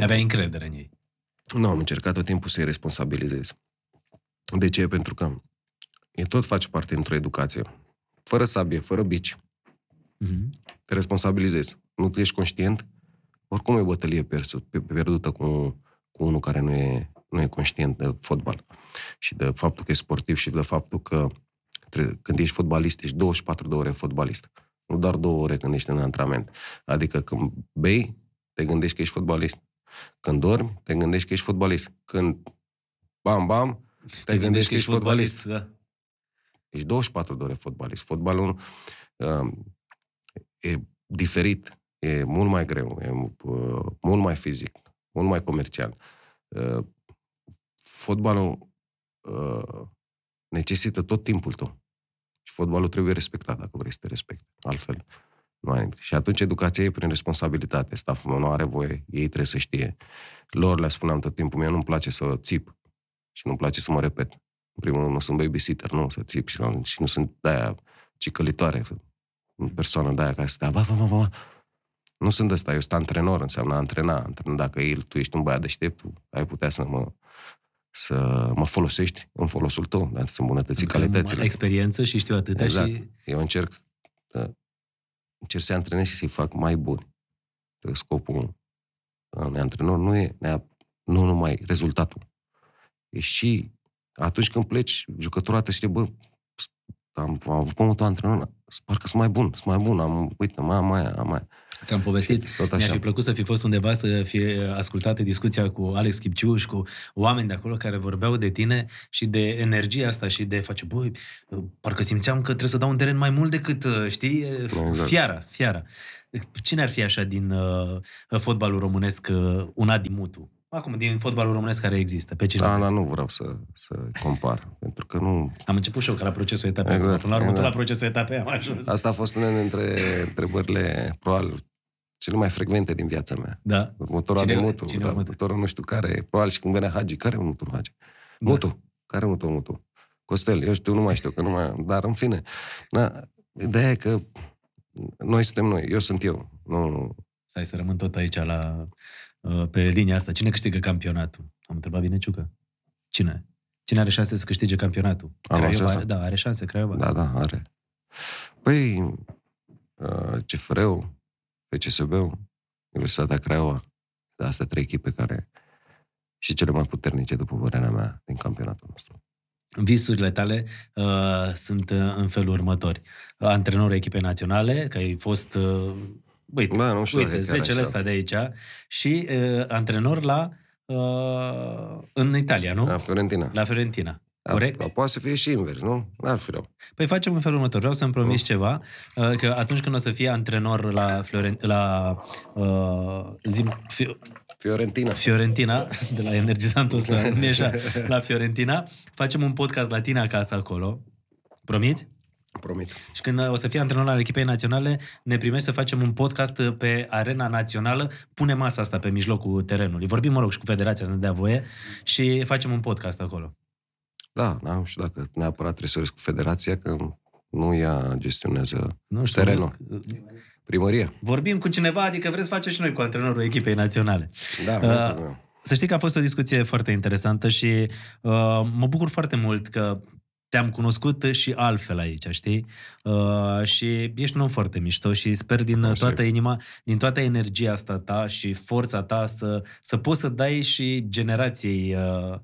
Avea încredere în ei. Nu, am încercat tot timpul să-i responsabilizez. De ce? Pentru că e tot face parte dintr-o educație. Fără sabie, fără bici. Mhm. Te responsabilizezi. Nu ești conștient? Oricum e o bătălie persu- pe- pierdută cu, cu unul care nu e, nu e conștient de fotbal. Și de faptul că e sportiv și de faptul că tre- când ești fotbalist, ești 24 de ore fotbalist. Nu doar două ore când ești în antrenament. Adică când bei, te gândești că ești fotbalist. Când dormi, te gândești că ești fotbalist. Când bam, bam, te, te gândești că ești fotbalist. Da. Ești 24 de ore fotbalist. Fotbalul uh, e diferit, e mult mai greu, e uh, mult mai fizic, mult mai comercial. Uh, fotbalul uh, necesită tot timpul tău. Și fotbalul trebuie respectat dacă vrei să te respecte. Altfel, nu ai nimic. Și atunci educația e prin responsabilitate. Staful meu nu are voie, ei trebuie să știe. Lor le spuneam tot timpul, mie nu-mi place să țip și nu-mi place să mă repet. În primul rând, nu sunt babysitter, nu, să țip și, și nu sunt de-aia cicălitoare, persoană de-aia care stă, ba, ba, ba, ba. Nu sunt ăsta, eu sunt antrenor, înseamnă antrena. antrena. Dacă el, tu ești un băiat deștept, ai putea să mă, să mă folosești în folosul tău, dar să îmbunătăți Pentru că am calitățile. experiență și știu atâtea Exact. și... Eu încerc, da, încerc să antrenez și să-i fac mai buni. Că Scopul unui antrenor nu e nea- nu numai rezultatul. E și atunci când pleci, jucătorul te știe, bă, am, am avut pământul antrenor, parcă sunt mai bun, sunt mai bun, am, uite, mai am aia, am aia. Ți-am povestit. Tot Mi-ar așa. fi plăcut să fi fost undeva să fie ascultată discuția cu Alex Chipciuș și cu oameni de acolo care vorbeau de tine și de energia asta și de face, băi, parcă simțeam că trebuie să dau un teren mai mult decât, uh, știi, Exact. fiara, fiara. Cine ar fi așa din uh, fotbalul românesc uh, un Adi Mutu? Acum, din fotbalul românesc care există, pe cine Da, vezi? dar nu vreau să, să compar, pentru că nu... Am început și eu ca la procesul etapei. Exact, Exact, Până la urmă, tot exact. la procesul etapei am ajuns. Asta a fost una dintre întrebările, probabil, cele mai frecvente din viața mea. Da. Următorul Cine- de Mutu, cine da, Mutu? următorul nu știu care, probabil și când venea Hagi, care e următorul Hagi? Da. Mutu, care e următorul Mutu? Costel, eu știu, nu mai știu, că nu mai... Dar, în fine, da, ideea e că noi suntem noi, eu sunt eu. Nu, Stai să rămân tot aici la, uh, pe linia asta. Cine câștigă campionatul? Am întrebat bine Ciucă. Cine? Cine are șanse să câștige campionatul? Am Craiova așa, are, da, are șanse, Craiova. da, da, are. Păi, uh, CFR-ul, PCSB-ul, Universitatea Craiova, da, astea trei echipe care și cele mai puternice, după părerea mea, din campionatul nostru. Visurile tale uh, sunt uh, în felul următor. Uh, antrenorul echipei naționale, că ai fost, uh, uite, Da, nu știu uite dacă e chiar zecele așa. ăsta de aici, și uh, antrenor la uh, în Italia, nu? La Fiorentina. La Fiorentina. Da, Corect? dar poate să fie și invers, nu? N-ar fi rău. Păi facem în felul următor. Vreau să-mi promiți ceva, uh, că atunci când o să fie antrenor la, Florent, la uh, zim, Fi- Fiorentina. Fiorentina, de la energizantul ăsta, nu e așa, la Fiorentina, facem un podcast la tine acasă acolo. Promiți? Promit. Și când o să fie antrenor la echipei naționale, ne primești să facem un podcast pe arena națională, punem masa asta pe mijlocul terenului. Vorbim, mă rog, și cu federația să ne dea voie și facem un podcast acolo. Da, dar nu știu dacă neapărat trebuie să vorbesc cu federația, că nu ea gestionează Nu știu, terenul. vezi, Primăria. Vorbim cu cineva, adică vreți să facem și noi cu antrenorul echipei naționale. Da, Uh, nu e problemă. Să știi că a fost o discuție foarte interesantă și uh, mă bucur foarte mult că te-am cunoscut și altfel aici, știi? Uh, și ești un om foarte mișto și sper din Mersi. toată inima, din toată energia asta ta și forța ta să, să poți să dai și generației uh,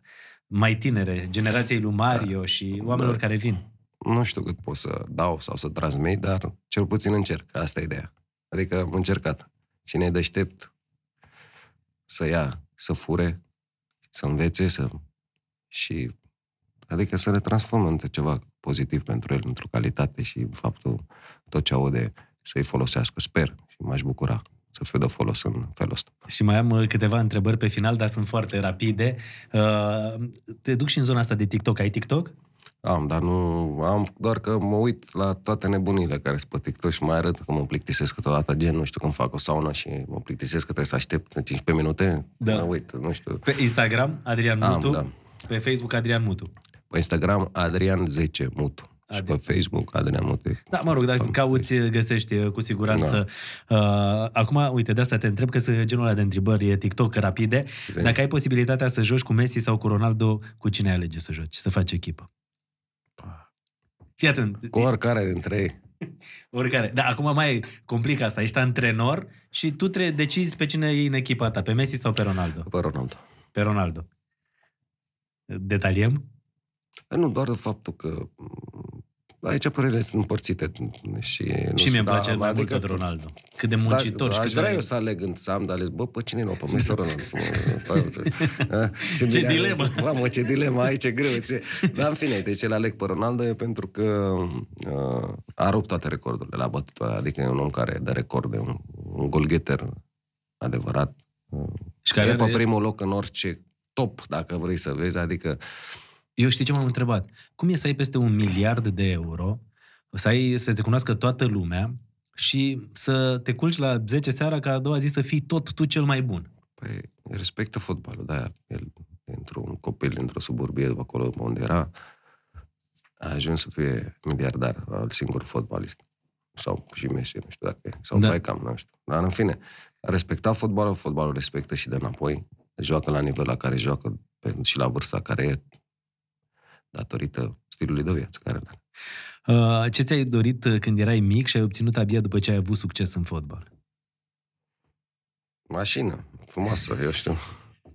mai tinere, generației lui Mario și oamenilor Da. care vin. Nu știu cât pot să dau sau să transmit, dar cel puțin încerc. Asta e ideea. Adică am încercat. Cine e deștept să ia, să fure, să învețe, să... și adică să le transformă într ceva pozitiv pentru el, într-o calitate și faptul tot ce aude să-i folosească. Sper și m-aș bucura să fie de folos în felul ăsta. Și mai am uh, câteva întrebări pe final, dar sunt foarte rapide. Uh, te duc și în zona asta de TikTok. Ai TikTok? Am, dar nu... Am doar că mă uit la toate nebunile care sunt pe TikTok și mai arăt că mă plictisesc câteodată, gen, nu știu, când fac o saună și mă plictisesc că trebuie să aștept 15 minute. Da. Mă uit, nu știu. Pe Instagram, Adrian Am, Mutu. da. Pe Facebook, Adrian Mutu. Pe Instagram, Adrian 10 Mutu. Și Adrian. pe Facebook, Adrian Mutu. Da, mă rog, dacă cauți, găsești uh, cu siguranță. Da. Uh, acum, uite, de asta te întreb că sunt genul ăla de întrebări e TikTok rapide. Zi. Dacă ai posibilitatea să joci cu Messi sau cu Ronaldo, cu cine ai alege să joci, să faci echipă? Fii atent, Cu oricare dintre ei. oricare. Da, acum mai complică asta. Ești antrenor și tu trebuie decizi pe cine iei în echipa ta, pe Messi sau pe Ronaldo? Pe Ronaldo. Pe Ronaldo. Detaliem? Păi Nu, doar de faptul că m, aici părerile sunt împărțite. Și, nu și știu, mie îmi da, place mai mult adică- tot Ronaldo. Cât de muncitor da, și aș cât vrea de... eu să aleg în să am de ales, bă, pe cine nu, pe Messi sau Ronaldo? Să mă, stai, să, a, Ce bine, dilemă. Mamă, ce dilemă aici, e greu. Ce... Dar în fine, de ce le aleg pe Ronaldo e pentru că uh, a rupt toate recordurile, l-a bătut, adică e un om care dă recorde, un, un golgheter adevărat. Uh, Și care e pe are- primul loc în orice top, dacă vrei să vezi, adică Eu știi ce m-am întrebat? Cum e să ai peste un miliard de euro, să, ai, să te cunoască toată lumea și să te culci la 10 seara ca a doua zi să fii tot tu cel mai bun? Păi, respectă fotbalul, da, el, într-un copil, într-o suburbie, de acolo unde era, a ajuns să fie miliardar, al singur fotbalist. Sau și Messi, nu știu dacă e, sau Da. da. Beckham, nu știu. Dar, în fine, a respectat fotbalul, fotbalul respectă și de înapoi, joacă la nivel la care joacă pe, și la vârsta care e, datorită stilului de viață care are. Uh, ce ți-ai dorit uh, când erai mic și ai obținut abia după ce ai avut succes în fotbal? Mașină, frumoasă, eu știu.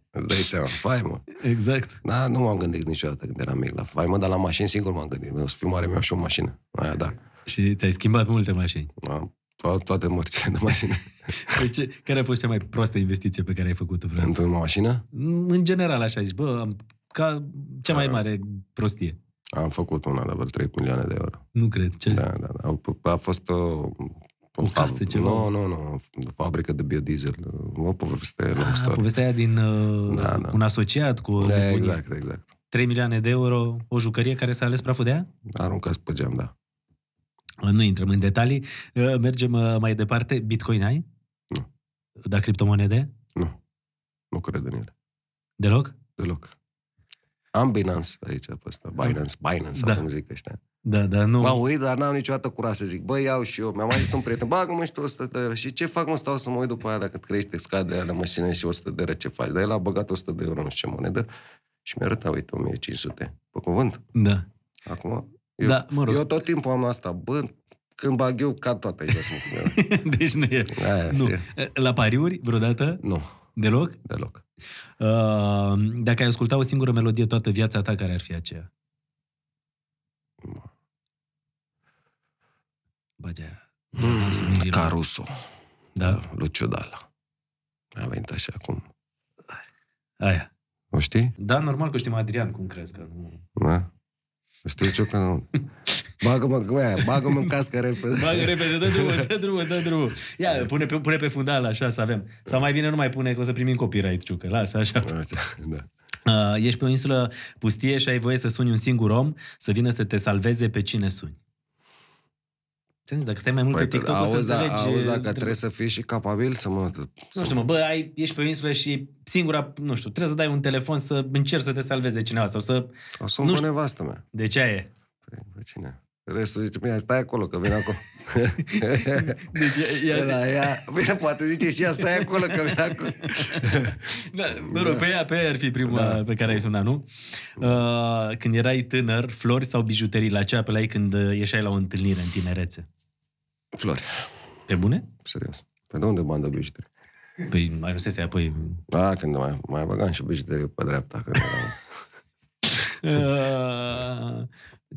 Îți dai seama, faimă. Exact. Da, nu m-am gândit niciodată când eram mic la faimă, dar la mașini singur m-am gândit. O să fiu mare, mi și o mașină. Aia, da. Și ți-ai schimbat multe mașini. Am to- toate mărțile de mașină. Ce, care a fost cea mai proastă investiție pe care ai făcut-o vreodată? Într-o mașină În general, așa zici, bă, am, ca cea mai mare prostie. am făcut una de vreo 3 milioane de euro. Nu cred. Ce? Da, da, da. A fost o... O casă, ceva? Nu, nu, nu. O fabrică de biodiesel. O poveste long Ah, story. povestea aia din uh, Da, da. un asociat cu Da, nebunie. exact, exact. 3 milioane de euro, o jucărie care s-a ales praful de ea? Aruncați pe geam, da. Nu intrăm în detalii. Uh, Mergem uh, mai departe. Bitcoin ai? Nu. Da, criptomonede? Nu. Nu cred în ele. Deloc? Deloc. Am Binance aici pe ăsta. Binance, Binance, sau Da. cum zic ăștia. Da, da, nu. Mă uit, dar n-am niciodată curaj să zic, bă, iau și eu. Mi-a mai zis un prieten, bagă-mă și tu 100 de euro. Și ce fac, mă, stau să mă uit după aia, dacă crește, scade aia la mașină și 100 de euro, ce faci? Dar el a băgat 100 de euro, nu știu ce monedă, și mi-a arătat, uite, 1500. Pe cuvânt. Da. Acum, eu, Da, mă rog. eu tot timpul am asta, bă, când bag eu, cad toate aici. sunt- deci nu e. Aia Nu. este. La pariuri, vreodată? Nu, Deloc? deloc. Uh, dacă ai asculta o singură melodie toată viața ta, care ar fi aceea? Bagea. Mm, Caruso, Da, Luciu Dala. Mi-a venit așa acum. aia. O știi? Da, normal că știm Adrian, cum crezi că nu... Da? Știi ce că nu? Bagă-mă, bă, bagă-mă în cască repede. Bagă repede, dă drumul, dă drumul, dă drumul. Ia, pune pe, pune pe fundal, așa, să avem. Sau mai bine nu mai pune, că o să primim copyright, ciucă. Lasă, așa. Da. Uh, ești pe o insulă pustie și ai voie să suni un singur om să vină să te salveze pe cine suni. Ți-am zis, dacă stai mai mult Păi, pe TikTok, o să auzi, da, înțelegi... auzi, dacă trebuie- trebuie să fii și capabil să mă... Nu știu, mă, bă, ai, ești pe o insulă și singura, nu știu, trebuie să dai un telefon să încerci să te salveze cineva sau să... O să-mi nu pe știu. nevastă mea. De ce e? Păi, pe cine? Restul zice, bine, stai acolo, că vine acolo. Deci, ea, Ăla, ea, bine, poate zice și ea, stai acolo, că vine acolo. da, mă rog, pe ea, pe ea ar fi prima da. pe care ai sunat, nu? Uh, când erai tânăr, flori sau bijuterii, la ce apelai când uh, ieșai la o întâlnire în tinerețe? Flori, Pe bune? serios. Pe de unde bandă bijuterii? Păi mai rusese apoi... Da, când mai, mai băgam și bijuterii pe dreapta. Că erau... Uh,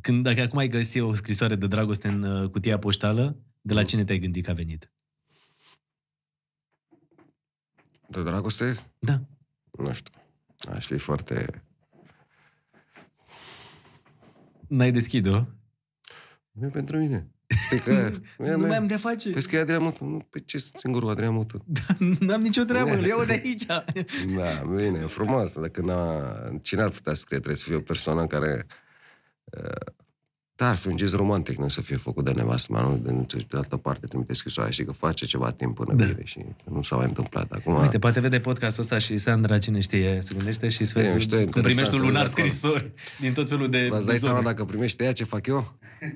când, dacă acum ai găsit o scrisoare de dragoste în uh, cutia poștală, de la cine te-ai gândit că a venit? De dragoste? Da. Nu știu. Aș fi foarte... N-ai deschid-o? Nu e pentru mine. Știi că... nu mai am de face. Păi că e Adrian Mutu. Nu, pe ce singurul Adrian Mutu? N-am nicio treabă, îl iau de aici. Da, bine, e frumos. Dacă n-a... Cine ar putea scrie? Trebuie să fie o persoană care... uh, Da, ar fi un gest romantic, nu să fie făcut de nevastă mea, nu de, de altă parte trimite scrisoarea, știi că face ceva timp până Da. da. vine și nu s-a mai întâmplat. Acum, Uite, poate vede podcastul ăsta și Sandra, cine știe, se gândește și să E, vezi mișto, cum interesant primești un să lunar vezi acolo. scrisori din tot felul de Vă dai seama zone. dacă primește ea ce fac eu?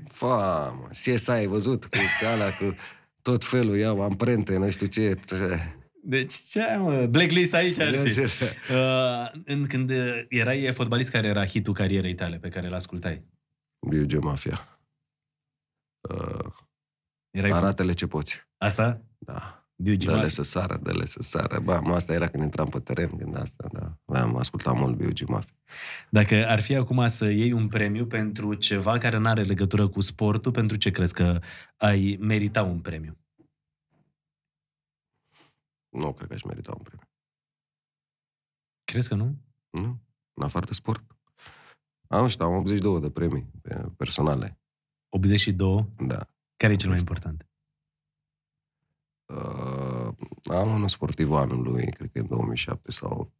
Fa, mă, CSI ai văzut cu alea, cu tot felul, iau amprente, nu știu ce. Deci ce ai, mă? Blacklist aici ar fi. Ce- Uh, în, când uh, erai fotbalist, care era hitul carierei tale pe care îl ascultai? BUG Mafia. Uh, Erai aratele ce poți. Asta? Da. Biugi Dă-le Mafia. să sară, dă-le să sară. Ba, mă, asta era când intram pe teren, când asta, da. Am ascultat mult BUG Mafia. Dacă ar fi acum să iei un premiu pentru ceva care nu are legătură cu sportul, pentru ce crezi că ai merita un premiu? Nu cred că aș merita un premiu. Crezi că nu? Nu? În afară de sport. Am, știu, am 82 de premii eh, personale. 82. Da. Care e cel mai important? Uh, am un sportiv anului, cred că în 2007 sau 8,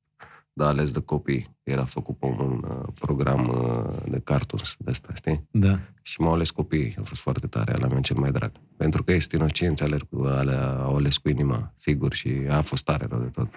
da, ales de copii. Era făcut pe un uh, program uh, de cartoons de asta, știi? Da. Și m-au ales copiii. A fost foarte tare, ala mea cel mai drag. Pentru că este inocenți, alerg cu alea, au ales cu inima, sigur, și a fost tare rău de tot.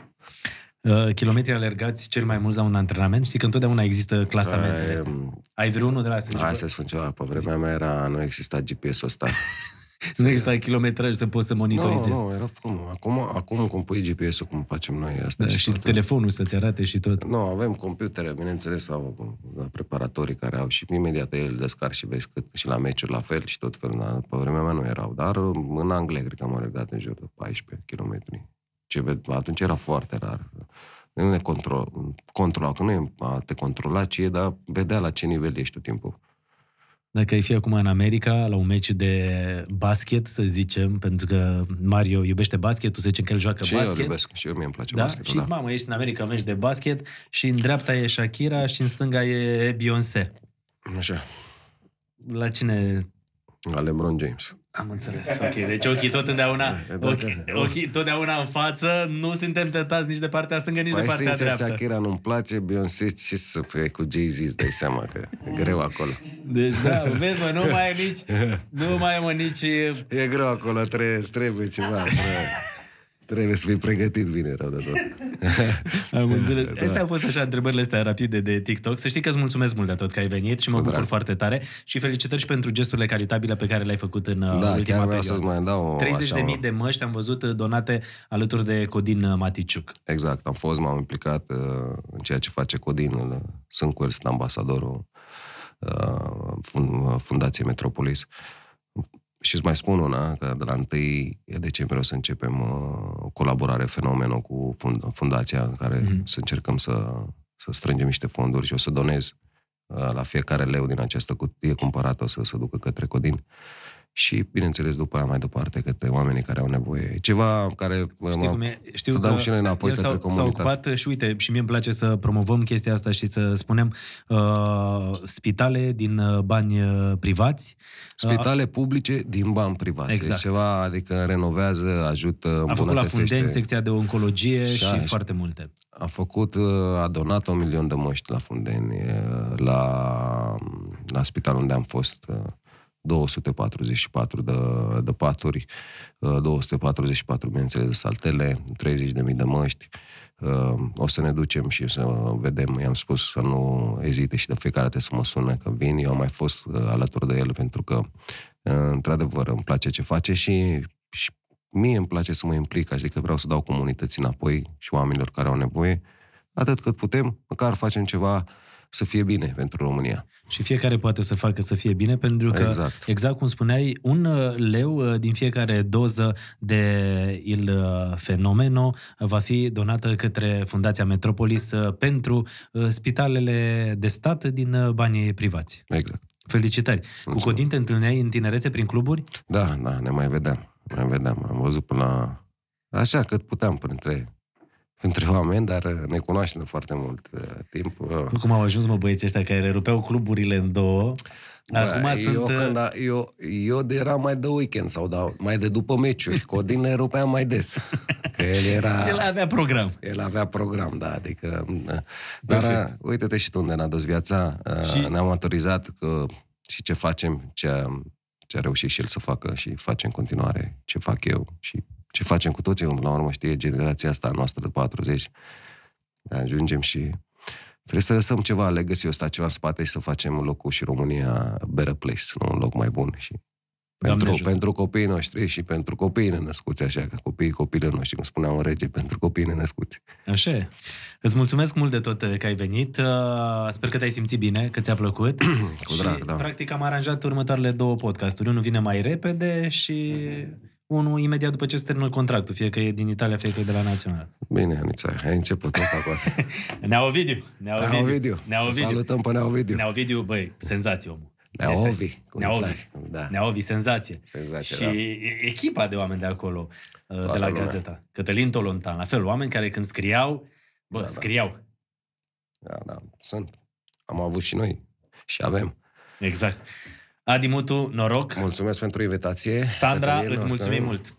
Uh, kilometri alergați cel mai mult la un antrenament? Știi că întotdeauna există clasamentele Aia, astea. um, Ai vreunul de la să Hai să spun ceva, pe vremea mea era, nu exista GPS-ul ăsta. Nu există kilometraj să poți să Nu, monitorizezi. nu, era cum, acum, acum cum pui GPS-ul, cum facem noi asta. Da, și totul. telefonul să-ți arate și tot. Nu, avem computere, bineînțeles, sau da, preparatorii care au și imediat el descar și vezi cât și la meciuri la fel și tot felul. Dar pe vremea mea nu erau, dar în Anglia cred că am alergat în jur de 14 km. Ce ved, atunci era foarte rar. Nu ne control, controla, că nu e a te controla ce e, dar vedea la ce nivel ești tot timpul. Dacă ai fi acum în America, la un meci de basket, să zicem, pentru că Mario iubește basketul, să zicem că el joacă și eu basket. îl iubesc, și eu mie îmi place Da? basketul, și da. mamă, ești în America, meci de basket și în dreapta e Shakira și în stânga e Beyoncé. Așa, La cine la LeBron James. Am înțeles. Ok, deci ochii tot întotdeauna, E, da, ochii, da. ochii totdeauna în față, nu suntem tentați nici de partea stângă, nici de Păi partea sincer, dreaptă. Shakira nu-mi place, Beyoncé, ce să fie cu Jay-Z, îți dai seama că e greu acolo. Deci da, vezi mă, nu mai e nici, nu mai e mă nici E greu acolo, trebuie, trebuie ceva. Trebuie, trebuie să fii pregătit bine rău de tot. Am înțeles. Da. Astea au fost așa întrebările astea rapide de TikTok. Să știi că îți mulțumesc mult de tot că ai venit și mă Cu bucur drag. foarte tare și felicitări și pentru gesturile caritabile pe care le-ai făcut în uh, Da, ultima chiar vreau perioadă. să-ți mai dau 30.000 așa, de, de măști am văzut uh, donate alături de Codin uh, Maticiuc. Exact, am fost, m-am implicat uh, în ceea ce face Codin. uh, Sunt cu el, sunt ambasadorul uh, fund- Fundației Metropolis. Și îți mai spun una, că de la 1 decembrie o să începem uh, o colaborare fenomenă cu fund- fundația, în care Mhm. să încercăm să, să strângem niște fonduri și o să donez uh, la fiecare leu din această cutie cumpărată o să se ducă către Codin. Și, bineînțeles, după aia mai departe către oamenii care au nevoie. Ceva care... Știi cum e? Știu să că dăm și noi înapoi el către s-a, s-a comunitate. ocupat și uite, și mie îmi place să promovăm chestia asta și să spunem uh, spitale din uh, bani uh, privați. Spitale publice din bani privați. Exact. Exact. ceva, adică renovează, ajută, A făcut la îmbunătățește. Fundeni secția de oncologie și, Și și așa. foarte multe. A făcut, uh, a donat un milion de măști la Fundeni, uh, la, la spitalul unde am fost. Uh, 244 de, de paturi, uh, 244, bineînțeles, de saltele, 30.000 de măști. Uh, O să ne ducem și să vedem, i-am spus să nu ezite și de fiecare dată să mă sune că vin. Eu am mai fost uh, alături de el pentru că, uh, într-adevăr, îmi place ce face și, și mie îmi place să mă implic, adică vreau să dau comunității înapoi și oamenilor care au nevoie, atât cât putem, măcar facem ceva să fie bine pentru România. Și fiecare poate să facă să fie bine, pentru că, Exact. exact cum spuneai, un uh, leu uh, din fiecare doză de Il uh, Fenomeno va fi donată către Fundația Metropolis uh, pentru uh, spitalele de stat din uh, banii privați. Exact. Felicitări! Cu Codin te întâlneai în tinerețe prin cluburi? Da, da, ne mai vedeam. Mai vedeam. Am văzut până la... Așa, cât puteam printre, printre oameni, dar uh, ne cunoaștem de foarte mult uh, timp. Uh, Cum au ajuns, mă, băieții ăștia care rupeau cluburile în două? Acum Bă, sunt... eu, uh, când a, eu, eu de eram mai de weekend sau da, mai de după meciuri. Codin le rupeam mai des. Că el era... El avea program. El avea program, da, adică... Dar Perfect. uite-te și tu unde ne-a dus viața. Și- Și... Ne-am autorizat că și ce facem, ce, ce a reușit și el să facă și face în continuare ce fac eu și ce facem cu toții, la urmă știe generația asta a noastră de 40. Ajungem și trebuie să lăsăm ceva legacy ăsta, ceva în spate și să facem locul și România a better place, nu un loc mai bun și Doamne pentru, ajută. pentru copiii noștri și pentru copiii nenăscuți, așa, că copiii copiilor noștri, cum spunea un rege, pentru copiii nenăscuți. Așa e. Îți mulțumesc mult de tot uh, că ai venit. Uh, Sper că te-ai simțit bine, că ți-a plăcut. Cu drag, și, da. practic, am aranjat următoarele două podcasturi. Unul vine mai repede și unul imediat după ce se termină contractul, fie că e din Italia, fie că e de la Național. Bine, Anița, ai început tot cu asta. Nea Ovidiu. Nea Nea Ovidiu. Ovidiu. Nea Ovidiu. Salutăm pe Nea Ovidiu. Nea Ovidiu, băi, senzație omul. Nea Este- Ovi, cum Nea îi Ovi. place. Da. Nea Ovi, senzație. Senzație, și da. echipa de oameni de acolo, uh, de Toată la lumea. Gazeta. Cătălin Tolontan, la fel, oameni care când scriau, bă, Da, da. scriau. Da, da, sunt. Am avut și noi. Și avem. Exact. Adi Mutu, noroc. Mulțumesc pentru invitație. Sandra, Cătălin, îți mulțumim Cătălin, mult.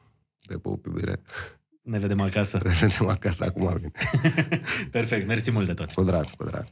Te pup, iubire. Ne vedem acasă. Ne vedem acasă acum. Bine. Perfect, mersi mult de tot. Cu drag, cu drag.